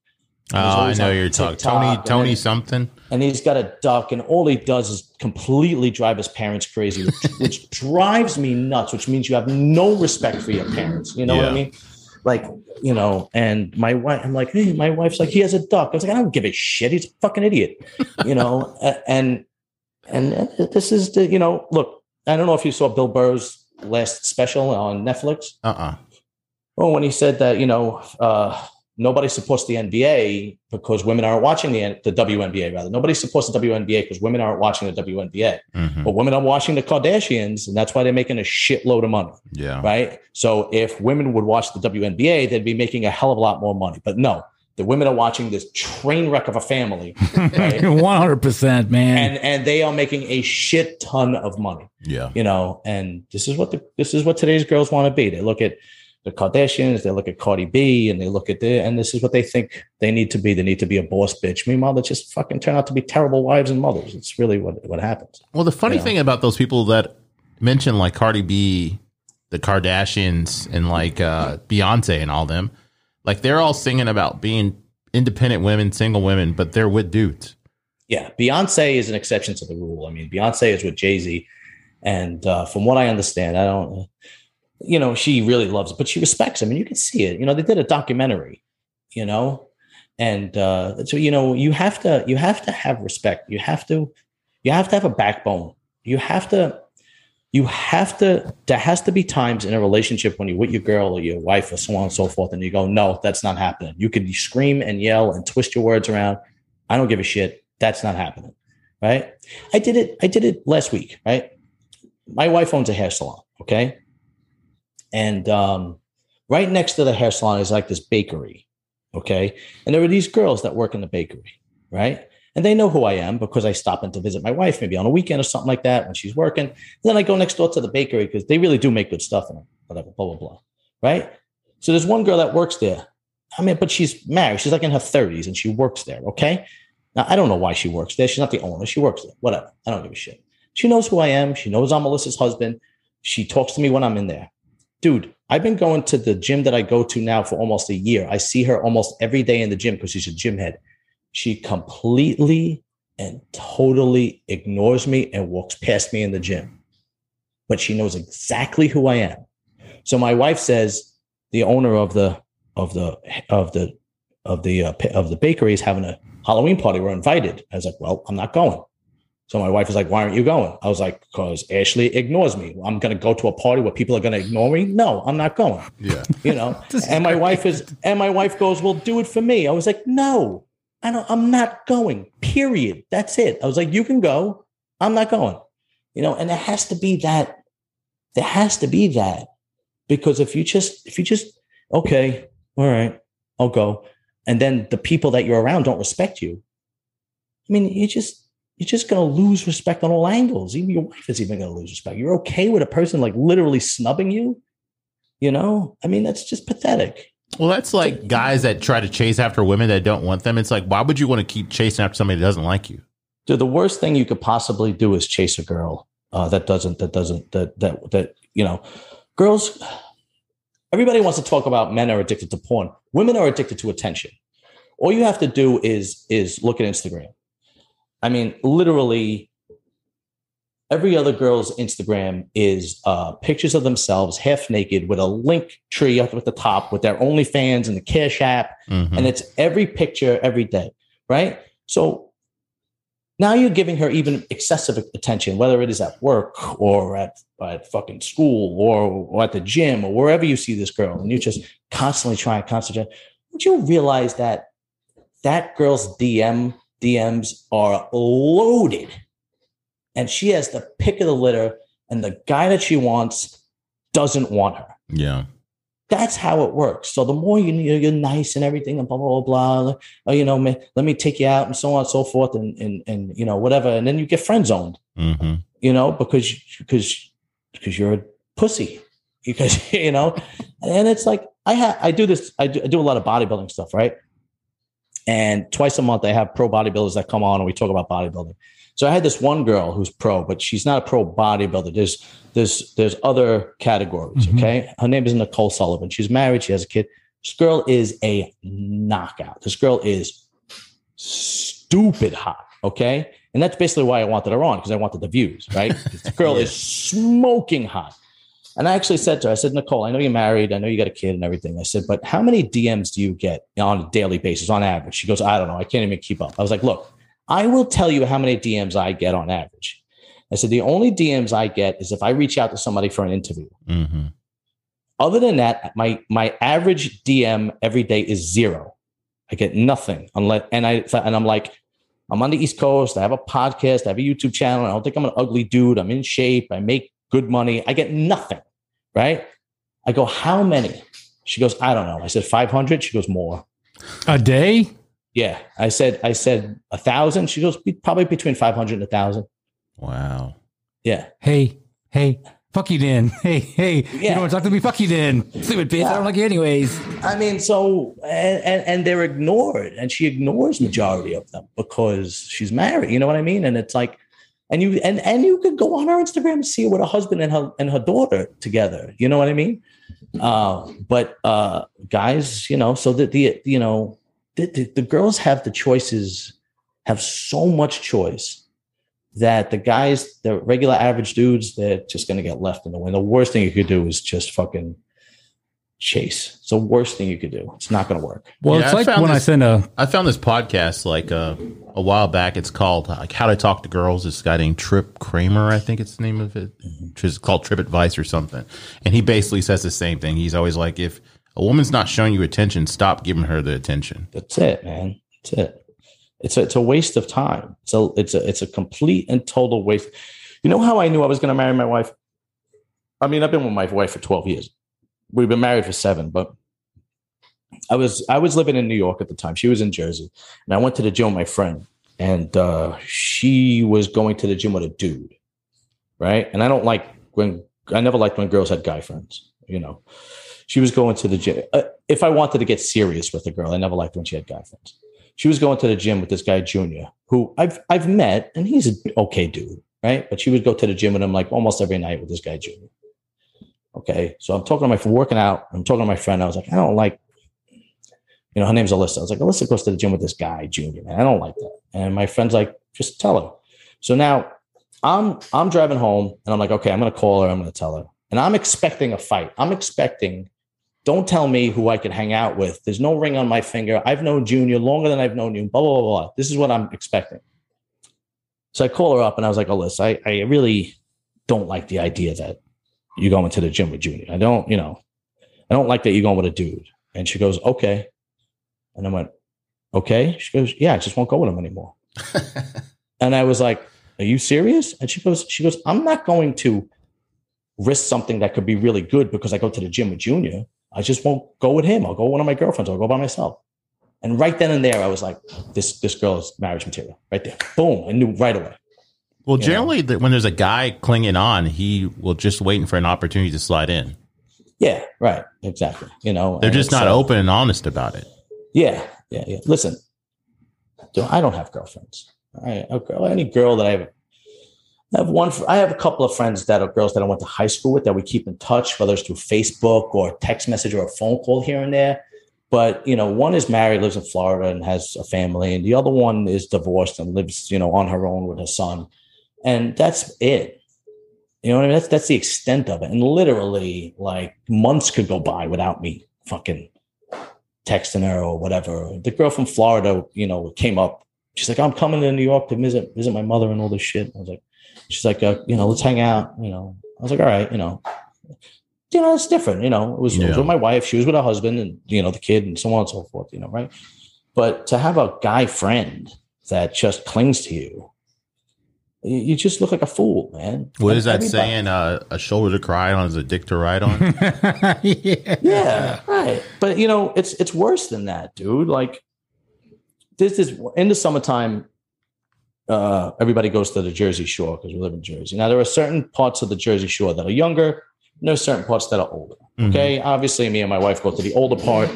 Oh, I know you're talking TikTok, Tony. and Tony something. and he's got a duck, and all he does is completely drive his parents crazy, which, which drives me nuts. Which means you have no respect for your parents. You know what I mean? Like, you know, and my wife, I'm like, hey, my wife's like, he has a duck. I was like, I don't give a shit. He's a fucking idiot. You know, and and this is the, you know, look, I don't know if you saw Bill Burr's last special on Netflix. Uh uh Well, when he said that, you know, uh, nobody supports the NBA because women aren't watching the the WNBA. Rather, nobody supports the WNBA because women aren't watching the WNBA. Mhm. But women are watching the Kardashians, and that's why they're making a shitload of money, Yeah. right? So if women would watch the WNBA, they'd be making a hell of a lot more money. But no, the women are watching this train wreck of a family, right? One hundred percent, man. and and they are making a shit ton of money Yeah. you know and this is what the this is what today's girls want to be they look at the kardashians they look at cardi b and they look at the and this is what they think they need to be. They need to be a boss bitch. Meanwhile they just fucking turn out to be terrible wives and mothers. It's really what what happens. Well, the funny Yeah. thing about those people that mention like Cardi B, the Kardashians, and like uh, Beyonce and all them, like they're all singing about being independent women, single women, but they're with dudes. yeah beyonce is an exception to the rule. I mean beyonce is with jay-z. And uh, from what i understand i don't you know she really loves it but she respects him and you can see it. You know they did a documentary you know and uh, so you know you have to you have to have respect. You have to you have to have a backbone. You have to you have to there has to be times in a relationship when you're with your girl or your wife or so on and so forth and you go no that's not happening. You can scream and yell and twist your words around. I don't give a shit. That's not happening right? I did it i did it last week right? My wife owns a hair salon okay and um, right next to the hair salon is like this bakery okay? And there are these girls that work in the bakery right? And they know who i am because i stop in to visit my wife maybe on a weekend or something like that when she's working. And then i go next door to the bakery because they really do make good stuff and whatever blah blah blah right? So there's one girl that works there. I mean but she's married. She's like in her 30s and she works there okay? Now i don't know why she works there. She's not the owner. She works there. Whatever. I don't give a shit. She knows who i am. She knows i'm melissa's husband. She talks to me when i'm in there dude i've been going to the gym that i go to now for almost a year. I see her almost every day in the gym because she's a gym head. She completely and totally ignores me and walks past me in the gym. But she knows exactly who i am. So my wife says the owner of the of the of the of the uh, of the bakery is having a halloween party. We're invited. I was like well i'm not going so my wife was like, "Why aren't you going?" I was like, "Because Ashley ignores me. I'm going to go to a party where people are going to ignore me. No, I'm not going." Yeah. You know. And my wife is, and my wife goes, "Well, do it for me." I was like, "No, I don't. I'm not going. Period. That's it." I was like, "You can go. I'm not going." You know. And there has to be that. There has to be that because if you just, if you just, okay, all right, I'll go, and then the people that you're around don't respect you. I mean, you just you're just going to lose respect on all angles. Even your wife is even going to lose respect. You're okay with a person like literally snubbing you. You know, I mean, that's just pathetic. Well, that's like guys that try to chase after women that don't want them. It's like, why would you want to keep chasing after somebody that doesn't like you? Dude, the worst thing you could possibly do is chase a girl uh, that doesn't, that doesn't, that, that, that, you know, girls, everybody wants to talk about men are addicted to porn. Women are addicted to attention. All you have to do is, is look at Instagram. I mean, literally, every other girl's Instagram is uh, pictures of themselves half naked with a link tree up at the top with their OnlyFans and the Cash App, Mhm. and it's every picture every day, right? So now you're giving her even excessive attention, whether it is at work or at, at fucking school or, or at the gym or wherever you see this girl, and you're just constantly trying concentrate. Don't you realize that that girl's DM DMs are loaded. And she has the pick of the litter, and the guy that she wants doesn't want her. Yeah. That's how it works. So the more you you're nice and everything, and blah blah blah, blah oh, you know, let me take you out and so on and so forth, and and and you know whatever, and then you get friend zoned, mm-hmm. you know, because because because you're a pussy, because you know, and it's like I have I do this I do, I do a lot of bodybuilding stuff, right? And twice a month, I have pro bodybuilders that come on and we talk about bodybuilding. So I had this one girl who's pro, but she's not a pro bodybuilder. There's there's there's other categories. Mm-hmm. Okay, her name is Nicole Sullivan. She's married. She has a kid. This girl is a knockout. This girl is stupid hot. Okay, and that's basically why I wanted her on because I wanted the views. Right, this girl yeah. is smoking hot. And I actually said to her, I said, Nicole, I know you're married. I know you got a kid and everything. I said, but how many DMs do you get on a daily basis on average? She goes, I don't know. I can't even keep up. I was like, look, I will tell you how many DMs I get on average. I said, the only DMs I get is if I reach out to somebody for an interview. Mm-hmm. Other than that, my, my average DM every day is zero. I get nothing unless, and I, and I'm like, I'm on the East Coast. I have a podcast. I have a YouTube channel. I don't think I'm an ugly dude. I'm in shape. I make good money. I get nothing, right? I go, how many? She goes, I don't know. I said, 500. She goes, more. A day? Yeah. I said, I said a thousand. She goes, probably between 500 and a thousand. Wow. Yeah. Hey, hey, fuck you, Dan. Hey, hey, yeah. you don't want to talk to me? Fuck you, Dan. Stupid bitch. Yeah. I don't like you anyways. I mean, so, and, and, and they're ignored and she ignores majority of them because she's married. You know what I mean? And it's like, and you and and you could go on her Instagram and see what a husband and her and her daughter together. You know what I mean? Uh, but uh, guys, you know, so that the you know the, the, the girls have the choices, have so much choice that the guys, the regular average dudes, they're just going to get left in the wind. The worst thing you could do is just fucking chase. It's the worst thing you could do. It's not going to work. Well, yeah, it's like when this, I send a. I found this podcast like uh, a while back. It's called like How to Talk to Girls. This guy named Trip Kramer, I think it's the name of it, mm-hmm. is called Trip Advice or something. And he basically says the same thing. He's always like, if a woman's not showing you attention, stop giving her the attention. That's it, man. That's it. It's a, it's a waste of time. So it's a it's a complete and total waste. You know how I knew I was going to marry my wife? I mean, I've been with my wife for twelve years we've been married for seven, but I was I was living in New York at the time. She was in Jersey, and I went to the gym with my friend, and uh, she was going to the gym with a dude, right? And I don't like when I never liked when girls had guy friends. You know, she was going to the gym. Uh, if I wanted to get serious with a girl, I never liked when she had guy friends. She was going to the gym with this guy Junior, who I've I've met, and he's an okay dude, right? But she would go to the gym with him like almost every night with this guy Junior. Okay. So I'm talking to my working out. I'm talking to my friend. I was like, I don't like, you know, her name's Alyssa. I was like, Alyssa goes to the gym with this guy, Junior, man. I don't like that. And my friend's like, just tell her. So now I'm I'm driving home and I'm like, okay, I'm gonna call her, I'm gonna tell her. And I'm expecting a fight. I'm expecting, don't tell me who I can hang out with. There's no ring on my finger. I've known Junior longer than I've known you, blah, blah, blah, blah. This is what I'm expecting. So I call her up and I was like, Alyssa, I, I really don't like the idea that you going to the gym with Junior. I don't, you know, I don't like that you're going with a dude. And she goes, okay. And I went, okay. She goes, yeah, I just won't go with him anymore. and I was like, are you serious? And she goes, she goes, I'm not going to risk something that could be really good because I go to the gym with Junior. I just won't go with him. I'll go with one of my girlfriends. I'll go by myself. And right then and there, I was like, this, this girl is marriage material right there. Boom. I knew right away. Well, generally, the, when there's a guy clinging on, he will just waiting for an opportunity to slide in. Yeah, right. Exactly. You know, they're just not uh, open and honest about it. Yeah, yeah, yeah. Listen, I don't have girlfriends. I, any girl that I have, I have one. I have a couple of friends that are girls that I went to high school with that we keep in touch, whether it's through Facebook or text message or a phone call here and there. But you know, one is married, lives in Florida, and has a family, and the other one is divorced and lives, you know, on her own with her son and that's it. You know what I mean? That's that's the extent of it. And literally, like months could go by without me fucking texting her or whatever. The girl from Florida, you know, came up. She's like, "I'm coming to New York to visit visit my mother and all this shit." I was like, "She's like, uh, you know, let's hang out." You know, I was like, "All right," you know. You know, it's different. You know, it was, yeah. it was with my wife. She was with her husband, and you know, the kid, and so on and so forth. You know, right? But to have a guy friend that just clings to you, you, you just look like a fool, man. What is that Everybody- saying? Uh, a shoulder to cry on is a dick to ride on. yeah. Yeah, right. But you know, it's it's worse than that, dude. Like this is in the summertime. Uh, everybody goes to the Jersey Shore because we live in Jersey. Now there are certain parts of the Jersey Shore that are younger, there certain parts that are older. Okay, obviously, me and my wife go to the older part,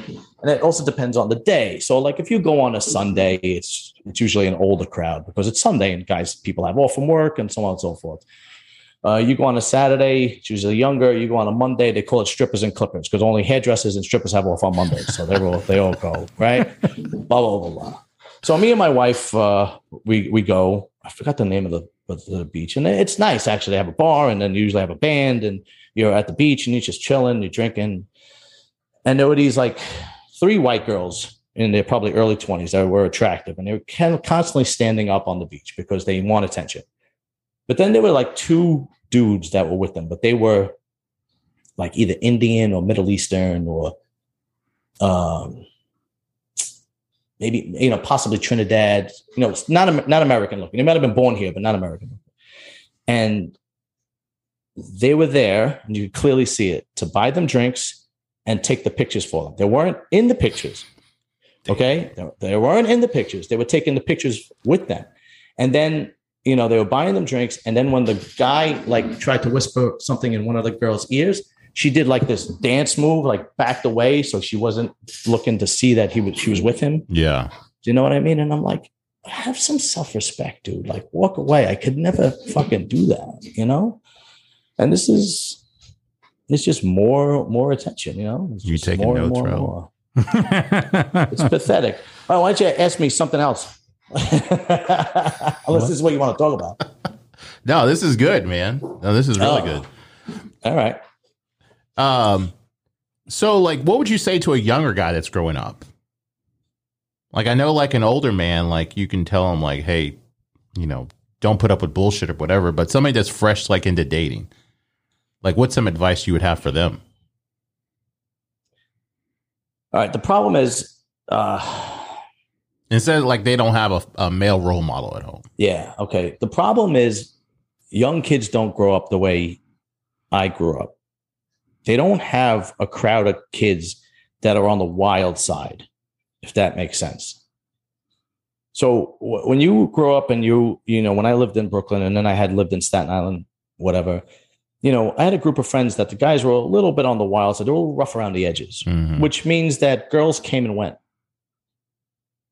and it also depends on the day. So, like if you go on a Sunday, it's it's usually an older crowd because it's Sunday and guys, people have off from work and so on and so forth. Uh, you go on a Saturday, it's usually younger. You go on a Monday, they call it strippers and clippers because only hairdressers and strippers have off on Mondays. So they all they all go right. blah blah blah blah. So me and my wife, uh, we we go. I forgot the name of the of the beach, and it's nice actually. They have a bar, and then usually have a band, and you're at the beach, and you're just chilling, you're drinking. And there were these like three white girls in their probably early twenties that were attractive, and they were constantly standing up on the beach because they want attention. But then there were like two dudes that were with them, but they were like either Indian or Middle Eastern or um maybe you know possibly Trinidad. You know, it's not not American looking. They might have been born here, but not American. And they were there, and you could clearly see it to buy them drinks and take the pictures for them. They weren't in the pictures. Okay, they, weren't in the pictures. They were taking the pictures with them, and then you know they were buying them drinks. And then when the guy like tried to whisper something in one of the girls' ears, she did like this dance move, like backed away, so she wasn't looking to see that he was she was with him. yeah. Do you know what I mean? And I'm like, have some self respect, dude. Like, walk away. I could never fucking do that, you know. And this is, it's just more, more attention, you know. It's You taking more notes, more more. It's pathetic. Right, why don't you ask me something else? Unless this is what you want to talk about. No, this is good, man. No, this is really Oh. good. All right. Um, so like, what would you say to a younger guy that's growing up? Like, I know, like an older man, like you can tell him, like, hey, you know, don't put up with bullshit or whatever. But somebody that's fresh, like into dating, like, what's some advice you would have for them? All right. The problem is, uh, Instead, like they don't have a, a male role model at home. Yeah. Okay. The problem is young kids don't grow up the way I grew up. They don't have a crowd of kids that are on the wild side, if that makes sense. So w- when you grow up and you, you know, when I lived in Brooklyn and then I had lived in Staten Island, whatever, you know, I had a group of friends that the guys were a little bit on the wild side. They were a little rough around the edges Mhm. which means that girls came and went.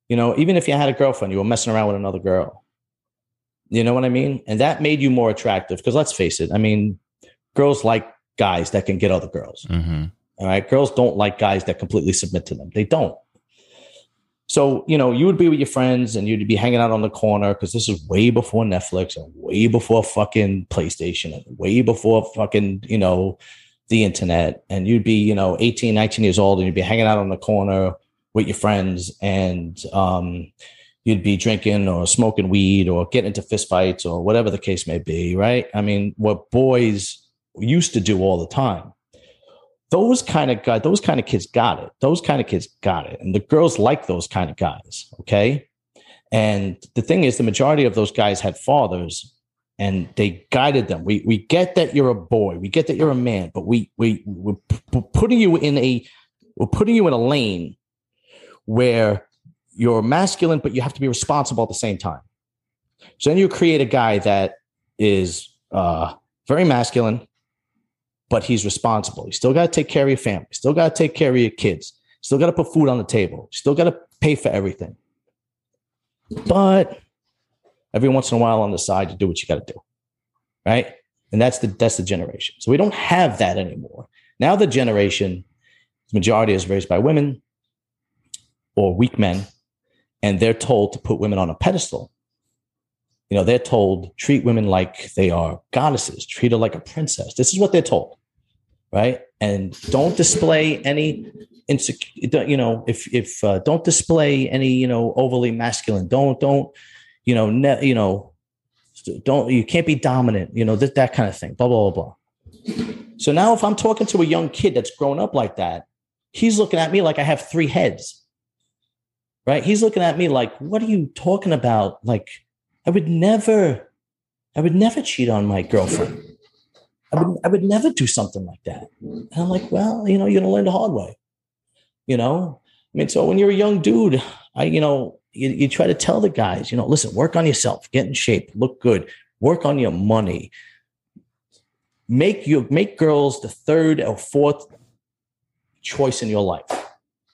You know, even if you had a girlfriend, you were messing around with another girl. You know what I mean? And that made you more attractive because let's face it, I mean, girls like guys that can get other girls. Mhm. All right. Girls don't like guys that completely submit to them. They don't. So, you know, you would be with your friends and you'd be hanging out on the corner because this is way before Netflix and way before fucking PlayStation and way before fucking, you know, the internet. And you'd be, you know, 18, 19 years old and you'd be hanging out on the corner with your friends and um, you'd be drinking or smoking weed or getting into fistfights or whatever the case may be. Right. I mean, what boys used to do all the time those kind of guys, those kind of kids got it. Those kind of kids got it. And the girls like those kind of guys. Okay. And the thing is, the majority of those guys had fathers and they guided them. We, we get that you're a boy. We get that you're a man, but we, we, we're p- putting you in a, we're putting you in a lane where you're masculine, but you have to be responsible at the same time. So then you create a guy that is uh, very masculine, but he's responsible. You still got to take care of your family. Still got to take care of your kids. Still got to put food on the table. Still got to pay for everything. But every once in a while on the side, you do what you got to do, right? And that's the that's the generation. So we don't have that anymore. Now the generation, the majority is raised by women or weak men, and they're told to put women on a pedestal. You know, they're told treat women like they are goddesses, treat her like a princess. This is what they're told, right? And don't display any insecure. You know, if if uh, don't display any you know overly masculine. Don't don't you know ne- you know don't you can't be dominant. You know that that kind of thing. Blah blah blah blah. So now, if I'm talking to a young kid that's grown up like that, he's looking at me like I have three heads. right? He's looking at me like, what are you talking about? Like, I would never, I would never cheat on my girlfriend. I would, I would never do something like that. And I'm like, well, you know, you're gonna learn the hard way. You know, I mean, so when you're a young dude, I, you know, you, you try to tell the guys, you know, listen, work on yourself, get in shape, look good, work on your money, make you make girls the third or fourth choice in your life.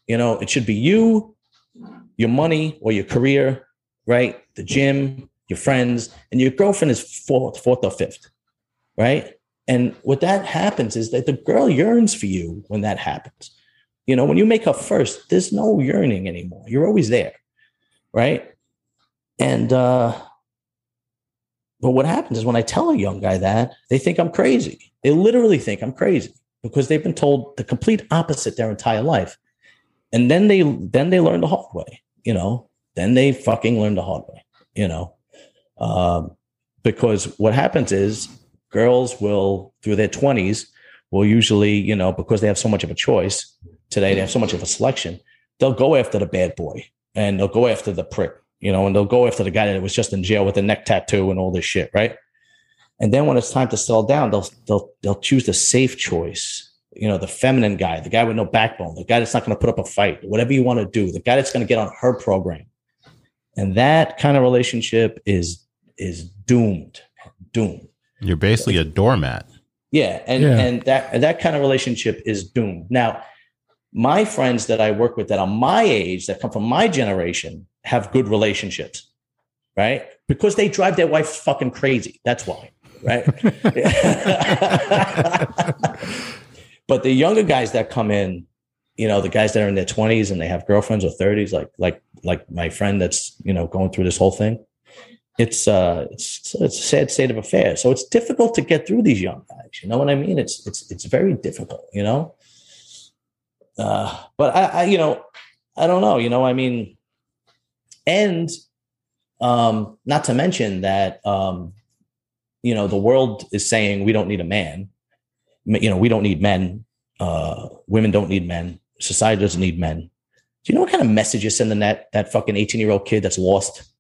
You know, it should be you, your money, or your career, right? The gym, your friends, and your girlfriend is fourth, fourth or fifth, right? And what that happens is that the girl yearns for you when that happens. You know, when you make her first, there's no yearning anymore. You're always there, right? And uh but what happens is when I tell a young guy that, they think I'm crazy. They literally think I'm crazy because they've been told the complete opposite their entire life. And then they then they learn the hard way, you know. Then they fucking learn the hard way, you know. Um, because what happens is girls will through their 20s will usually, you know, because they have so much of a choice today, they have so much of a selection, they'll go after the bad boy and they'll go after the prick you know, and they'll go after the guy that was just in jail with a neck tattoo and all this shit, right? And then when it's time to settle down, they'll they'll they'll choose the safe choice. You know, the feminine guy, the guy with no backbone, the guy that's not going to put up a fight, whatever you want to do, the guy that's going to get on her program. And that kind of relationship is is doomed, doomed. You're basically a doormat. Yeah, and yeah. and that that kind of relationship is doomed. Now, my friends that I work with that are my age, that come from my generation, have good relationships, right? Because they drive their wife fucking crazy. That's why, right? but the younger guys that come in, you know, the guys that are in their 20s and they have girlfriends or 30s, like like like my friend that's, you know, going through this whole thing. It's uh it's it's a sad state of affairs. So it's difficult to get through these young guys. You know what I mean? It's it's it's very difficult, you know. Uh, but I, I, you know, I don't know. You know, I mean, and um, not to mention that um, you know the world is saying we don't need a man. You know, we don't need men. Uh, women don't need men. Society doesn't need men. Do you know what kind of message you're sending that that fucking 18 year old kid that's lost?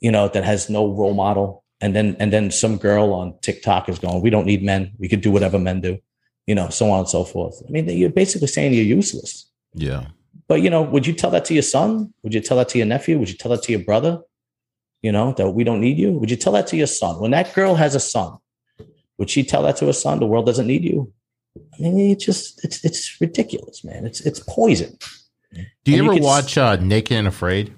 You know, that has no role model, and then and then some girl on TikTok is going, "We don't need men. We could do whatever men do." You know, so on and so forth. I mean, you're basically saying you're useless. Yeah. But you know, would you tell that to your son? Would you tell that to your nephew? Would you tell that to your brother? You know, that we don't need you? Would you tell that to your son? When that girl has a son, would she tell that to her son? The world doesn't need you. I mean, it's just it's it's ridiculous, man. It's it's poison. Do you and ever you watch uh, Naked and Afraid?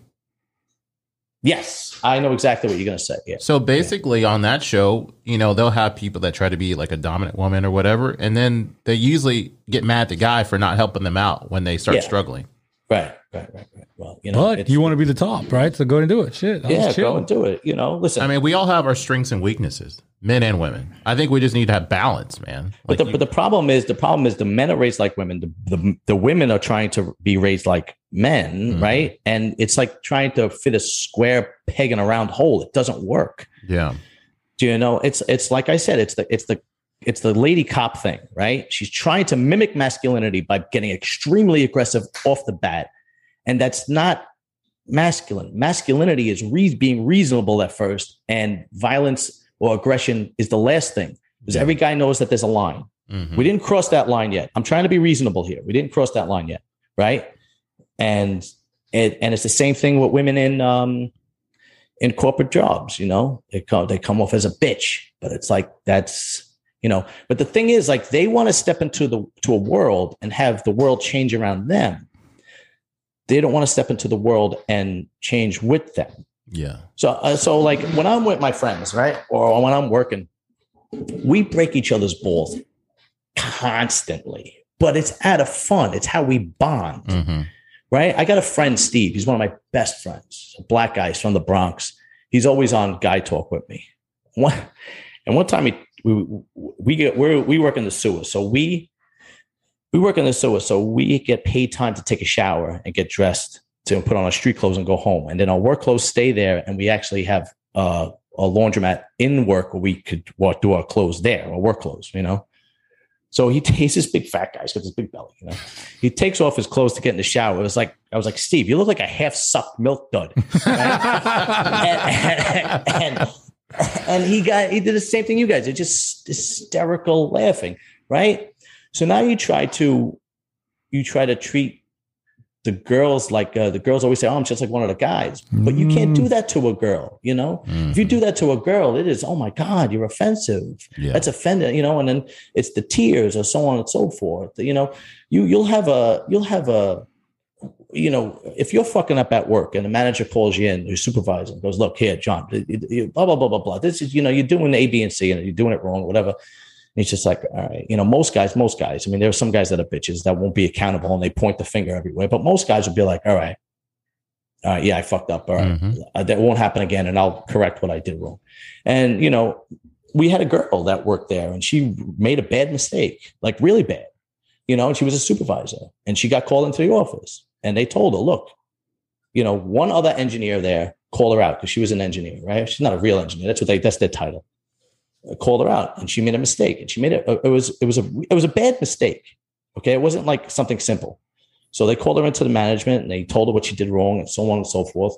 Yes, I know exactly what you're going to say. Yeah. So basically, yeah. on that show, you know, they'll have people that try to be like a dominant woman or whatever, and then they usually get mad at the guy for not helping them out when they start yeah. struggling. Right, right, right, right. Well, you know, but you want to be the top, right? So go and do it. Shit, yeah, go and do it. You know, listen. I mean, we all have our strengths and weaknesses, men and women. I think we just need to have balance, man. Like but, the, you, but the problem is, the problem is, the men are raised like women. The the, the women are trying to be raised like men, mm-hmm. right? And it's like trying to fit a square peg in a round hole. It doesn't work. Yeah. Do you know? It's it's like I said. It's the it's the it's the lady cop thing, right? She's trying to mimic masculinity by getting extremely aggressive off the bat. And that's not masculine. Masculinity is re- being reasonable at first, and violence or aggression is the last thing because every guy knows that there's a line. Mm-hmm. We didn't cross that line yet. I'm trying to be reasonable here. We didn't cross that line yet, right? And it, and it's the same thing with women in um, in corporate jobs. You know, they come they come off as a bitch, but it's like that's you know but the thing is like they want to step into the to a world and have the world change around them. They don't want to step into the world and change with them. Yeah. So uh, so like when i'm with my friends right or when i'm working we break each other's balls constantly but it's out of fun. It's how we bond. Mm-hmm. Right? I got a friend steve. He's one of my best friends a black guy. He's from the bronx. He's always on guy talk with me. One, and one time he we we get we we work in the sewer, so we we work in the sewer, so we get paid time to take a shower and get dressed to put on our street clothes and go home, and then our work clothes stay there, and we actually have uh, a laundromat in work where we could do our clothes there, our work clothes, you know. So he he's this big fat guy. He's got this big belly. You know, he takes off his clothes to get in the shower. It was like I was like, Steve, you look like a half sucked milk dud. and, and, and, and he got he did the same thing you guys. It's just hysterical laughing, right? So now you try to you try to treat the girls like uh, the girls always say, "Oh, I'm just like one of the guys," but you can't do that to a girl. You know, mm-hmm. if you do that to a girl, it is, "Oh my God, you're offensive." Yeah. That's offended. You know, and then it's the tears or so on and so forth. You know, you you'll have a you'll have a you know, if you're fucking up at work and the manager calls you in, your supervisor goes, "Look here, John, blah blah blah blah blah. This is you know, you're doing A, B, and C, and you're doing it wrong, whatever." And he's just like, all right, you know, most guys, most guys. I mean, there are some guys that are bitches that won't be accountable and they point the finger everywhere, but most guys will be like, all right, all right, yeah, I fucked up. All right. mm-hmm. uh, that won't happen again, and I'll correct what I did wrong. And you know, we had a girl that worked there, and she made a bad mistake, like really bad. You know, and she was a supervisor, and she got called into the office, and they told her, look, you know, one other engineer there called her out because she was an engineer, right? She's not a real engineer. That's what they. That's their title called her out and she made a mistake and she made it it was it was a it was a bad mistake okay? It wasn't like something simple. So they called her into the management and they told her what she did wrong and so on and so forth.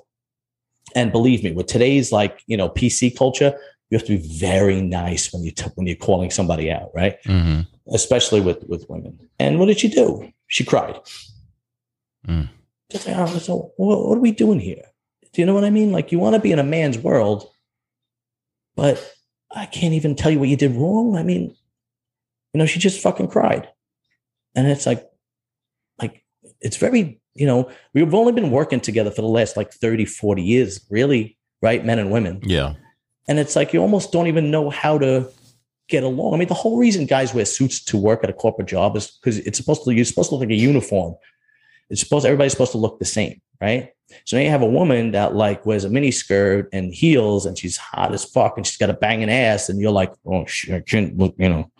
And believe me with today's like you know pc culture you have to be very nice when you t- when you're calling somebody out right? Mm-hmm. especially with with women. And what did she do? She cried. Mm. Just like, oh, so what, what are we doing here? Do you know what i mean? Like you want to be in a man's world but I can't even tell you what you did wrong. I mean, you know, she just fucking cried. And it's like, like, it's very, you know, we've only been working together for the last like 30, 40 years, really, right? Men and women. Yeah. And it's like you almost don't even know how to get along. I mean, the whole reason guys wear suits to work at a corporate job is because it's supposed to, you're supposed to look like a uniform. It's supposed, everybody's supposed to look the same, right? So now you have a woman that like wears a mini skirt and heels and she's hot as fuck and she's got a banging ass and you're like, oh shit, I can't look, you know,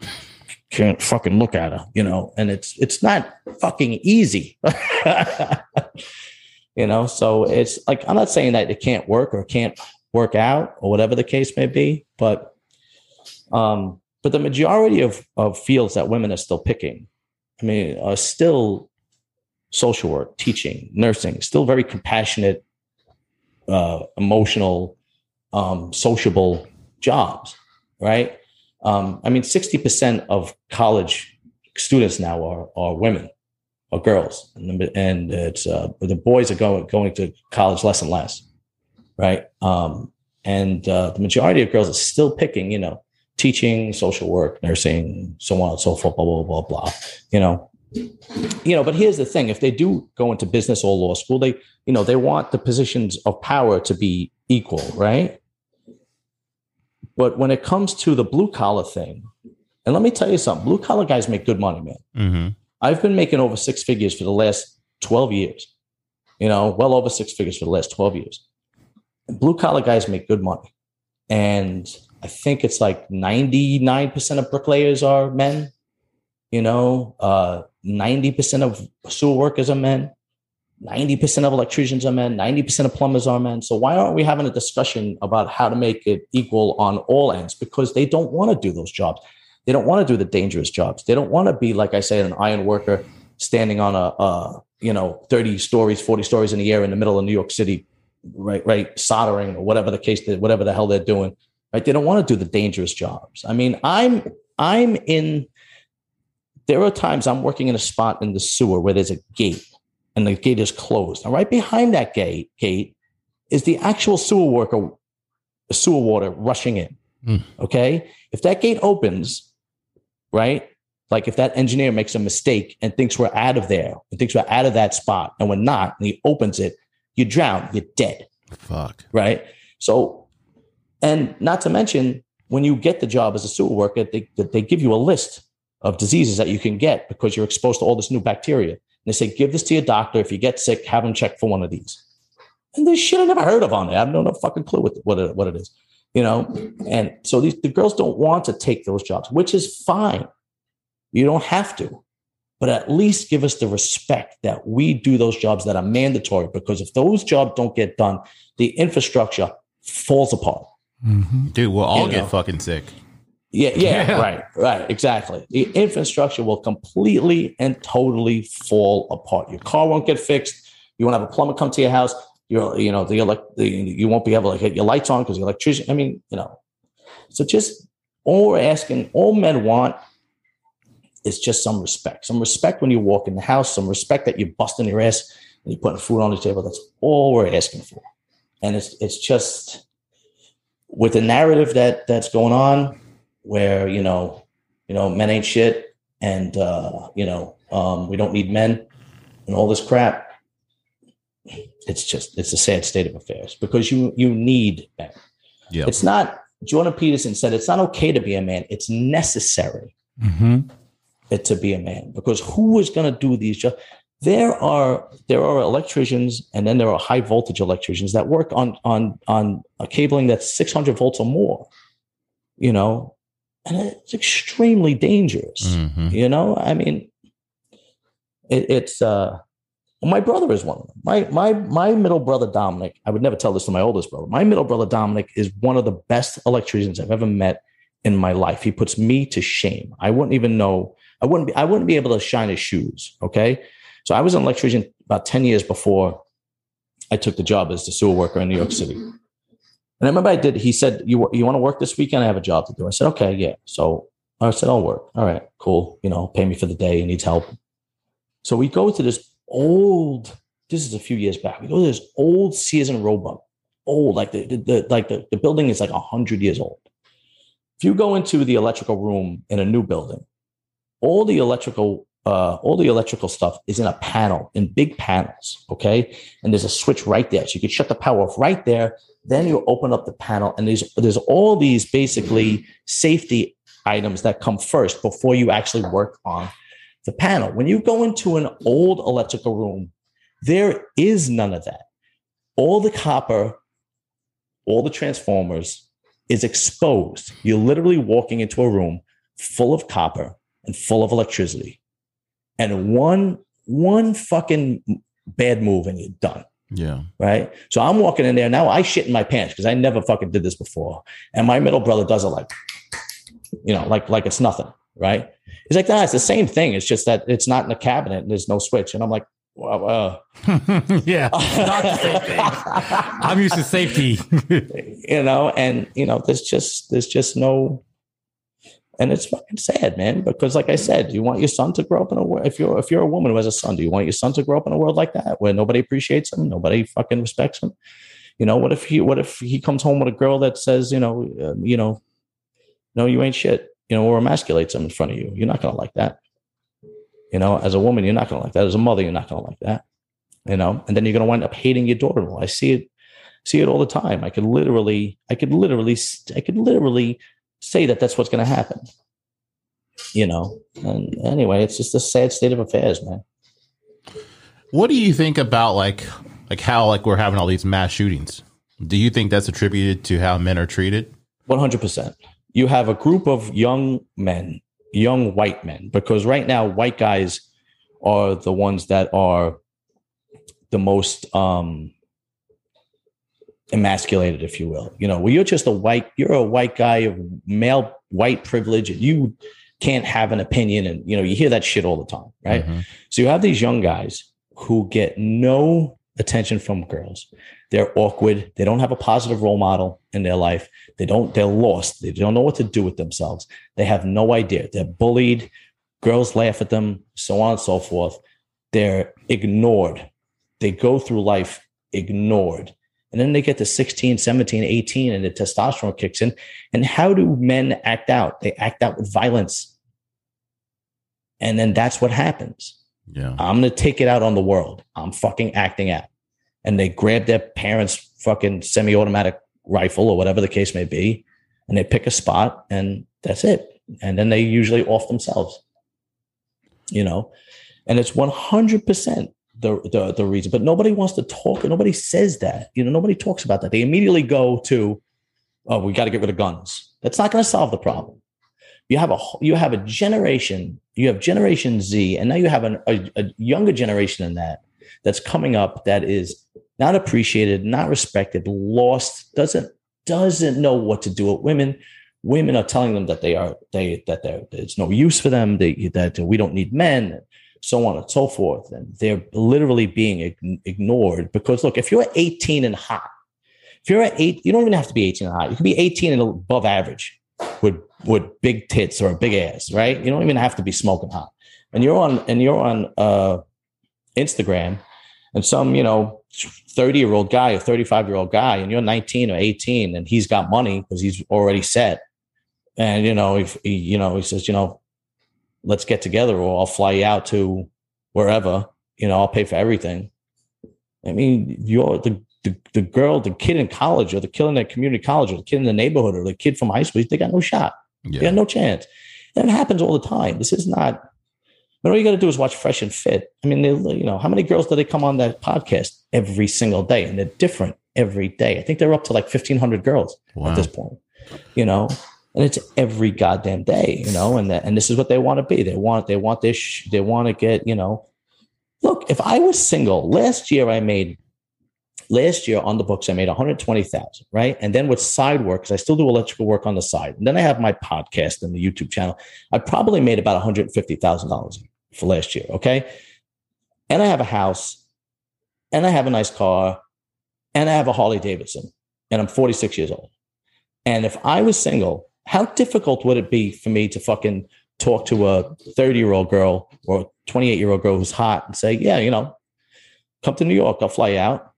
can't fucking look at her, you know, and it's it's not fucking easy. you know, so it's like I'm not saying that it can't work or can't work out or whatever the case may be, but um, but the majority of of fields that women are still picking, I mean, are still social work, teaching, nursing, still very compassionate, uh, emotional, um, sociable jobs, right? Um, I mean, 60% of college students now are, are women or girls. And, it's, uh, the boys are going, going to college less and less, right? Um, and uh, the majority of girls are still picking, you know, teaching, social work, nursing, so on and so forth, blah, blah, blah, blah, you know, you know but here's the thing. If they do go into business or law school they you know they want the positions of power to be equal right? But when it comes to the blue collar thing and let me tell you something blue collar guys make good money man. Mm-hmm. i've been making over six figures for the last 12 years you know well over six figures for the last 12 years. Blue collar guys make good money. And i think it's like 99% of bricklayers are men you know, uh, 90% of sewer workers are men. 90% of electricians are men. 90% of plumbers are men. So why aren't we having a discussion about how to make it equal on all ends? Because they don't want to do those jobs. They don't want to do the dangerous jobs. They don't want to be, like I say, an iron worker standing on a, a you know, 30 stories, 40 stories in the air in the middle of New York City, right, right, soldering or whatever the case, whatever the hell they're doing. Right. They don't want to do the dangerous jobs. I mean, I'm I'm in there are times I'm working in a spot in the sewer where there's a gate and the gate is closed. And right behind that gate, gate is the actual sewer worker, sewer water rushing in. Mm. Okay. If that gate opens, right? Like if that engineer makes a mistake and thinks we're out of there and thinks we're out of that spot and we're not, and he opens it, you drown, you're dead. Fuck. Right. So, and not to mention, when you get the job as a sewer worker, they, they give you a list of diseases that you can get because you're exposed to all this new bacteria. And they say, give this to your doctor. If you get sick, have him check for one of these. And this shit I never heard of on there. I have no, no fucking clue what, what, it, what it is, you know? And so these, the girls don't want to take those jobs, which is fine. You don't have to, but at least give us the respect that we do those jobs that are mandatory because if those jobs don't get done, the infrastructure falls apart. Mm-hmm. Dude, we'll all you get know? fucking sick. Yeah, yeah, yeah, right, right, exactly. The infrastructure will completely and totally fall apart. Your car won't get fixed. You won't have a plumber come to your house. You're, you know, the elect, the, you won't be able to get your lights on because the electrician. I mean, you know, so just all we're asking, all men want is just some respect. Some respect when you walk in the house, some respect that you're busting your ass and you're putting food on the table. That's all we're asking for. And it's it's just with the narrative that that's going on, where you know, you know, men ain't shit, and uh, you know, um, we don't need men, and all this crap. It's just it's a sad state of affairs because you you need men. Yeah, it's not. Jordan Peterson said it's not okay to be a man; it's necessary. Mm-hmm to be a man because who is going to do these jobs? There are there are electricians and then there are high voltage electricians that work on on on a cabling that's 600 volts or more, you know, and it's extremely dangerous. Mm-hmm. You know, I mean, it, it's uh, my brother is one of them. My my my middle brother Dominic. I would never tell this to my oldest brother. My middle brother Dominic is one of the best electricians I've ever met in my life. He puts me to shame. I wouldn't even know I wouldn't be I wouldn't be able to shine his shoes. Okay. So I was an electrician about 10 years before I took the job as the sewer worker in New York City. And I remember I did, he said, You you want to work this weekend? I have a job to do. I said, Okay, yeah. So I said, I'll work. All right, cool. You know, pay me for the day. He needs help. So we go to this old, this is a few years back. We go to this old Sears and Roebuck. Old, like the, the, the like the, the building is like hundred years old. If you go into the electrical room in a new building, all the electrical uh, all the electrical stuff is in a panel in big panels okay and there's a switch right there so you can shut the power off right there then you open up the panel and there's there's all these basically safety items that come first before you actually work on the panel when you go into an old electrical room there is none of that all the copper all the transformers is exposed you're literally walking into a room full of copper and full of electricity. And one one fucking bad move and you're done. Yeah. Right. So I'm walking in there now. I shit in my pants because I never fucking did this before. And my middle brother does it like, you know, like like it's nothing. Right. He's like, nah, it's the same thing. It's just that it's not in the cabinet and there's no switch. And I'm like, well, uh, yeah, not the same thing. I'm used to safety. you know, and you know, there's just there's just no and it's fucking sad, man. Because like I said, you want your son to grow up in a world. If you're if you're a woman who has a son, do you want your son to grow up in a world like that where nobody appreciates him, nobody fucking respects him? You know, what if he what if he comes home with a girl that says, you know, uh, you know, no, you ain't shit, you know, or emasculates him in front of you? You're not gonna like that. You know, as a woman, you're not gonna like that. As a mother, you're not gonna like that. You know, and then you're gonna wind up hating your daughter-in-law. I see it, see it all the time. I could literally, I could literally, I could literally say that that's what's going to happen. You know, and anyway, it's just a sad state of affairs, man. What do you think about like like how like we're having all these mass shootings? Do you think that's attributed to how men are treated? One hundred percent. You have a group of young men, young white men, because right now white guys are the ones that are the most um emasculated, if you will. You know, well, you're just a white, you're a white guy of male white privilege, and you can't have an opinion. And you know, you hear that shit all the time, right? Mm-hmm. So you have these young guys who get no attention from girls. They're awkward. They don't have a positive role model in their life. They don't, they're lost. They don't know what to do with themselves. They have no idea. They're bullied. Girls laugh at them, so on and so forth. They're ignored. They go through life ignored. And then they get to 16, 17, 18, and the testosterone kicks in. And how do men act out? They act out with violence. And then that's what happens. Yeah. I'm going to take it out on the world. I'm fucking acting out. And they grab their parents' fucking semi automatic rifle or whatever the case may be. And they pick a spot and that's it. And then they usually off themselves, you know? And it's 100% the, the the reason. But nobody wants to talk. Nobody says that. You know, nobody talks about that. They immediately go to, "Oh, we got to get rid of guns." That's not going to solve the problem. You have a you have a generation. You have Generation Z, and now you have an, a, a younger generation than that that's coming up that is not appreciated, not respected, lost, doesn't doesn't know what to do with women, women are telling them that they are they that there there's no use for them they, that we don't need men so on and so forth and they're literally being ignored because look if you're 18 and hot if you're at eight you don't even have to be 18 and hot you can be 18 and above average with with big tits or a big ass right? You don't even have to be smoking hot. And you're on and you're on uh instagram and some you know 30 year old guy or 35 year old guy and you're 19 or 18 and he's got money because he's already set. And you know if you know he says you know let's get together or i'll fly you out to wherever you know i'll pay for everything i mean you're the the, the girl the kid in college or the kid in the community college or the kid in the neighborhood or the kid from high school they got no shot yeah. they got no chance and it happens all the time this is not but all you got to do is watch Fresh and Fit. I mean, they, you know, how many girls do they come on that podcast every single day? And they're different every day. I think they're up to like 1,500 girls wow. at this point, you know, and it's every goddamn day, you know, and that, and this is what they want to be. They want, they want this, they want to get, you know, look, if I was single last year, I made last year on the books, I made 120,000, right? And then with side work, because I still do electrical work on the side. And then I have my podcast and the YouTube channel. I probably made about $150,000 for last year. Okay. And I have a house and I have a nice car and I have a Harley Davidson and I'm 46 years old. And if I was single, how difficult would it be for me to fucking talk to a 30 year old girl or 28 year old girl who's hot and say, yeah, you know, come to New York, I'll fly you out.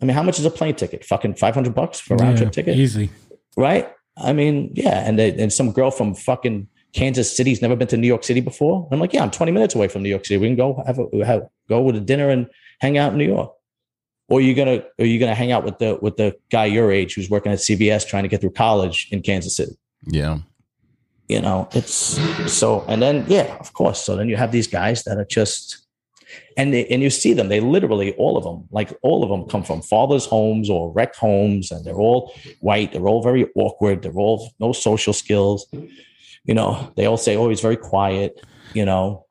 I mean, how much is a plane ticket? Fucking 500 bucks for a round trip ticket? Easy. Right. I mean, yeah. And, they, and some girl from fucking Kansas City's never been to New York City before. I'm like, yeah, I'm 20 minutes away from New York City. We can go have a have, go with a dinner and hang out in New York. Or are you gonna are you gonna hang out with the with the guy your age who's working at CVS trying to get through college in Kansas City? Yeah. You know, it's so and then yeah, of course. So then you have these guys that are just and they, and you see them they literally all of them like all of them come from fathers homes or wrecked homes and they're all white they're all very awkward they're all no social skills you know, they all say, oh, he's very quiet, you know.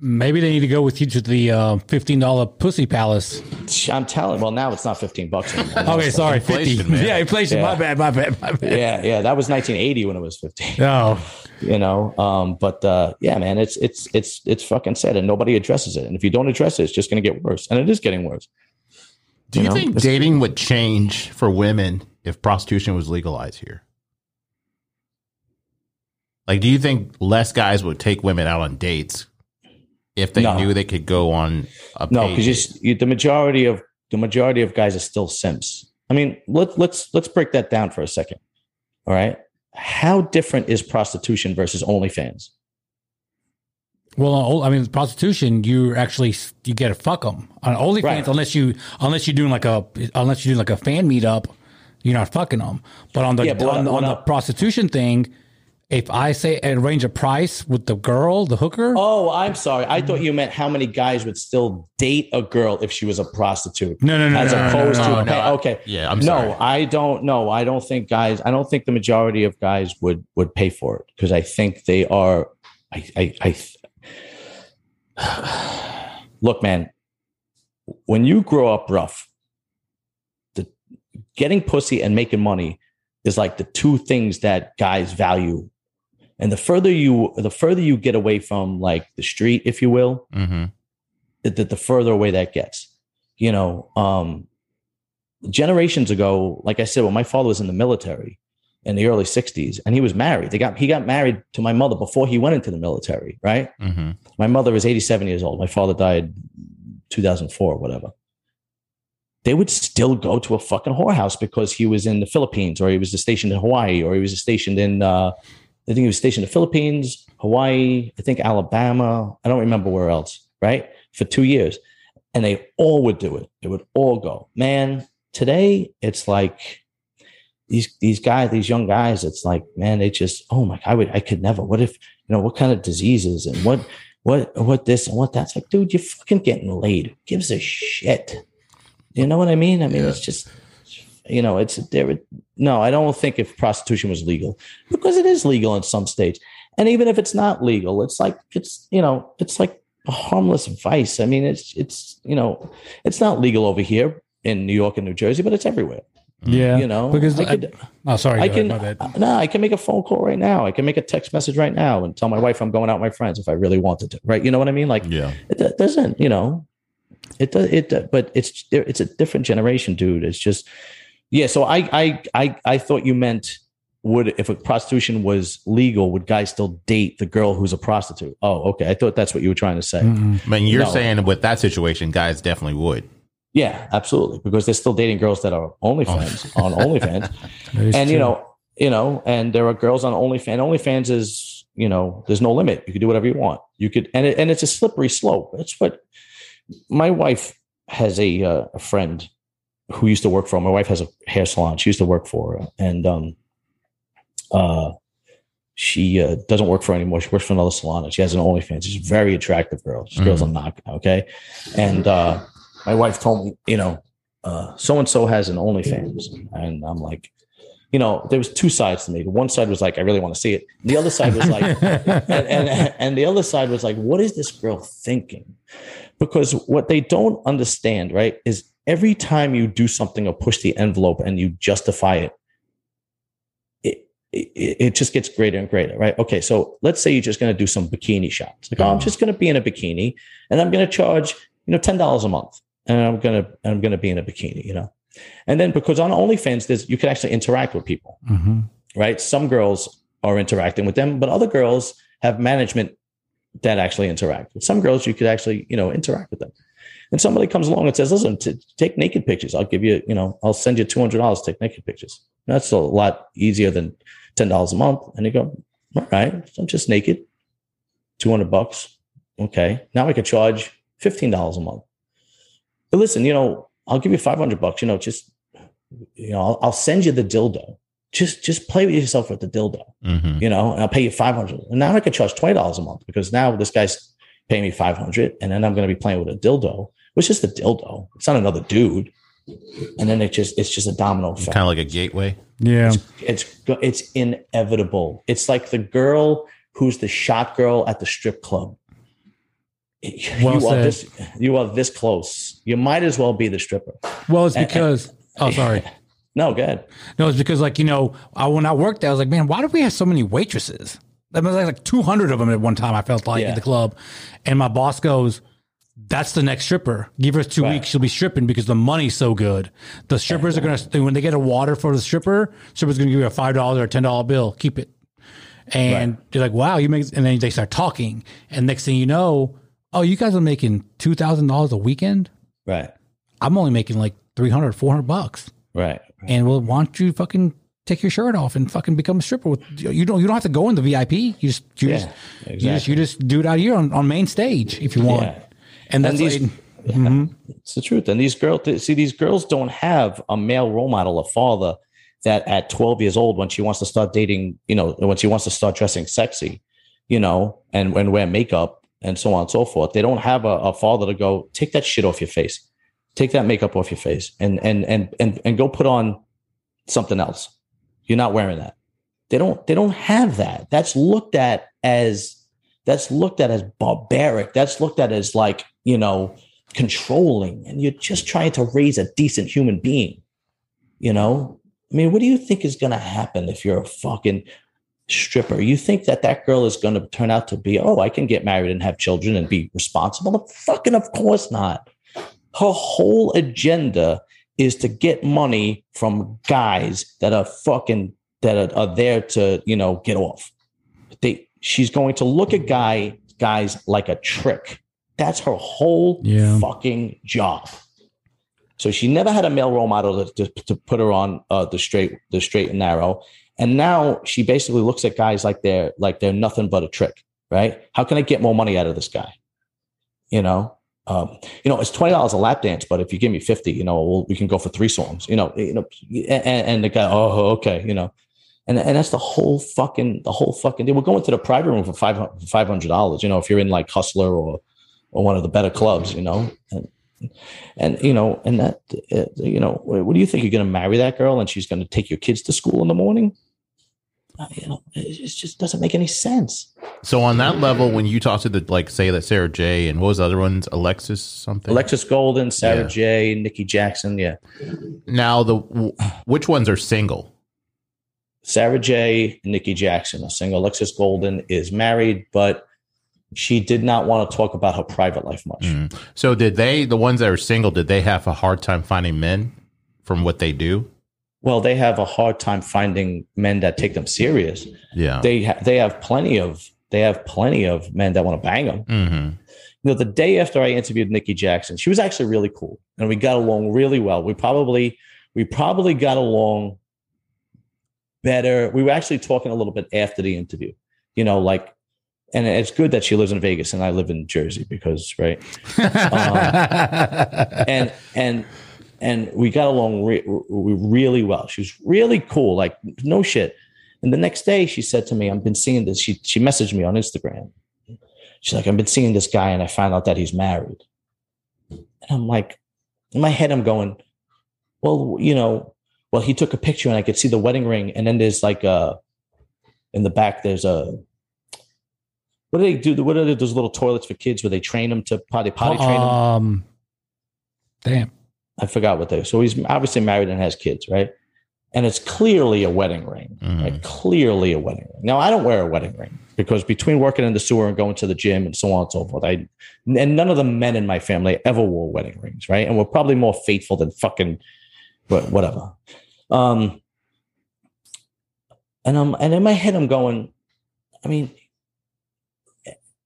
Maybe they need to go with you to the uh, fifteen dollar Pussy Palace. I'm telling. Well, now it's not fifteen bucks anymore. okay, sorry, fifty. Man. Yeah, inflation. Yeah. My bad. My bad. My bad. Yeah, yeah. That was 1980 when it was 15. No, you know. Um, but uh, yeah, man, it's it's it's it's fucking sad, and nobody addresses it. And if you don't address it, it's just going to get worse, and it is getting worse. Do you, you know? think dating would change for women if prostitution was legalized here? Like, do you think less guys would take women out on dates if they no. knew they could go on a no? Because the majority of the majority of guys are still simps. I mean, let, let's let's break that down for a second. All right, how different is prostitution versus OnlyFans? Well, I mean, prostitution, you actually you get to fuck them on OnlyFans right. unless you unless you're doing like a unless you're doing like a fan meetup, you're not fucking them. But on the yeah, on, on the prostitution thing, if I say arrange a price with the girl, the hooker. Oh, I'm sorry. I thought you meant how many guys would still date a girl if she was a prostitute. No, no, no. As no, opposed no, no, to no, okay, yeah, I'm sorry. No, I don't know. I don't think guys. I don't think the majority of guys would would pay for it because I think they are. I, I, I look, man. When you grow up rough, the getting pussy and making money is like the two things that guys value and the further you the further you get away from like the street if you will mm-hmm. the, the further away that gets you know um generations ago like i said well my father was in the military in the early 60s and he was married they got he got married to my mother before he went into the military right mm-hmm. my mother was 87 years old my father died 2004 or whatever they would still go to a fucking whorehouse because he was in the Philippines or he was stationed in Hawaii or he was stationed in uh, I think he was stationed in the Philippines, Hawaii, I think Alabama. I don't remember where else, right? For two years. And they all would do it. They would all go. Man, today it's like these these guys, these young guys, it's like, man, they just, oh my God, I would I could never. What if, you know, what kind of diseases and what what what this and what that's like, dude, you're fucking getting laid. Who gives a shit? You know what I mean? I mean, yeah. it's just you know, it's there. No, I don't think if prostitution was legal because it is legal in some states, and even if it's not legal, it's like it's you know, it's like a harmless vice. I mean, it's it's you know, it's not legal over here in New York and New Jersey, but it's everywhere. Mm-hmm. Yeah, You know, because I I could- oh, sorry, I can, ahead, uh, no, I can make a phone call right now. I can make a text message right now and tell my wife I'm going out with my friends if I really wanted to. Right? You know what I mean? Like, Yeah. it do- doesn't. You know, it does. It, but it's it's a different generation, dude. It's just, yeah. So I I I I thought you meant would if a prostitution was legal, would guys still date the girl who's a prostitute? Oh, okay. I thought that's what you were trying to say. Mm-mm. I mean, you're No. saying with that situation, guys definitely would. Yeah, absolutely. Because they're still dating girls that are OnlyFans on OnlyFans. That is and you know, you know, and there are girls on OnlyFans. OnlyFans is, you know, there's no limit. You can do whatever you want. You could, and it, and it's a slippery slope. That's what my wife has a, uh, a friend who used to work for. My wife has a hair salon. She used to work for and um, uh, she uh, doesn't work for anymore. She works for another salon, and she has an OnlyFans. She's a very attractive girl. This girl's a knock, okay. And uh, my wife told me, you know, so and so has an OnlyFans, and I'm like, you know, there was two sides to me. The one side was like, I really want to see it. The other side was like, and, and and the other side was like, what is this girl thinking? Because what they don't understand, right, is every time you do something or push the envelope and you justify it, it it, it just gets greater and greater, right? Okay, so let's say you're just going to do some bikini shots. Like, oh, I'm just going to be in a bikini, and I'm going to charge, you know, ten dollars a month, and I'm gonna I'm going to be in a bikini, you know. And then because on OnlyFans, there's you can actually interact with people Mhm. right? Some girls are interacting with them, but other girls have management that actually interact. With some girls, you could actually, you know, interact with them. And somebody comes along and says, "Listen, to take naked pictures. I'll give you, you know, I'll send you two hundred dollars to take naked pictures. That's a lot easier than ten dollars a month." And they go, "All right, I'm just naked, two hundred bucks. Okay, now I could charge fifteen dollars a month. But listen, you know, I'll give you five hundred bucks. You know, just you know, I'll, I'll send you the dildo. Just just play with yourself with the dildo, hmm you know, and I'll pay you five hundred. And now I can charge twenty dollars a month because now this guy's paying me five hundred, and then I'm going to be playing with a dildo. It's just a dildo. It's not another dude. And then it just it's just a domino effect. Kind of like a gateway. Yeah. It's go- it's inevitable. It's like the girl who's the shot girl at the strip club. Well you are this you are this close. You might as well be the stripper. Well, it's because. Oh, sorry. No, good. No, it's because like you know, I, when I worked there, I was like, man, why do we have so many waitresses? There was like, like 200 of them at one time. I felt like Yeah. at the club, and my boss goes, "That's the next stripper. Give her two Right. weeks, she'll be stripping because the money's so good. The strippers are gonna when they get a water for the stripper, stripper's gonna give you a five dollar or ten dollar bill. Keep it." And they're like, "Wow, you make," and then they start talking, and next thing you know, oh, you guys are making two thousand dollars a weekend. Right. I'm only making like 300, 400 bucks Right. and well, why don't you fucking take your shirt off and fucking become a stripper? With you don't you don't have to go in the VIP. You just you Yeah, just you just you just do it out here on, on main stage if you want. Yeah. And that's And these- like, Mhm. It's the truth. And these girls, see, these girls don't have a male role model, a father that at 12 years old, when she wants to start dating, you know, when she wants to start dressing sexy, you know, and, and wear makeup and so on and so forth, they don't have a, a father to go, take that shit off your face, take that makeup off your face and, and, and, and, and go put on something else. You're not wearing that. They don't, they don't have that. That's looked at as, that's looked at as barbaric. That's looked at as like, you know, controlling and you're just trying to raise a decent human being. You know, I mean, what do you think is going to happen if you're a fucking stripper? You think that that girl is going to turn out to be, oh, I can get married and have children and be responsible? Fucking, of course not. Her whole agenda is to get money from guys that are fucking that are, are there to, you know, get off. They, she's going to look at guy guys like a trick. That's her whole Yeah. fucking job. So she never had a male role model to, to, to put her on uh, the straight the straight and narrow. And now she basically looks at guys like they're like they're nothing but a trick, right? How can I get more money out of this guy? You know, um, you know, it's twenty dollars a lap dance, but if you give me fifty, you know, we'll, we can go for three songs. You know, you know, and, and the guy, oh, okay, you know, and and that's the whole fucking the whole fucking. They were going to the private room for five hundred dollars. You know, if you're in like Hustler or one of the better clubs, you know, and and you know, and that uh, you know, what do you think? You're going to marry that girl and she's going to take your kids to school in the morning? uh, you know, it just doesn't make any sense. So on that level, when you talk to the like, say that Sara Jay. and what was the other ones, Alexis something. Alexis Golden, Sarah Yeah. J, Nikki Jackson, yeah. now the which ones are single? Sara Jay Nikki Jackson are single. Alexis Golden is married, but she did not want to talk about her private life much. Mm. So did they, the ones that are single, did they have a hard time finding men from what they do? Well, they have a hard time finding men that take them serious. Yeah. They ha- they have plenty of they have plenty of men that want to bang them. hmm You know, the day after I interviewed Nikki Jackson, she was actually really cool, and we got along really well. We probably we probably got along better. We were actually talking a little bit after the interview. You know, like, and it's good that she lives in Vegas and I live in Jersey because right. Um, and and and we got along re- re- really well. She was really cool, like no shit. And the next day, she said to me, "I've been seeing this." She she messaged me on Instagram. She's like, "I've been seeing this guy, and I found out that he's married." And I'm like, in my head, I'm going, "Well, you know, well, he took a picture, and I could see the wedding ring, and then there's like a in the back, there's a." What do they do? What are those little toilets for kids where they train them to potty potty train them? um, damn. I forgot what they. So he's obviously married and has kids, right? And it's clearly a wedding ring, Mhm. right? Clearly a wedding ring. Now I don't wear a wedding ring because between working in the sewer and going to the gym and so on and so forth, I and none of the men in my family ever wore wedding rings, right? And we're probably more faithful than fucking, but whatever. Um, and I'm and in my head I'm going, I mean,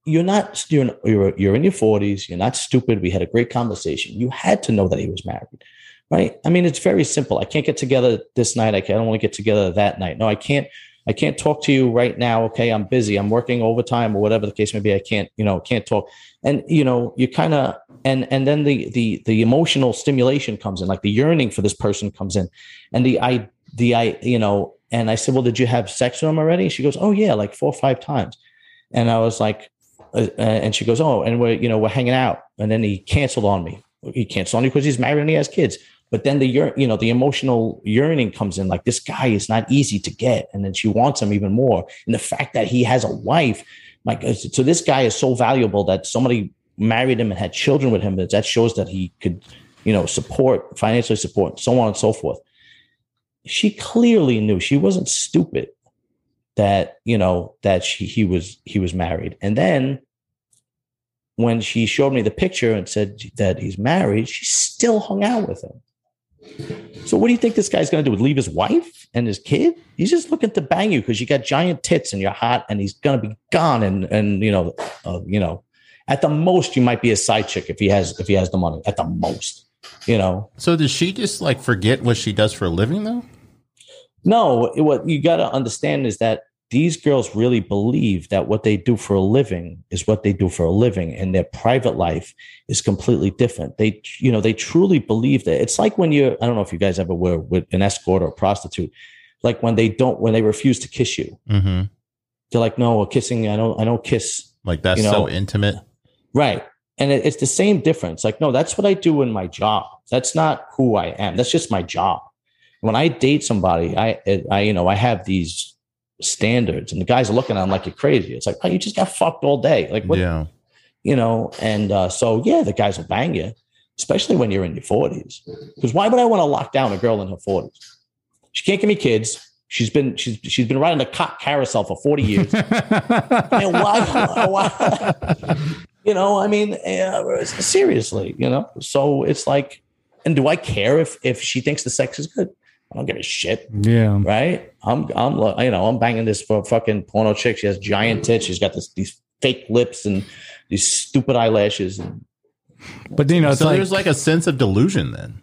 you're not you're you're you're in your 40s. You're not stupid. We had a great conversation. You had to know that he was married, right? I mean, it's very simple. I can't get together this night. I, can't, I don't want to get together that night. No, I can't. I can't talk to you right now. Okay, I'm busy. I'm working overtime or whatever the case may be. I can't, you know, can't talk. And you know, you kind of and and then the the the emotional stimulation comes in, like the yearning for this person comes in, and the I the I you know. And I said, well, did you have sex with him already? She goes, oh yeah, like four or five times. And I was like, uh, and she goes, "Oh, and we're you know we're hanging out." And then he canceled on me. He canceled on me because he's married and he has kids. But then the you know, the emotional yearning comes in. Like this guy is not easy to get, and then she wants him even more. And the fact that he has a wife, like, uh, so this guy is so valuable that somebody married him and had children with him. That shows that he could, you know, support financially support, so on and so forth. She clearly knew she wasn't stupid that you know that she he was he was married. And then when she showed me the picture and said that he's married she still hung out with him. So what do you think this guy's going to do leave his wife and his kid? He's just looking to bang you because you got giant tits and you're hot and he's going to be gone and and you know uh, you know at the most you might be a side chick if he has if he has the money at the most you know? So does she just like forget what she does for a living though? No, it- what you got to understand is that these girls really believe that what they do for a living is what they do for a living, and their private life is completely different. They, you know, they truly believe that. It's like when you're, I don't know if you guys ever were with an escort or a prostitute, like when they don't, when they refuse to kiss you, Mm-hmm. they're like, no, kissing, I don't, I don't kiss. Like that's You know- so intimate. Right. And it, it's the same difference. Like, no, that's what I do in my job. That's not who I am. That's just my job. When I date somebody, I, I, you know, I have these standards, and the guys are looking at them like you're crazy. It's like, oh, you just got fucked all day. Like, what, Yeah. you know? And uh, so, yeah, the guys will bang you, especially when you're in your 40s. Because why would I want to lock down a girl in her 40s? She can't give me kids. She's been she's she's been riding a cock carousel for 40 years. And why, why you know, I mean, uh, seriously, you know. So it's like, and do I care if if she thinks the sex is good? I don't give a shit, yeah. right? I'm I'm you know I'm banging this for fucking porno chick. She has giant tits. She's got this these fake lips and these stupid eyelashes. And But you know, so like, there's like a sense of delusion then.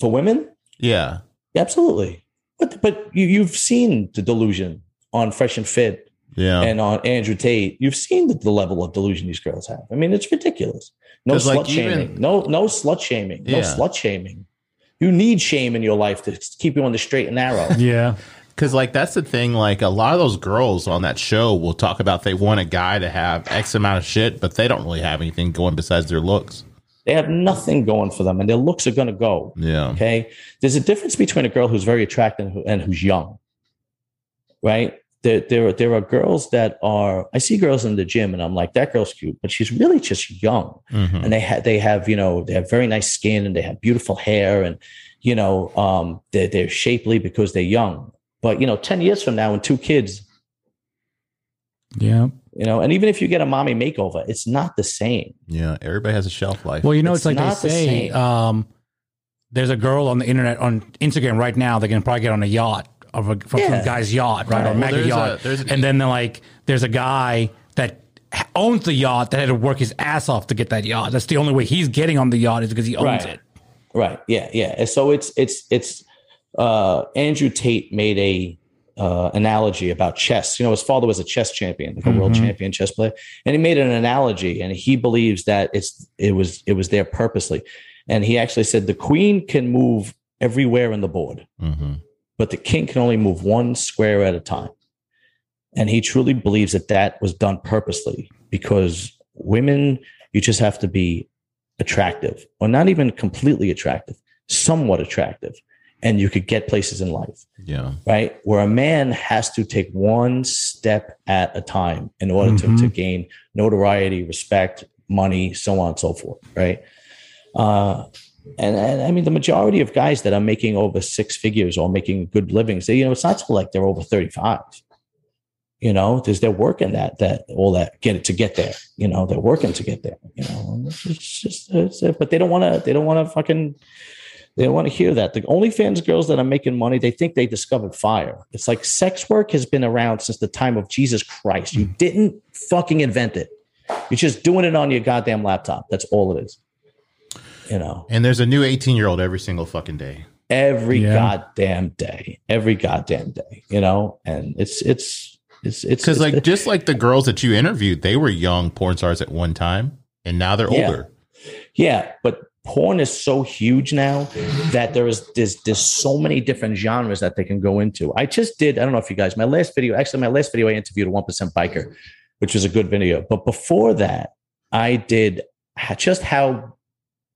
for women, Yeah. absolutely. But but you you've seen the delusion on Fresh and Fit Yeah. and on Andrew Tate. You've seen the, the level of delusion these girls have. I mean, it's ridiculous. No slut like, even- shaming. No no slut shaming. No Yeah. slut shaming. You need shame in your life to keep you on the straight and narrow. yeah. Because like that's the thing. Like a lot of those girls on that show will talk about they want a guy to have X amount of shit, but they don't really have anything going besides their looks. they have nothing going for them, and their looks are going to go. Yeah. Okay, there's a difference between a girl who's very attractive and, who, and who's young. right? There, there, there are girls that are. I see girls in the gym, and I'm like, that girl's cute, but she's really just young. Mhm. And they have, they have, you know, they have very nice skin, and they have beautiful hair, and you know, um, they're they're shapely because they're young. But you know, ten years from now, and two kids, Yeah. you know, and even if you get a mommy makeover, it's not the same. Yeah, everybody has a shelf life. Well, you know, It's it's, like they not the say. Um, there's a girl on the internet on Instagram right now that can probably get on a yacht of a, from Yeah. some guy's yacht, right, Right. or Well, mega yacht, a- a- and then they're like, there's a guy that owns the yacht that had to work his ass off to get that yacht. That's the only way he's getting on the yacht is because he owns Right. it. Right. Yeah. Yeah. And so it's it's it's uh Andrew Tate made a uh analogy about chess. You know, his father was a chess champion, like a world Mhm. champion chess player. And he made an analogy and he believes that it's it was it was there purposely. And he actually said the queen can move everywhere in the board, hmm but the king can only move one square at a time. And he truly believes that that was done purposely because women, you just have to be attractive or not even completely attractive, somewhat attractive, and you could get places in life, Yeah. right? Where a man has to take one step at a time in order Mhm. to, to gain notoriety, respect, money, so on and so forth, right? Uh, and, and I mean, the majority of guys that are making over six figures or making good livings, they, you know, it's not till like they're over 35. You know, there's they're working that that all that get it to get there. You know, they're working to get there. You know, it's just, it's, uh, but they don't want to. They don't want to fucking. They don't want to hear that. The OnlyFans girls that are making money, they think they discovered fire. It's like sex work has been around since the time of Jesus Christ. You mm. didn't fucking invent it. You're just doing it on your goddamn laptop. That's all it is. You know, And there's a new 18 year old every single fucking day. every Yeah. goddamn day, every goddamn day. You know, and it's it's it's it's Because like just like the girls that you interviewed, they were young porn stars at one time, and now they're Yeah. older. Yeah, but porn is so huge now that there is there's there's so many different genres that they can go into. I just did, I don't know if you guys, my last video, actually my last video I interviewed a 1% biker, which was a good video. But before that, I did just how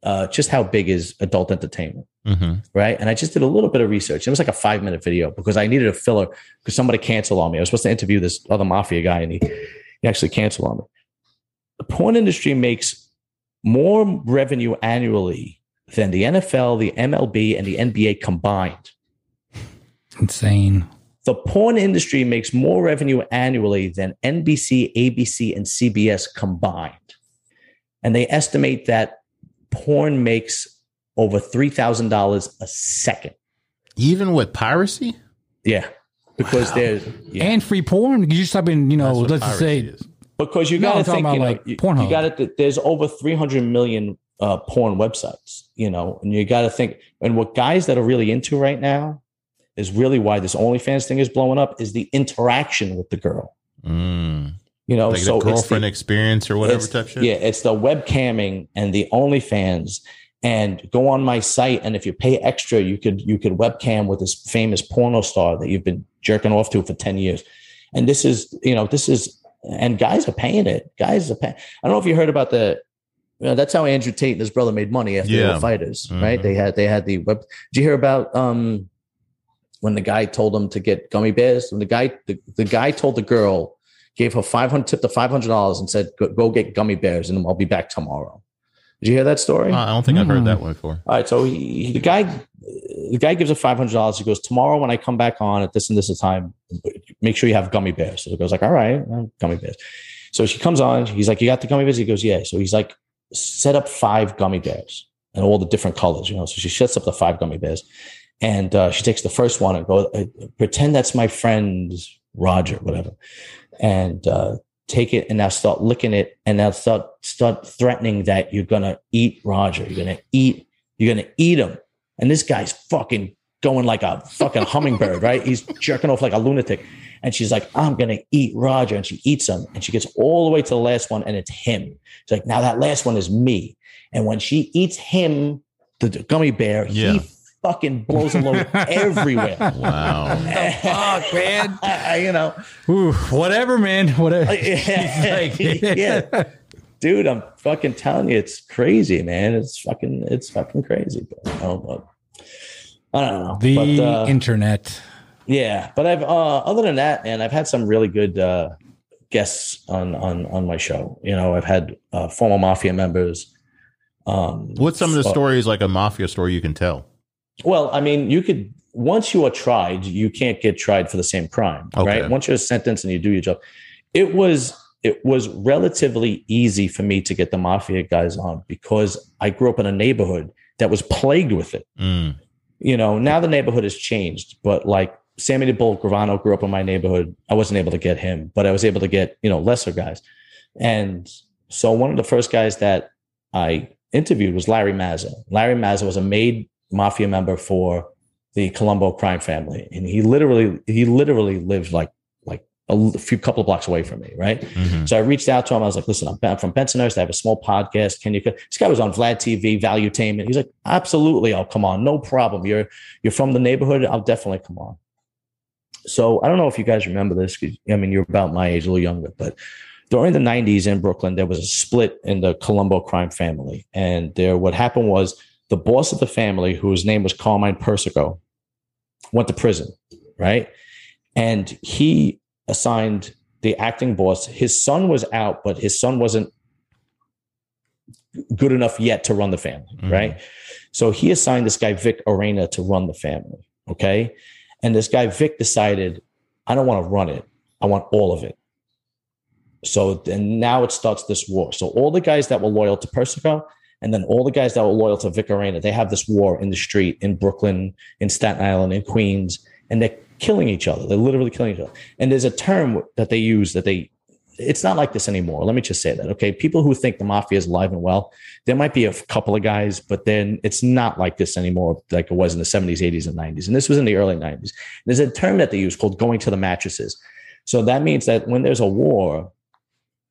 uh just how big is adult entertainment, hmm right? And I just did a little bit of research. It was like a 5 minute video because I needed a filler because somebody canceled on me. I was supposed to interview this other mafia guy and he, he actually canceled on me. The porn industry makes more revenue annually than the NFL, the MLB, and the NBA combined. Insane. The porn industry makes more revenue annually than NBC, ABC, and CBS combined. And they estimate that porn makes over $3,000 a second. Even with piracy, Yeah. Because Wow. there's, yeah. And free porn. You just type in, you know, let's just say is. because you got to I'm talking think, about, you know, like, you, Pornhub. you got to. There's over 300 million uh, porn websites, you know, and you got to think. And what guys that are really into right now is really why this OnlyFans thing is blowing up is the interaction with the girl. Mm. You know, like so the it's the- girlfriend experience or whatever type shit. Yeah, it's the webcamming and the OnlyFans. And go on my site, and if you pay extra, you could you could webcam with this famous porno star that you've been jerking off to for ten years. And this is, you know, this is, and guys are paying it. Guys are paying. I don't know if you heard about the. You know, that's how Andrew Tate and his brother made money after they were fighters, right? Mhm. They had they had the web. Did you hear about um when the guy told them to get gummy bears? When the guy the, the guy told the girl gave her 500 tipped her $500 and said go, go get gummy bears and i'll be back tomorrow. Did you hear that story? Uh, I don't think I've heard Mm. that one before. all right so he, he- the guy the guy gives her $500 he goes tomorrow when i come back on at this and this time make sure you have gummy bears. So the girl's like all right gummy bears. So she comes on. He's like you got the gummy bears? He goes yeah. So he's like set up five gummy bears and all the different colors you know. So she sets up the five gummy bears and uh, she takes the first one and go uh, pretend that's my friend roger whatever and uh, take it and now start licking it and now start start threatening that you're gonna eat Roger. You're gonna eat. You're gonna eat him. And this guy's fucking going like a fucking hummingbird, right? He's jerking off like a lunatic. And she's like, I'm gonna eat Roger, and she eats him, and she gets all the way to the last one, and it's him. She's like, now that last one is me. And when she eats him, the, the gummy bear, Yeah. he fucking blows a load everywhere. Wow. fuck, man? you know, Ooh, whatever, man. Whatever. yeah, like- yeah. Dude, I'm fucking telling you, it's crazy, man. It's fucking, it's fucking crazy. But, you know, but I don't know. The but, uh, internet. Yeah, but I've uh, other than that, and I've had some really good uh, guests on on on my show. You know, I've had uh, former mafia members. Um, What's some of the so- stories like a mafia story you can tell? Well, I mean, you could once you are tried, you can't get tried for the same crime, Okay. right? Once you're sentenced and you do your job, it was it was relatively easy for me to get the mafia guys on because I grew up in a neighborhood that was plagued with it. Mm. You know, now the neighborhood has changed, but like Sammy the Bull Gravano grew up in my neighborhood. I wasn't able to get him, but I was able to get you know lesser guys, and so one of the first guys that I interviewed was Larry Mazza. Larry Mazza was a made mafia member for the Colombo crime family, and he literally he literally lived like like a few couple of blocks away from me, right? Mhm. So I reached out to him. I was like, "Listen, I'm, I'm from Bensonhurst. I have a small podcast. Can you?" This guy was on Vlad TV, Valuetainment. He's like, "Absolutely, I'll come on. No problem. You're you're from the neighborhood. I'll definitely come on." So I don't know if you guys remember this. I mean, you're about my age, a little younger, but during the 90s in Brooklyn, there was a split in the Colombo crime family. And there, what happened was the boss of the family, whose name was Carmine Persico, went to prison, right? And he assigned the acting boss. His son was out, but his son wasn't good enough yet to run the family, Mhm. right? So he assigned this guy, Vic Orena, to run the family, okay? And this guy, Vic, decided, I don't want to run it. I want all of it. So then now it starts this war. So all the guys that were loyal to Persico, and then all the guys that were loyal to Vic Orena, they have this war in the street in Brooklyn, in Staten Island, in Queens, and they're killing each other. They're literally killing each other. And there's a term that they use that they, it's not like this anymore. Let me just say that. Okay. People who think the mafia is alive and well, there might be a couple of guys, but then it's not like this anymore, like it was in the 70s, 80s, and 90s. And this was in the early 90s. There's a term that they use called going to the mattresses. So that means that when there's a war,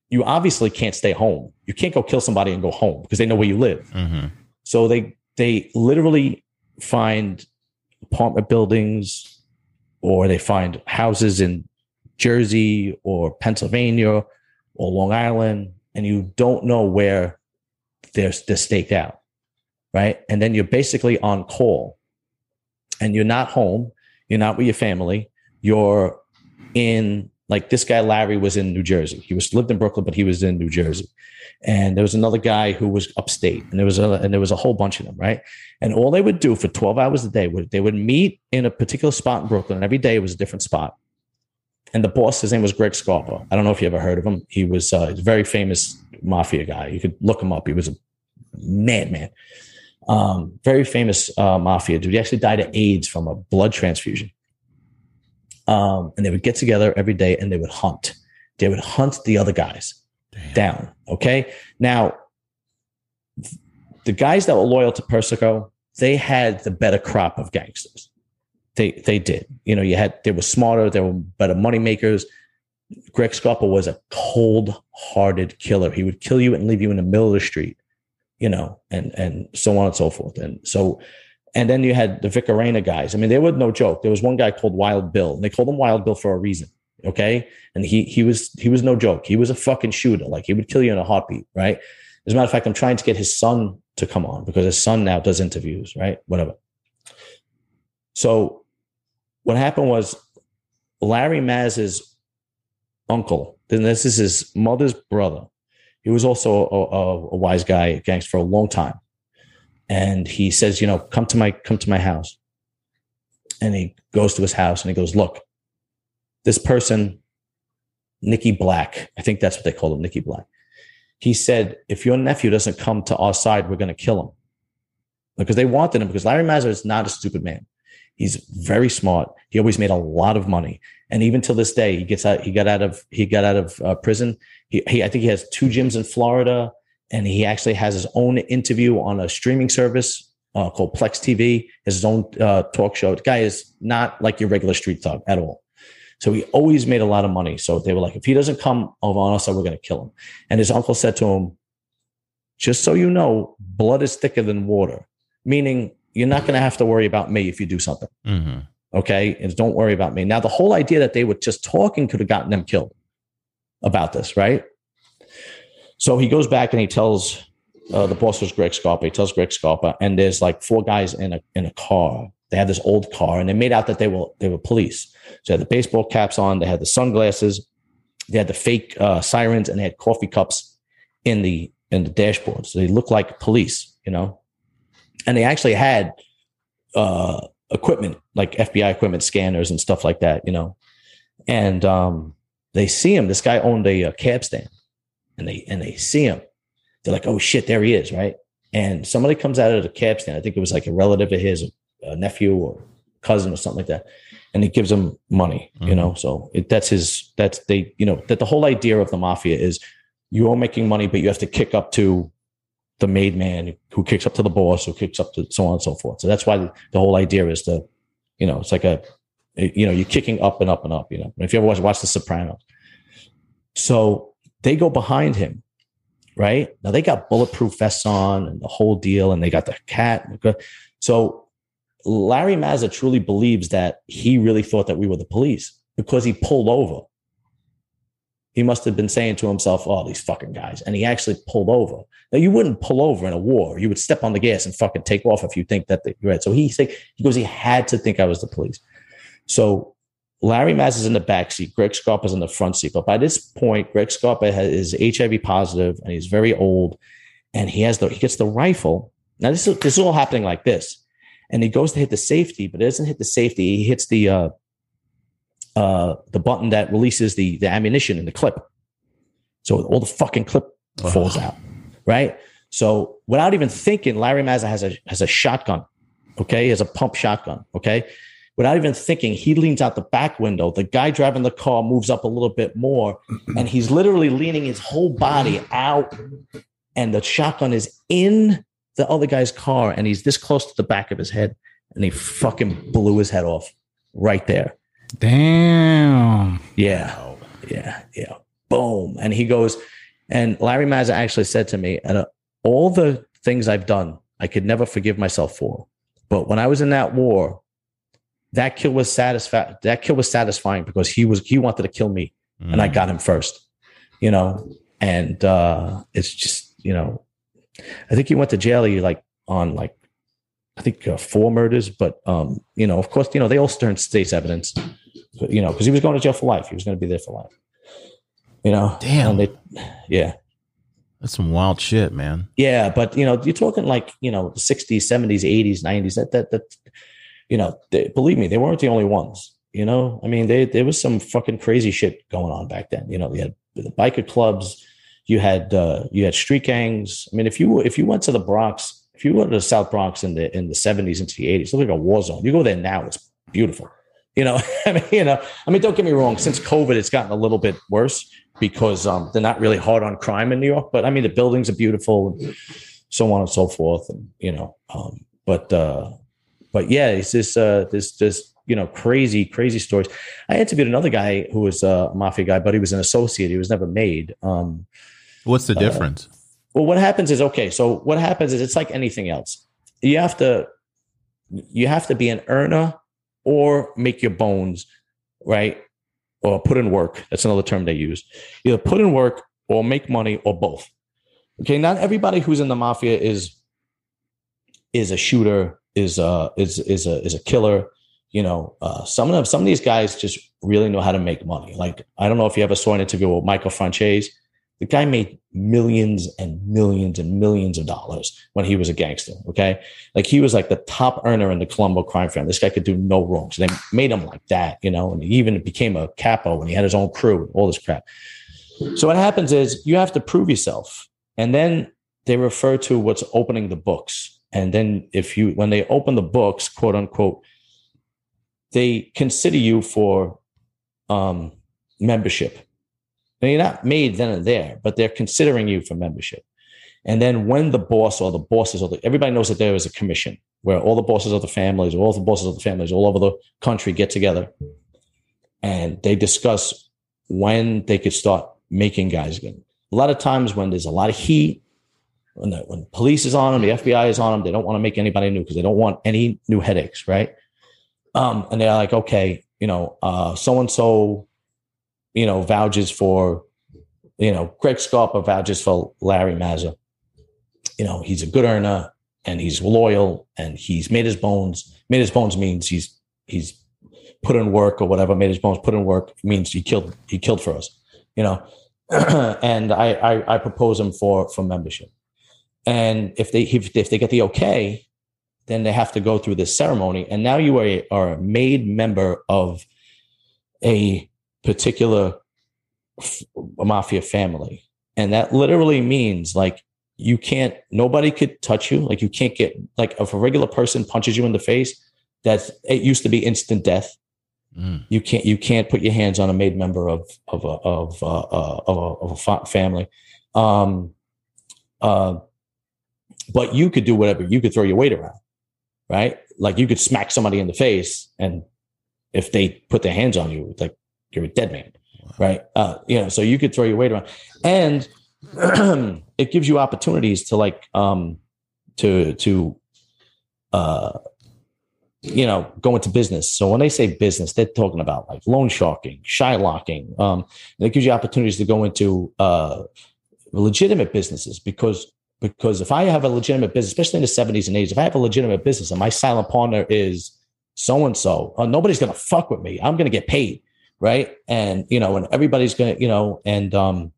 you obviously can't stay home. You can't go kill somebody and go home because they know where you live. Mhm. So they they literally find apartment buildings or they find houses in Jersey or Pennsylvania or Long Island, and you don't know where they're, they're staked out. Right. And then you're basically on call and you're not home. You're not with your family. You're in like this guy Larry was in New Jersey. He was lived in Brooklyn, but he was in New Jersey. And there was another guy who was upstate, and there was a and there was a whole bunch of them, right? And all they would do for twelve hours a day would they would meet in a particular spot in Brooklyn, and every day it was a different spot. And the boss, his name was Greg Scarpa. I don't know if you ever heard of him. He was uh, a very famous mafia guy. You could look him up. He was a madman. Um, very famous uh, mafia dude. He actually died of AIDS from a blood transfusion. Um, and they would get together every day and they would hunt. They would hunt the other guys Damn. down. Okay. Now, the guys that were loyal to Persico, they had the better crop of gangsters. They they did. You know, you had they were smarter, they were better money makers. Greg Scarpa was a cold-hearted killer. He would kill you and leave you in the middle of the street, you know, and and so on and so forth. And so, and then you had the Vic Orena guys. I mean, they were no joke. There was one guy called Wild Bill, and they called him Wild Bill for a reason. Okay, and he he was he was no joke. He was a fucking shooter. Like he would kill you in a heartbeat. Right. As a matter of fact, I'm trying to get his son to come on because his son now does interviews. Right. Whatever. So, what happened was Larry Mazza's uncle. Then this is his mother's brother. He was also a, a, a wise guy, gangster for a long time. And he says, you know, come to my come to my house. And he goes to his house and he goes, look, this person, Nicky Black, I think that's what they call him, Nicky Black. He said, if your nephew doesn't come to our side, we're going to kill him. Because they wanted him, because Larry Mazza is not a stupid man. He's very smart. He always made a lot of money, and even till this day, he gets out. He got out of he got out of uh, prison. He, he I think he has two gyms in Florida, and he actually has his own interview on a streaming service uh, called Plex TV. His own uh, talk show. The guy is not like your regular street thug at all. So he always made a lot of money. So they were like, if he doesn't come over on us, we're going to kill him. And his uncle said to him, just so you know, blood is thicker than water, meaning you're not going to have to worry about me if you do something. Mhm. Okay. And don't worry about me. Now, the whole idea that they were just talking could have gotten them killed about this, right? So he goes back and he tells uh, the boss was Greg Scarpa. He tells Greg Scarpa, and there's like four guys in a in a car They had this old car, and they made out that they were they were police. So they had the baseball caps on, they had the sunglasses, they had the fake uh, sirens, and they had coffee cups in the in the dashboard. So they looked like police, you know. And they actually had uh, equipment like FBI equipment, scanners, and stuff like that, you know. And um, they see him. This guy owned a, a cab stand, and they and they see him. They're like, "Oh shit, there he is!" Right? And somebody comes out of the cab stand. I think it was like a relative of his, a nephew or cousin or something like that, and he gives him money. Mm-hmm. You know, so it, that's his. That's they. You know that the whole idea of the mafia is you are making money, but you have to kick up to the made man who kicks up to the boss, who kicks up to so on and so forth. So that's why the, the whole idea is to, you know, it's like a, you know, you're kicking up and up and up. You know, if you ever watch, watch The Sopranos, so they go behind him, right? Now they got bulletproof vests on and the whole deal, and they got the cat. So Larry Mazza truly believes that he really thought that we were the police because he pulled over. He must have been saying to himself, "Oh, these fucking guys," and he actually pulled over. Now you wouldn't pull over in a war; you would step on the gas and fucking take off if you think that you're right. So he say he goes, he had to think I was the police. So Larry Mazza is in the back seat. Greg Scarpa's in the front seat. But by this point, Greg Scarpa is HIV positive and he's very old. And he has the he gets the rifle. Now this is this is all happening like this. And he goes to hit the safety, but it doesn't hit the safety. He hits the uh uh the button that releases the the ammunition in the clip. So all the fucking clip falls out. Right. So without even thinking, Larry Mazza has a has a shotgun. Okay. He has a pump shotgun. Okay without even thinking, he leans out the back window. The guy driving the car moves up a little bit more, and he's literally leaning his whole body out, and the shotgun is in the other guy's car, and he's this close to the back of his head, and he fucking blew his head off right there. Damn. Yeah. Yeah. Yeah. Boom. And he goes, and Larry Mazza actually said to me, and uh, all the things I've done, I could never forgive myself for. But when I was in that war, that kill was satisfied. That kill was satisfying because he was he wanted to kill me, mm. and I mm. got him first. You know, and uh, it's just you know, I think he went to jail. He like on like I think uh, four murders, but um, you know, of course, you know they all turned state's evidence. You know, because he was going to jail for life. He was going to be there for life. You know, damn. They, yeah, that's some wild shit, man. Yeah, but you know, you're talking like you know, the '60s, '70s, '80s, '90s. That that that you know, they, believe me, they weren't the only ones. You know, I mean, they, there was some fucking crazy shit going on back then. You know, you had the biker clubs, you had uh, you had street gangs. I mean, if you if you went to the Bronx, if you went to the South Bronx in the in the seventies into the eighties, look like a war zone. You go there now, it's beautiful. You know, I mean, you know, I mean, don't get me wrong. Since COVID, it's gotten a little bit worse because um, they're not really hard on crime in New York. But I mean, the buildings are beautiful, and so on and so forth. And you know, um, but uh, but yeah, it's this uh, this this you know crazy crazy stories. I interviewed another guy who was a mafia guy, but he was an associate. He was never made. Um, What's the uh, difference? Well, what happens is okay. So what happens is it's like anything else. You have to you have to be an earner or make your bones right or put in work. That's another term they use. Either put in work or make money or both. Okay, not everybody who's in the mafia is is a shooter is uh is is a is a killer. You know, uh, some of some of these guys just really know how to make money. Like I don't know if you ever saw an interview with Michael Franzese. The guy made millions and millions and millions of dollars when he was a gangster. Okay, like he was like the top earner in the Colombo crime family. This guy could do no wrong, so they made him like that. You know, and he even became a capo and he had his own crew, and all this crap. So what happens is you have to prove yourself, and then they refer to what's opening the books. And then if you, when they open the books, quote unquote, they consider you for um, membership. Now you're not made then and there, but they're considering you for membership. And then when the boss or the bosses or the, everybody knows that there is a commission where all the bosses of the families, all the bosses of the families all over the country get together and they discuss when they could start making guys again. A lot of times when there's a lot of heat when the, when police is on them, the FBI is on them, they don't want to make anybody new because they don't want any new headaches, right? Um, and they're like, okay, you know, so and so, you know, vouches for, you know, Greg Scarpa vouches for Larry Mazza. You know, he's a good earner, and he's loyal and he's made his bones. Made his bones means he's he's put in work or whatever. Made his bones put in work means he killed he killed for us, you know. and I, I I propose him for for membership. And if they if, if they get the okay, then they have to go through this ceremony. And now you are a, are a made member of a particular f- mafia family. And that literally means like you can't, nobody could touch you. Like you can't get, like if a regular person punches you in the face, that's, it used to be instant death. Mm. You can't, you can't put your hands on a made member of, of a, of, uh, of a, of a fa- family. Um, uh, but you could do whatever. You could throw your weight around, right? Like you could smack somebody in the face, and if they put their hands on you, like you're a dead man, wow. right? Uh, you know, so you could throw your weight around, and it gives you opportunities to like um to to uh you know go into business so when they say business they're talking about like loan sharking shylocking um it gives you opportunities to go into uh legitimate businesses because because if i have a legitimate business especially in the 70s and 80s if i have a legitimate business and my silent partner is so and so nobody's gonna fuck with me i'm gonna get paid right and you know and everybody's gonna you know and um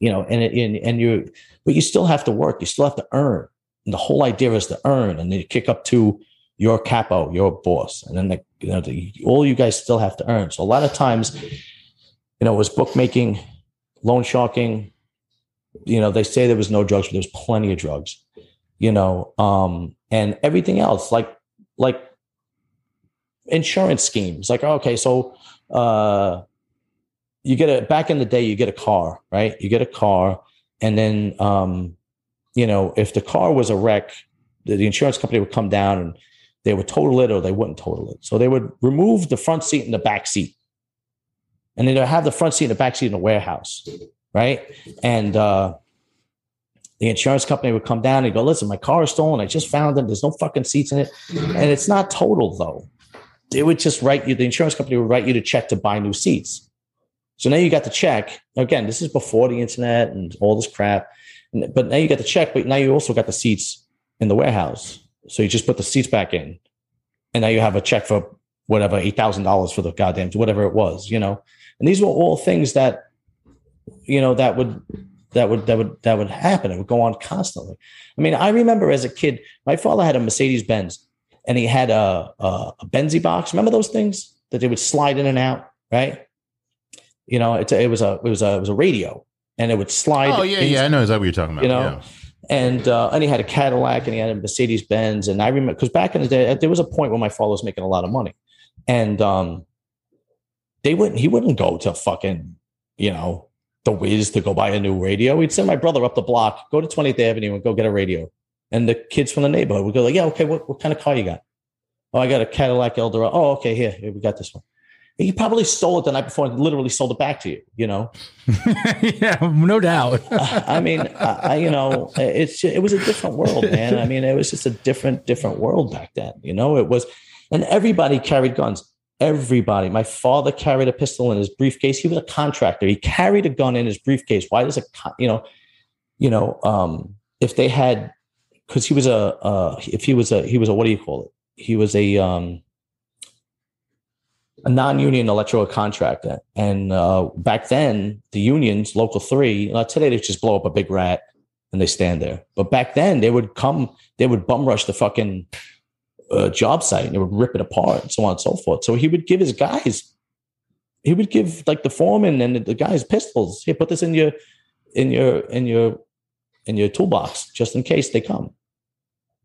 you know, and and and you, but you still have to work. You still have to earn. And the whole idea is to earn, and then you kick up to your capo, your boss, and then the, you know, the, all you guys still have to earn. So a lot of times, you know, it was bookmaking, loan sharking. You know, they say there was no drugs, but there's plenty of drugs. You know, um, and everything else, like like insurance schemes. Like, okay, so uh, you get a back in the day you get a car right you get a car and then um you know if the car was a wreck the, the insurance company would come down and they would total it or they wouldn't total it so they would remove the front seat and the back seat and then they would have the front seat and the back seat in a warehouse right and uh the insurance company would come down and go, listen, my car is stolen. I just found it. There's no fucking seats in it. And it's not total though. They would just write you, the insurance company would write you to check to buy new seats. So now you got the check. Again, this is before the internet and all this crap. But now you got the check, but now you also got the seats in the warehouse. So you just put the seats back in. And now you have a check for whatever, $8,000 for the goddamn, whatever it was, you know? And these were all things that, you know, that would, that would, that would, that would happen. It would go on constantly. I mean, I remember as a kid, my father had a Mercedes Benz and he had a, a, a Benzie box. Remember those things that they would slide in and out, right? You know, it, it was a it was a it was a radio, and it would slide. Oh yeah, yeah, I know exactly what you're talking about. You know, yeah. and uh, and he had a Cadillac and he had a Mercedes Benz, and I remember because back in the day there was a point where my father was making a lot of money, and um, they wouldn't he wouldn't go to fucking you know the Wiz to go buy a new radio. He'd send my brother up the block, go to 20th Avenue and go get a radio. And the kids from the neighborhood would go like, yeah, okay, what, what kind of car you got? Oh, I got a Cadillac Eldorado. Oh, okay, here, here we got this one he probably stole it the night before and literally sold it back to you you know yeah no doubt i mean I, you know it's it was a different world man i mean it was just a different different world back then you know it was and everybody carried guns everybody. My father carried a pistol in his briefcase. He was a contractor. He carried a gun in his briefcase. Why does a you know you know um if they had because he was a uh if he was a he was a what do you call it? He was a um a non-union electrical contractor. And uh, back then, the unions, local three, uh, today they just blow up a big rat and they stand there. But back then, they would come, they would bum rush the fucking uh, job site and they would rip it apart and so on and so forth. So he would give his guys, he would give like the foreman and the guys pistols. Here, put this in your, in your, in your, in your toolbox just in case they come.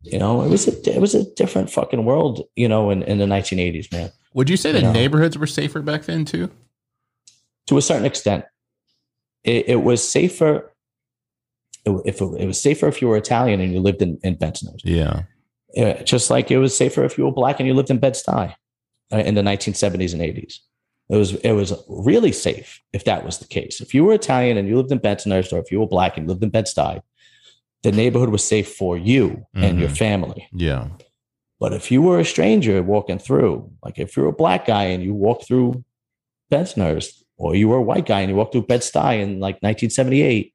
You know, it was a it was a different fucking world, you know, in, in the 1980s, man. Would you say the you neighborhoods were safer back then too? To a certain extent, it, it was safer. If it, it, was safer if you were Italian and you lived in, in Bensonhurst. Yeah. Just like it was safer if you were black and you lived in Bed-Stuy in the 1970s and 80s. It was it was really safe if that was the case. If you were Italian and you lived in Bensonhurst, or if you were black and you lived in Bed-Stuy, the neighborhood was safe for you mm-hmm. and your mm-hmm. family. Yeah. But if you were a stranger walking through, like if you're a black guy and you walk through Bensonhurst, or you were a white guy and you walked through Bed-Stuy in like 1978,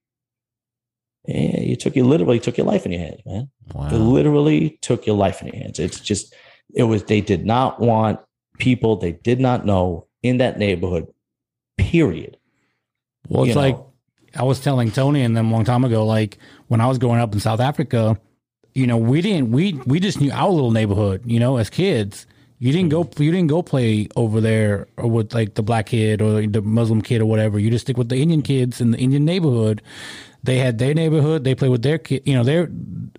yeah, you took you literally took your life in your hands, man. Wow. It literally took your life in your hands. It's just, it was, they did not want people they did not know in that neighborhood, period. Well, it's You like know. I was telling Tony and them a long time ago, like when I was growing up in South Africa, you know, we didn't we we just knew our little neighborhood, you know, as kids. You didn't go you didn't go play over there or with like the black kid or the Muslim kid or whatever. You just stick with the Indian kids in the Indian neighborhood. They had their neighborhood, they play with their kid, you know, their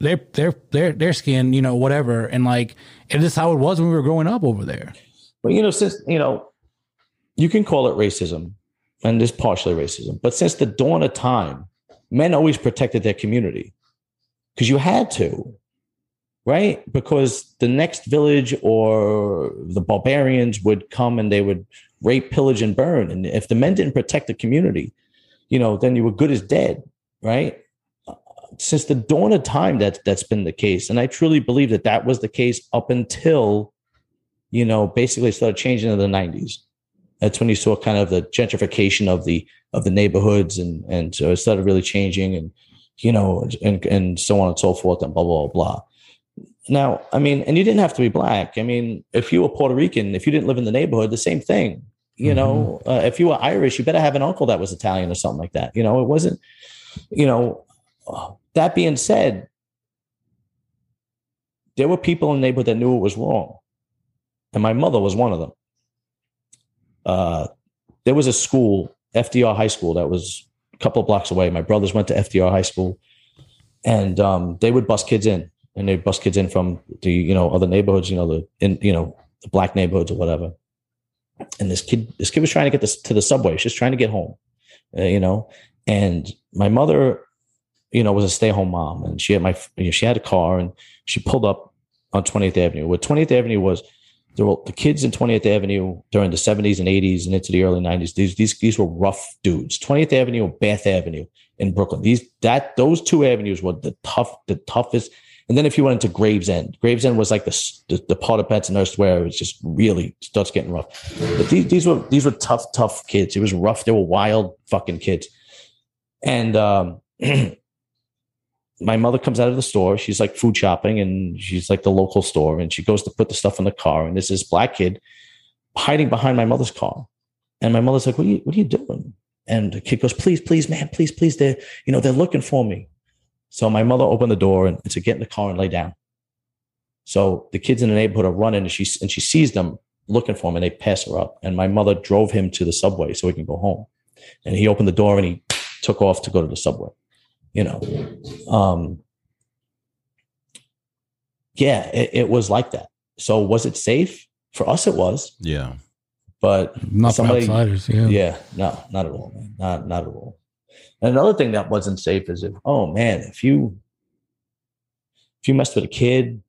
their their their their skin, you know, whatever. And like and it is how it was when we were growing up over there. But you know, since you know, you can call it racism, and it's partially racism. But since the dawn of time, men always protected their community because you had to, right? Because the next village or the barbarians would come and they would rape, pillage, and burn. And if the men didn't protect the community, you know, then you were good as dead, right? Since the dawn of time, that that's been the case, and I truly believe that that was the case up until you know, basically started changing in the 90s. That's when you saw kind of the gentrification of the of the neighborhoods and and so it started really changing and you know and and so on and so forth and blah blah blah blah. Now, I mean, and you didn't have to be black. I mean, if you were Puerto Rican, if you didn't live in the neighborhood, the same thing. You know, uh, if you were Irish, you better have an uncle that was Italian or something like that. You know, it wasn't. You know, that being said, there were people in the neighborhood that knew it was wrong and my mother was one of them. Uh, there was a school, FDR High School, that was a couple of blocks away. My brothers went to FDR High School, and um, they would bus kids in, and they'd bus kids in from the you know other neighborhoods, you know the in you know the black neighborhoods or whatever. And this kid, this kid was trying to get this to the subway. She's trying to get home, uh, you know. And my mother, you know, was a stay-home mom, and she had my you know, she had a car, and she pulled up on 20th Avenue. What 20th Avenue was there were the kids in 20th Avenue during the 70s and 80s and into the early 90s. These these these were rough dudes. 20th Avenue and Bath Avenue in Brooklyn. These that those two avenues were the tough the toughest. And then if you went into Gravesend, Gravesend was like the the, the part of Bensonhurst where it was just really starts getting rough. But these these were these were tough tough kids. It was rough. They were wild fucking kids. And um my mother comes out of the store. She's like food shopping and she's like the local store. And she goes to put the stuff in the car. And there's this black kid hiding behind my mother's car. And my mother's like, what are you, what are you doing? And the kid goes, please, please, man, please, please. They're, you know, they're looking for me. So my mother opened the door and said, get in the car and lay down. So the kids in the neighborhood are running and she, and she sees them looking for him and they pass her up. And my mother drove him to the subway so he can go home. And he opened the door and he took off to go to the subway you know um yeah it, it, was like that so was it safe for us it was Yeah. but Not Somebody- for outsiders, yeah. yeah no not at all man. not not at all and another thing that wasn't safe is if oh man if you if you messed with a kid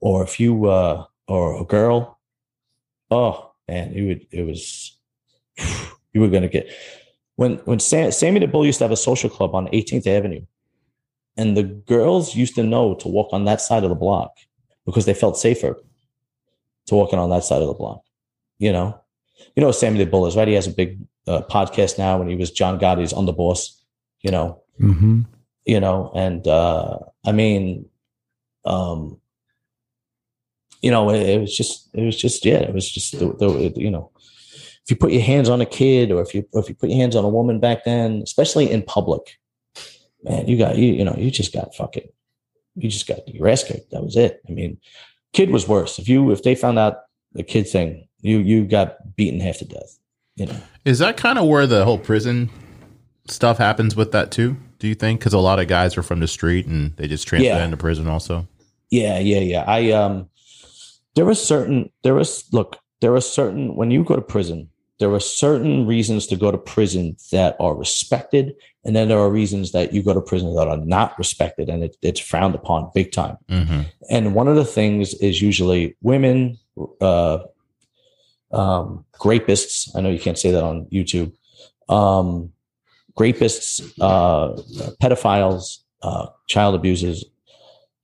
or if you uh or a girl oh man it would it was you were gonna get when when Sam, Sammy the Bull used to have a social club on 18th Avenue, and the girls used to know to walk on that side of the block because they felt safer to walking on that side of the block. You know, you know Sammy the Bull is right. He has a big uh, podcast now, and he was John Gotti's underboss. You know, Mm-hmm. you know, and uh, I mean, um, you know, it, it was just, it was just, yeah, it was just, the, the, you know, if you put your hands on a kid or if you, or if you put your hands on a woman back then, especially in public, man, you got, you, you know, you just got fucking, you just got your ass kicked. That was it. I mean, kid was worse. If you, if they found out the kid thing, you, you got beaten half to death, you know. Is that kind of where the whole prison stuff happens with that too? Do you think? Because a lot of guys are from the street and they just transfer Yeah. into prison also. Yeah, yeah, yeah. I um there are certain there is look, there are certain when you go to prison, there are certain reasons to go to prison that are respected, and then there are reasons that you go to prison that are not respected and it, it's frowned upon big time. Mm-hmm. And one of the things is usually women, uh, um, rapists. I know you can't say that on YouTube. Um, rapists, uh, pedophiles, uh, child abusers,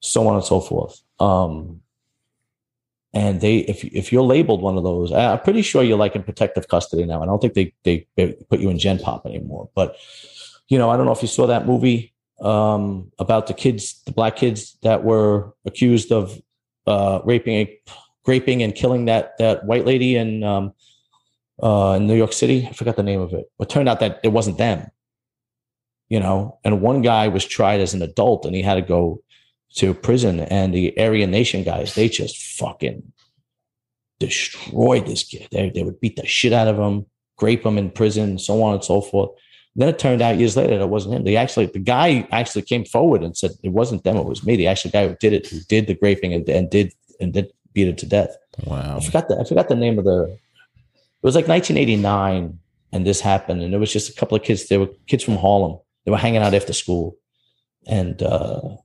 so on and so forth. Um, and they, if if you're labeled one of those, I'm pretty sure you're like in protective custody now. I don't think they they, they put you in Gen Pop anymore. But you know, I don't know if you saw that movie um, about the kids, the black kids that were accused of uh, raping, raping and killing that that white lady in um, uh, in New York City. I forgot the name of it. But it turned out that it wasn't them. You know, and one guy was tried as an adult, and he had to go to prison. And the Aryan Nation guys, they just fucking destroyed this kid. They they would beat the shit out of him, grape him in prison, so on and so forth. Then it turned out years later that it wasn't him. They actually, the guy actually came forward and said it wasn't them, it was me. The actual guy who did it, who did the graping and, and did and did beat it to death. Wow. I forgot the I forgot the name of the. It was like 1989, and this happened, and it was just a couple of kids. They were kids from Harlem. They were hanging out after school, and uh,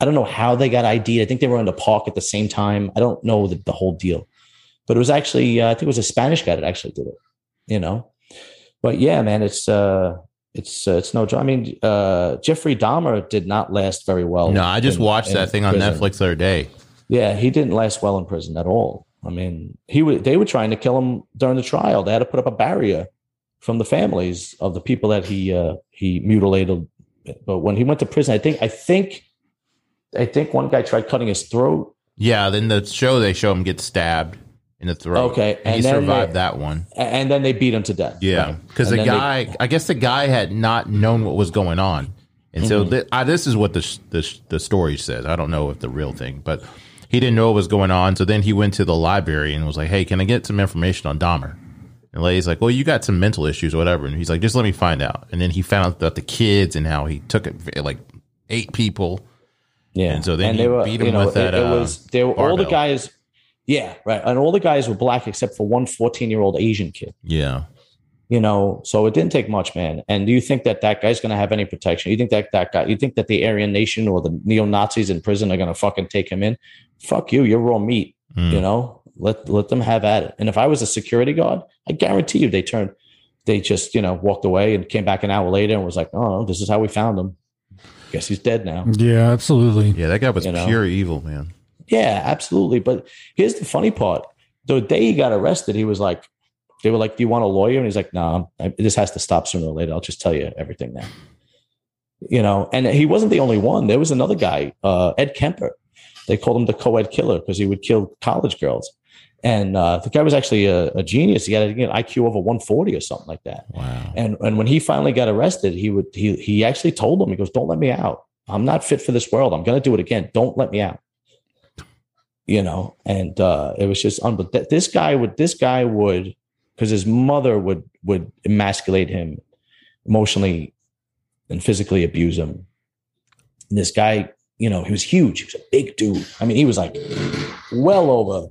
I don't know how they got ID'd. I think they were in the park at the same time. I don't know the, the whole deal, but it was actually uh, I think it was a Spanish guy that actually did it. You know, but yeah, man, it's uh, it's uh, it's no joke. I mean, uh, Jeffrey Dahmer did not last very well. No, I just in- watched in that thing on. Netflix the other day. Yeah, he didn't last well in prison at all. I mean, he would they were trying to kill him during the trial. They had to put up a barrier from the families of the people that he uh, he mutilated. But when he went to prison, I think I think I think one guy tried cutting his throat. Yeah, then the show they show him get stabbed in the throat. Okay, and he survived they- that one. And then they beat him to death. Yeah, because And the then they- guy, I guess the guy had not known what was going on, and so Mm-hmm. thi- I, this is what the, the the story says. I don't know if the real thing, but he didn't know what was going on. So then he went to the library and was like, "Hey, can I get some information on Dahmer?" And lady's like, "Well, you got some mental issues or whatever," and he's like, "Just let me find out." And then he found out that the kids and how he took it like eight people. Yeah. And so then he beat him with that, It, it uh, was they were all the guys. Yeah, right. And all the guys were black except for one 14 year old Asian kid. Yeah, You know, so it didn't take much, man. And do you think that that guy's going to have any protection? You think that that guy? You think that the Aryan Nation or the neo Nazis in prison are going to fucking take him in? Fuck you. You're raw meat. Mm. You know, let let them have at it. And if I was a security guard, I guarantee you they turned, they just you know walked away and came back an hour later and was like, oh, this is how we found him. Guess he's dead now. Yeah, absolutely. yeah, that guy was You know? pure evil, man. Yeah, absolutely. But here's the funny part: the day he got arrested, he was like, "They were like, do you want a lawyer?" And he's like, "No, nah, this has to stop sooner or later. I'll just tell you everything now." You know, and he wasn't the only one. There was another guy, uh, Ed Kemper. They called him the co-ed killer because he would kill college girls. And uh, the guy was actually a, a genius. He had an IQ over 140 or something like that. Wow. And and when he finally got arrested, he would he he actually told them, he goes, Don't let me out. I'm not fit for this world. I'm gonna do it again. Don't let me out. You know, and uh it was just unbelievable. This guy would this guy would because his mother would would emasculate him emotionally and physically abuse him. And this guy, you know, he was huge. He was a big dude. I mean, he was like well over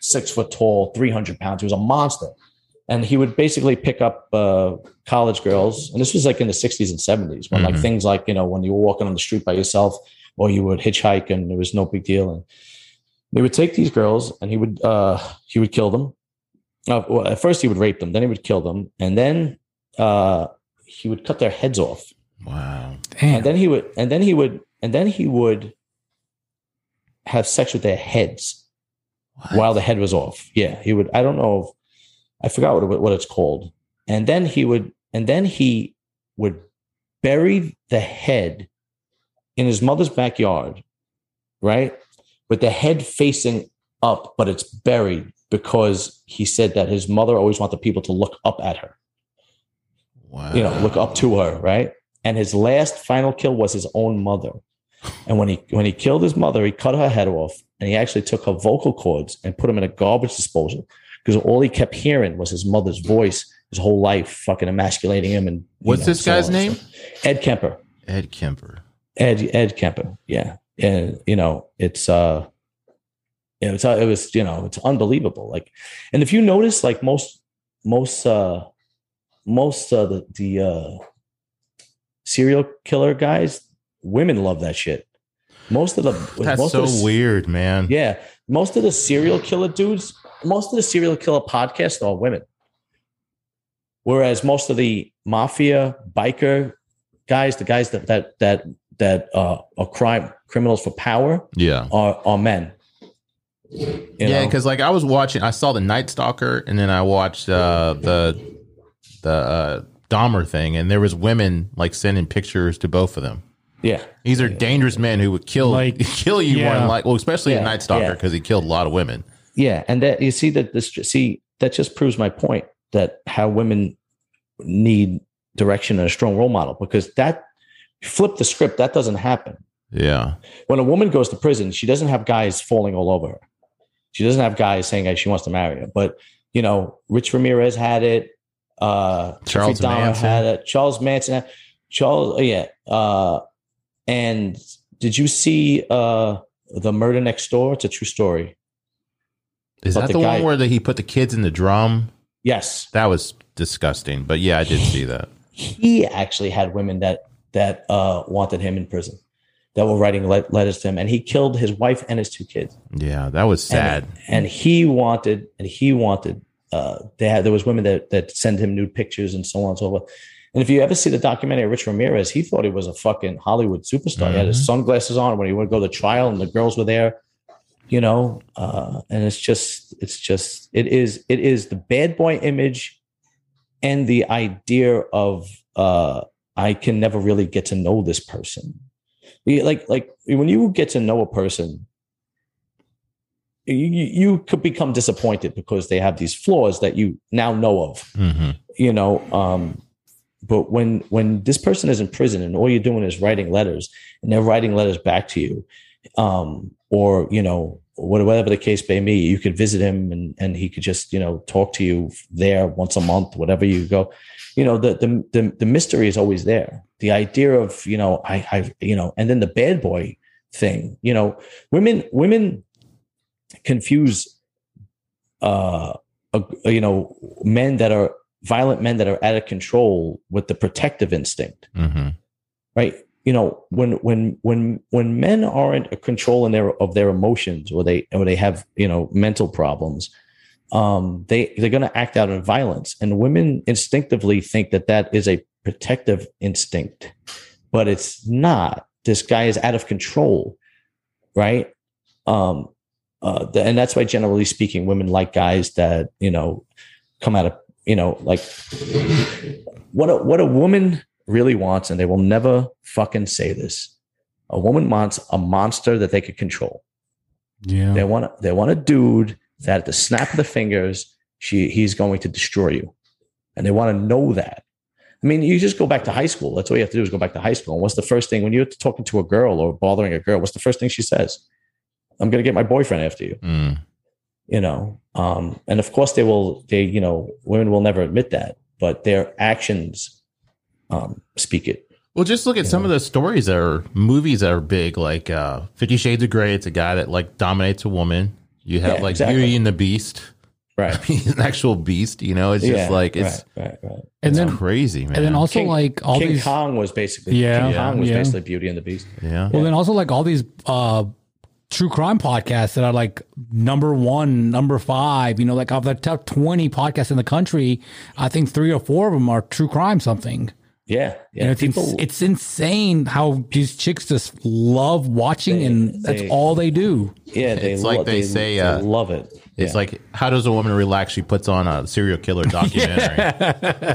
six foot tall, 300 pounds. He was a monster and he would basically pick up uh, college girls and this was like in the 60s and 70s when like Mhm. things like you know when you were walking on the street by yourself or you would hitchhike and there was no big deal and they would take these girls and he would uh he would kill them uh, well, at first he would rape them then he would kill them and then uh he would cut their heads off Wow. Damn. and then he would and then he would and then he would have sex with their heads while the head was off. Yeah, he would. I don't know. If, I forgot what what it's called. And then he would, and then he would bury the head in his mother's backyard, right, with the head facing up, but it's buried because he said that his mother always wanted people to look up at her, Wow. you know, look up to her, right. And his last final kill was his own mother. And when he when he killed his mother, he cut her head off, and he actually took her vocal cords and put them in a garbage disposal because all he kept hearing was his mother's voice his whole life, fucking emasculating him. And What's know, this so guy's on name? Ed Kemper. Ed Kemper. Ed Ed Kemper. Yeah, and you know it's uh, yeah, it's uh, it was you know it's unbelievable. Like, and if you notice, like most most uh most uh the the uh serial killer guys, women love that shit. Most of the That's most so of the, weird, man. Yeah, most of the serial killer dudes, most of the serial killer podcasts are women. Whereas most of the mafia biker guys, the guys that that that that uh, are crime criminals for power, Yeah. are are men. Yeah, because like I was watching, I saw the Night Stalker, and then I watched uh, the the uh, Dahmer thing, and there was women like sending pictures to both of them. Yeah. These are dangerous men who would kill Like, kill you more than like well, especially a Yeah, Night Stalker yeah. because he killed a lot of women. Yeah, and that you see that this see that just proves my point that how women need direction and a strong role model because that flip the script that doesn't happen. Yeah, When a woman goes to prison, she doesn't have guys falling all over her. She doesn't have guys saying hey, she wants to marry her. But you know, Rich Ramirez had it. Uh, Charles Manson. had it. Charles Manson. Had, Charles, oh, yeah. Uh, and did you see uh, the Murder Next Door? It's a true story. is But that the the, guy- one where the, he put the kids in the drum? Yes, That was disgusting. But yeah, I did see that. he actually had women that that uh, wanted him in prison, that were writing le- letters to him, and he killed his wife and his two kids. Yeah, that was sad. And, and he wanted, and he wanted. Uh, they had there was women that that send him nude pictures and so on and so forth. And if you ever see the documentary Rich Ramirez, he thought he was a fucking Hollywood superstar. He had his sunglasses on when he would go to trial, and the girls were there. You know, uh, and it's just, it's just, it is, it is the bad boy image, and the idea of uh, I can never really get to know this person. Like, like when you get to know a person, you, you could become disappointed because they have these flaws that you now know of hmm you know um but when when this person is in prison and all you're doing is writing letters and they're writing letters back to you um or you know whatever the case may be you could visit him and and he could just you know talk to you there once a month whatever you go. You know the the the, the mystery is always there. The idea of you know i i you know and then the bad boy thing you know women women confuse uh, uh you know men that are violent men that are out of control with the protective instinct. Hmm right? You know when when when when men aren't a control in their of their emotions or they or they have you know mental problems um they they're going to act out in violence. And women instinctively think that that is a protective instinct but it's not. This guy is out of control right? Um uh the, and that's why generally speaking women like guys that you know come out of you know like what a what a woman really wants, and they will never fucking say this. A woman wants a monster that they could control. Yeah. They want they want a dude that at the snap of the fingers, she he's going to destroy you, and they want to know that. I mean, you just go back to high school. That's all you have to do is go back to high school. And what's the first thing when you're talking to a girl or bothering a girl? What's the first thing she says? I'm going to get my boyfriend after you Mm. You know um and of course they will they you know women will never admit that but their actions um speak it Well, just look at some of the stories that are movies that are big, like uh, Fifty Shades of Grey. It's a guy that like dominates a woman. You have Yeah, like exactly. Beauty and the Beast. right He's an actual beast. You know, it's just like it's, right, right, right. and it's then crazy, man. and then also King- like all king these kong was basically Yeah, king kong was yeah. basically beauty and the beast yeah, Well, then also like all these uh true crime podcasts that are like number one, number five. You know, like of the top twenty podcasts in the country, I think three or four of them are true crime something. yeah yeah And it's people ins- it's insane how these chicks just love watching, They- and that's they- all they do. yeah they, It's like lo- they say, they uh, love it it's yeah. like how does a woman relax? She puts on a serial killer documentary.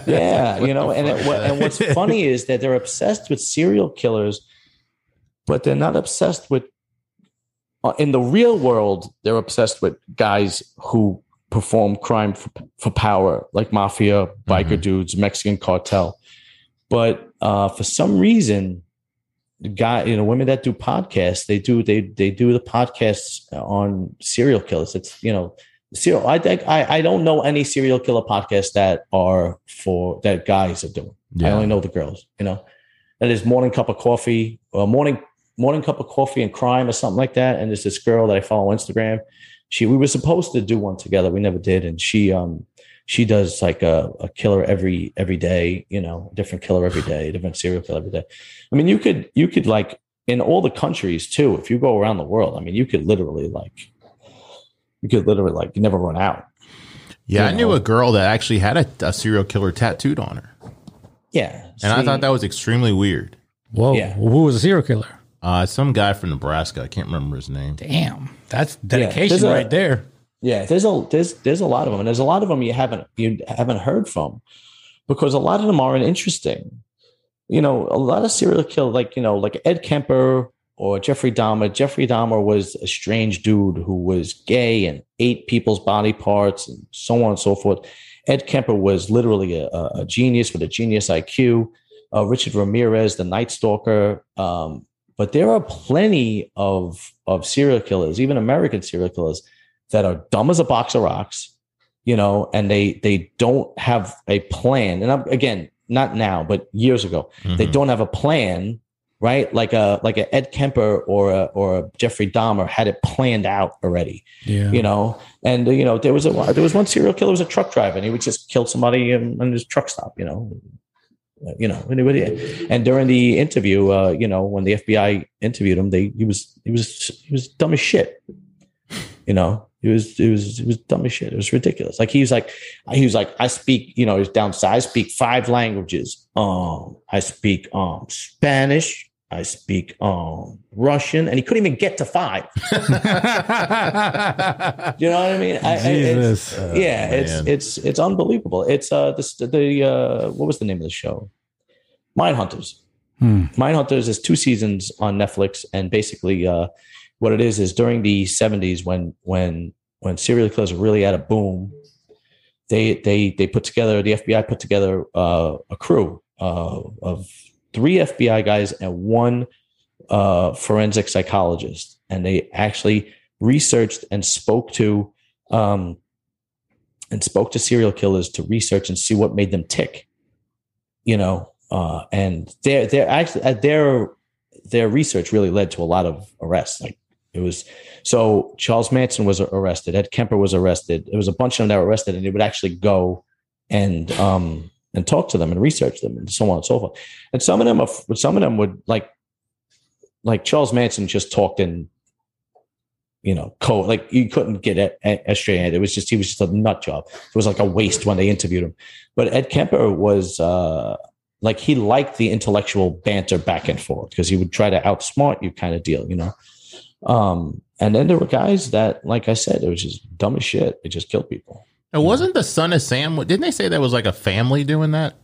yeah, you know, and it, what- and what's funny is that they're obsessed with serial killers, but they're not obsessed with. Uh, In the real world, they're obsessed with guys who perform crime for, for power, like mafia, biker dudes, Mexican cartel. But uh, for some reason, the guy, you know, women that do podcasts, they do they they do the podcasts on serial killers. It's you know serial. I think I I don't know any serial killer podcasts that are for that guys are doing. I only know the girls. You know, that is morning cup of coffee or morning morning cup of coffee and crime or something like that. And there's this girl that I follow on Instagram. She we were supposed to do one together. We never did, and she um she does like a, a killer every every day. You know, different killer every day, different serial killer every day. I mean, you could you could like in all the countries too. If you go around the world, I mean, you could literally like you could literally like never run out. Yeah, I You knew a girl that actually had a, a serial killer tattooed on her, Yeah, and I thought that was extremely weird. Whoa, Yeah. who was a serial killer? Uh, some guy from Nebraska. I can't remember his name. Damn, that's dedication there's a- right there. Yeah, there's a there's there's a lot of them, and there's a lot of them you haven't you haven't heard from, because a lot of them aren't interesting. you know, a lot of serial killers, like you know, like Ed Kemper or Jeffrey Dahmer. Jeffrey Dahmer was a strange dude who was gay and ate people's body parts and so on and so forth. Ed Kemper was literally a, a genius with a genius IQ. Uh, Richard Ramirez, the Night Stalker. Um, but there are plenty of of serial killers, even American serial killers, that are dumb as a box of rocks, you know, and they they don't have a plan. And I'm, again, not now, but years ago, mm-hmm. they don't have a plan, right? Like a like a Ed Kemper or a or a Jeffrey Dahmer had it planned out already, yeah. you know. And you know, there was a there was one serial killer was a truck driver, and he would just kill somebody in, in his truck stop, you know you know anybody. And during the interview uh you know when the fbi interviewed him they he was he was he was dumb as shit. You know he was he was he was dumb as shit. It was ridiculous. Like he was like he was like i speak you know he's down i speak five languages. Um i speak um spanish I speak um, Russian, and he couldn't even get to five. you know what I mean? I, Jesus. I, it's, yeah, oh, it's it's it's unbelievable. It's uh this the uh what was the name of the show? Mindhunters. Hmm. Mindhunters is two seasons on Netflix, and basically, uh, what it is is during the '70s when when when serial killers were really had a boom, they they they put together the FBI put together uh, a crew uh, of three FBI guys and one uh, forensic psychologist, and they actually researched and spoke to um, and spoke to serial killers to research and see what made them tick. You know, uh, and their their actually uh, their their research really led to a lot of arrests. Like it was so Charles Manson was arrested, Ed Kemper was arrested. There was a bunch of them that were arrested, and they would actually go and um, and talk to them and research them and so on and so forth. And some of them, are, some of them would like, like Charles Manson just talked in, you know, code. Like you couldn't get as straight. It was just he was just a nut job. It was like a waste when they interviewed him. But Ed Kemper was uh, like he liked the intellectual banter back and forth because he would try to outsmart you, kind of deal, you know. Um, and then there were guys that, like I said, it was just dumb as shit. It just killed people. It wasn't the son of Sam. Didn't they say that was like a family doing that?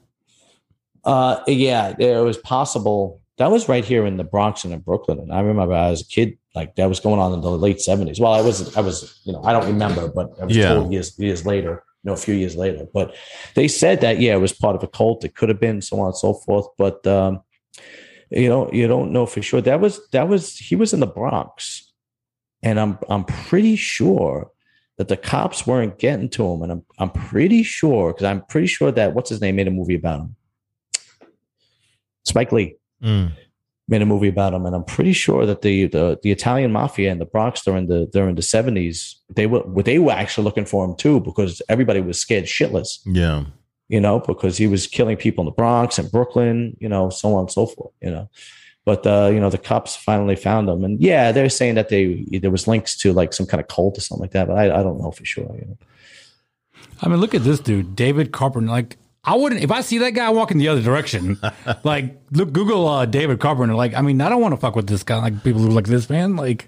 Uh, yeah, it was possible. That was right here in the Bronx and in Brooklyn. And I remember as a kid, like that was going on in the late seventies. Well, I was, I was, you know, I don't remember, but I was yeah. told years, years later, you know, a few years later. But they said that, yeah, it was part of a cult. It could have been so on and so forth. But um, you know, you don't know for sure. That was that was he was in the Bronx, and I'm I'm pretty sure that the cops weren't getting to him. And I'm, I'm pretty sure, because I'm pretty sure that what's his name made a movie about him. Spike Lee mm. made a movie about him, and I'm pretty sure that the, the the Italian mafia in the Bronx during the during the 70s they were they were actually looking for him too because everybody was scared shitless. Yeah, you know, because he was killing people in the Bronx and Brooklyn, you know, so on and so forth. You know, but uh, you know, the cops finally found them, and yeah, they're saying that they there was links to like some kind of cult or something like that, but I, I don't know for sure. You know? I mean, look at this dude, David Carpenter. Like, I wouldn't if I see that guy walking the other direction. like, look, Google uh, David Carpenter. Like, I mean, I don't want to fuck with this guy. Like, people who like this man. Like,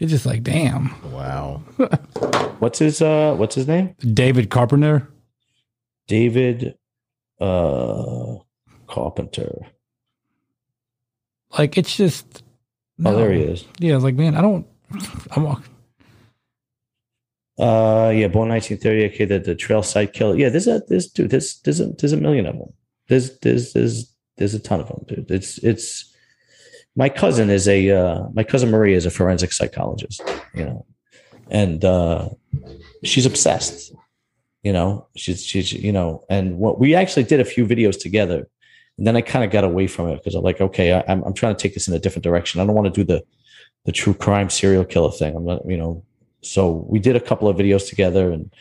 it's just like, damn. Wow. what's his uh What's his name? David Carpenter. David uh Carpenter. Like it's just. No. Oh, there he is. Yeah, like man, I don't. I'm. Uh, yeah, born 1930. Okay, the, the trail side killer. Yeah, there's a there's dude. There's there's a there's a million of them. There's there's there's there's a ton of them, dude. It's it's. My cousin is a uh, my cousin Maria is a forensic psychologist. You know, and uh, she's obsessed. You know, she's she's you know, and what we actually did a few videos together and then I kind of got away from it because I'm like, okay, I, am I'm trying to take this in a different direction. I don't want to do the the true crime serial killer thing. I'm not, you know. So we did a couple of videos together, and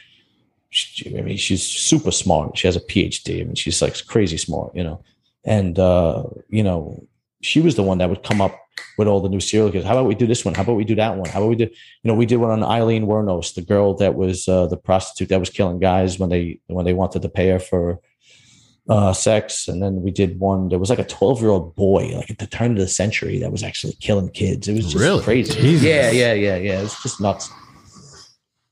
she, I mean, she's super smart. She has a PhD. I mean, she's like crazy smart, you know. And uh, you know, she was the one that would come up with all the new serial killers. How about we do this one? How about we do that one? How about we do, you know, we did one on Aileen Wuornos, the girl that was uh, the prostitute that was killing guys when they when they wanted to pay her for uh, sex. And then we did one. There was like a 12 year old boy, like at the turn of the century, that was actually killing kids. It was just really? crazy. Jesus. Yeah, yeah, yeah, yeah. It's just nuts.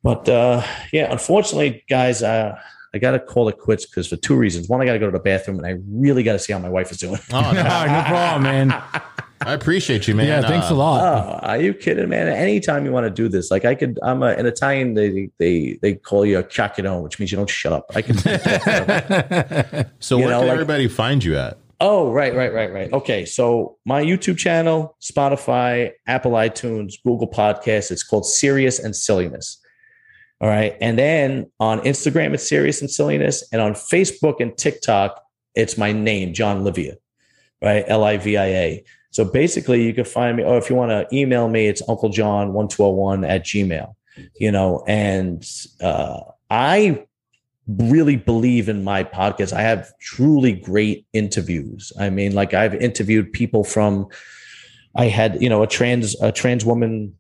But uh, yeah, unfortunately, guys, uh, I got to call it quits because for two reasons. One, I got to go to the bathroom, and I really got to see how my wife is doing. Oh, no, no, no problem, man. I appreciate you, man. Yeah, thanks a Uh, lot. Oh, are you kidding, man? Anytime you want to do this, like I could, I'm a, in Italian. They they they call you a chiacchierone, which means you don't shut up. I can. So You where know, can like- everybody find you at? oh, right, right, right, right. Okay, so my YouTube channel, Spotify, Apple iTunes, Google Podcasts. It's called Serious and Silliness. All right, and then on Instagram, it's Serious and Silliness, and on Facebook and TikTok, it's my name, John Livia, right? L I V I A. So basically, you can find me, or if you want to email me, it's Uncle John one twelve one at Gmail. You know, and uh, I really believe in my podcast. I have truly great interviews. I mean, like I've interviewed people from. I had, you know, a trans a trans woman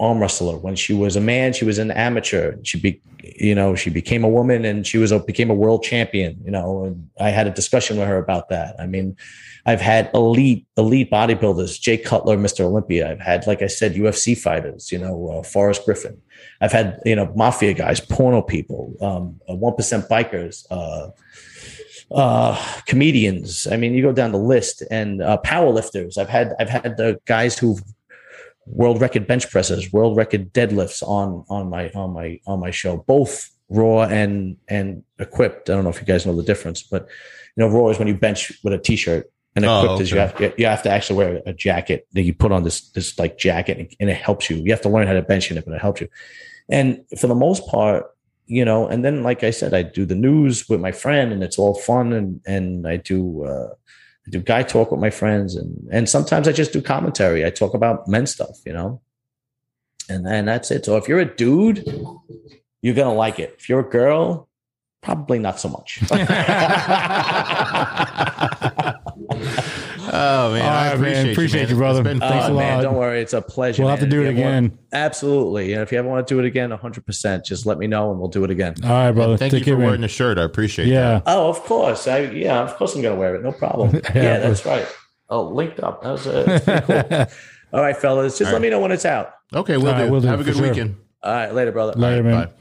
arm wrestler when she was a man. She was an amateur. She be, you know, she became a woman and she was a became a world champion. You know, and I had a discussion with her about that. I mean, I've had elite elite bodybuilders, Jay Cutler, Mr. Olympia. I've had, like I said, UFC fighters. You know, uh, Forrest Griffin. I've had you know mafia guys, porno people, um, one bikers, uh, uh, comedians. I mean, you go down the list, and uh, power lifters. I've had I've had the guys who world record bench presses, world record deadlifts on on my on my on my show, both raw and and equipped. I don't know if you guys know the difference, but you know, raw is when you bench with a t-shirt. And Oh, equipped is you okay. have you have to actually wear a jacket that you put on this this like jacket and it helps you. You have to learn how to bench in it, but it helps you. And for the most part, you know, and then like I said, I do the news with my friend, and it's all fun, and and I do uh, I do guy talk with my friends, and and sometimes I just do commentary. I talk about men stuff, you know, and then that's it. So if you're a dude, you're gonna like it. If you're a girl, probably not so much. Oh man, All I right, man. appreciate, Appreciate you, you, brother. It's been Thanks fun. a Oh, man, lot. don't worry, it's a pleasure. We'll have to do it you ever want- again. absolutely, and if you ever want to do it again, 100, percent just let me know and we'll do it again. All right, brother. Thank Take you for wearing the shirt. I appreciate Yeah. Oh, of course. I yeah, of course I'm gonna wear it. No problem. Yeah, yeah, that's right. Oh, linked up. That was uh, that's cool. All right, fellas. Just All let right. me know when it's out. Okay, we'll All right, do. we'll do, Have a good sure. weekend. All right, later, brother. Later, man. Bye.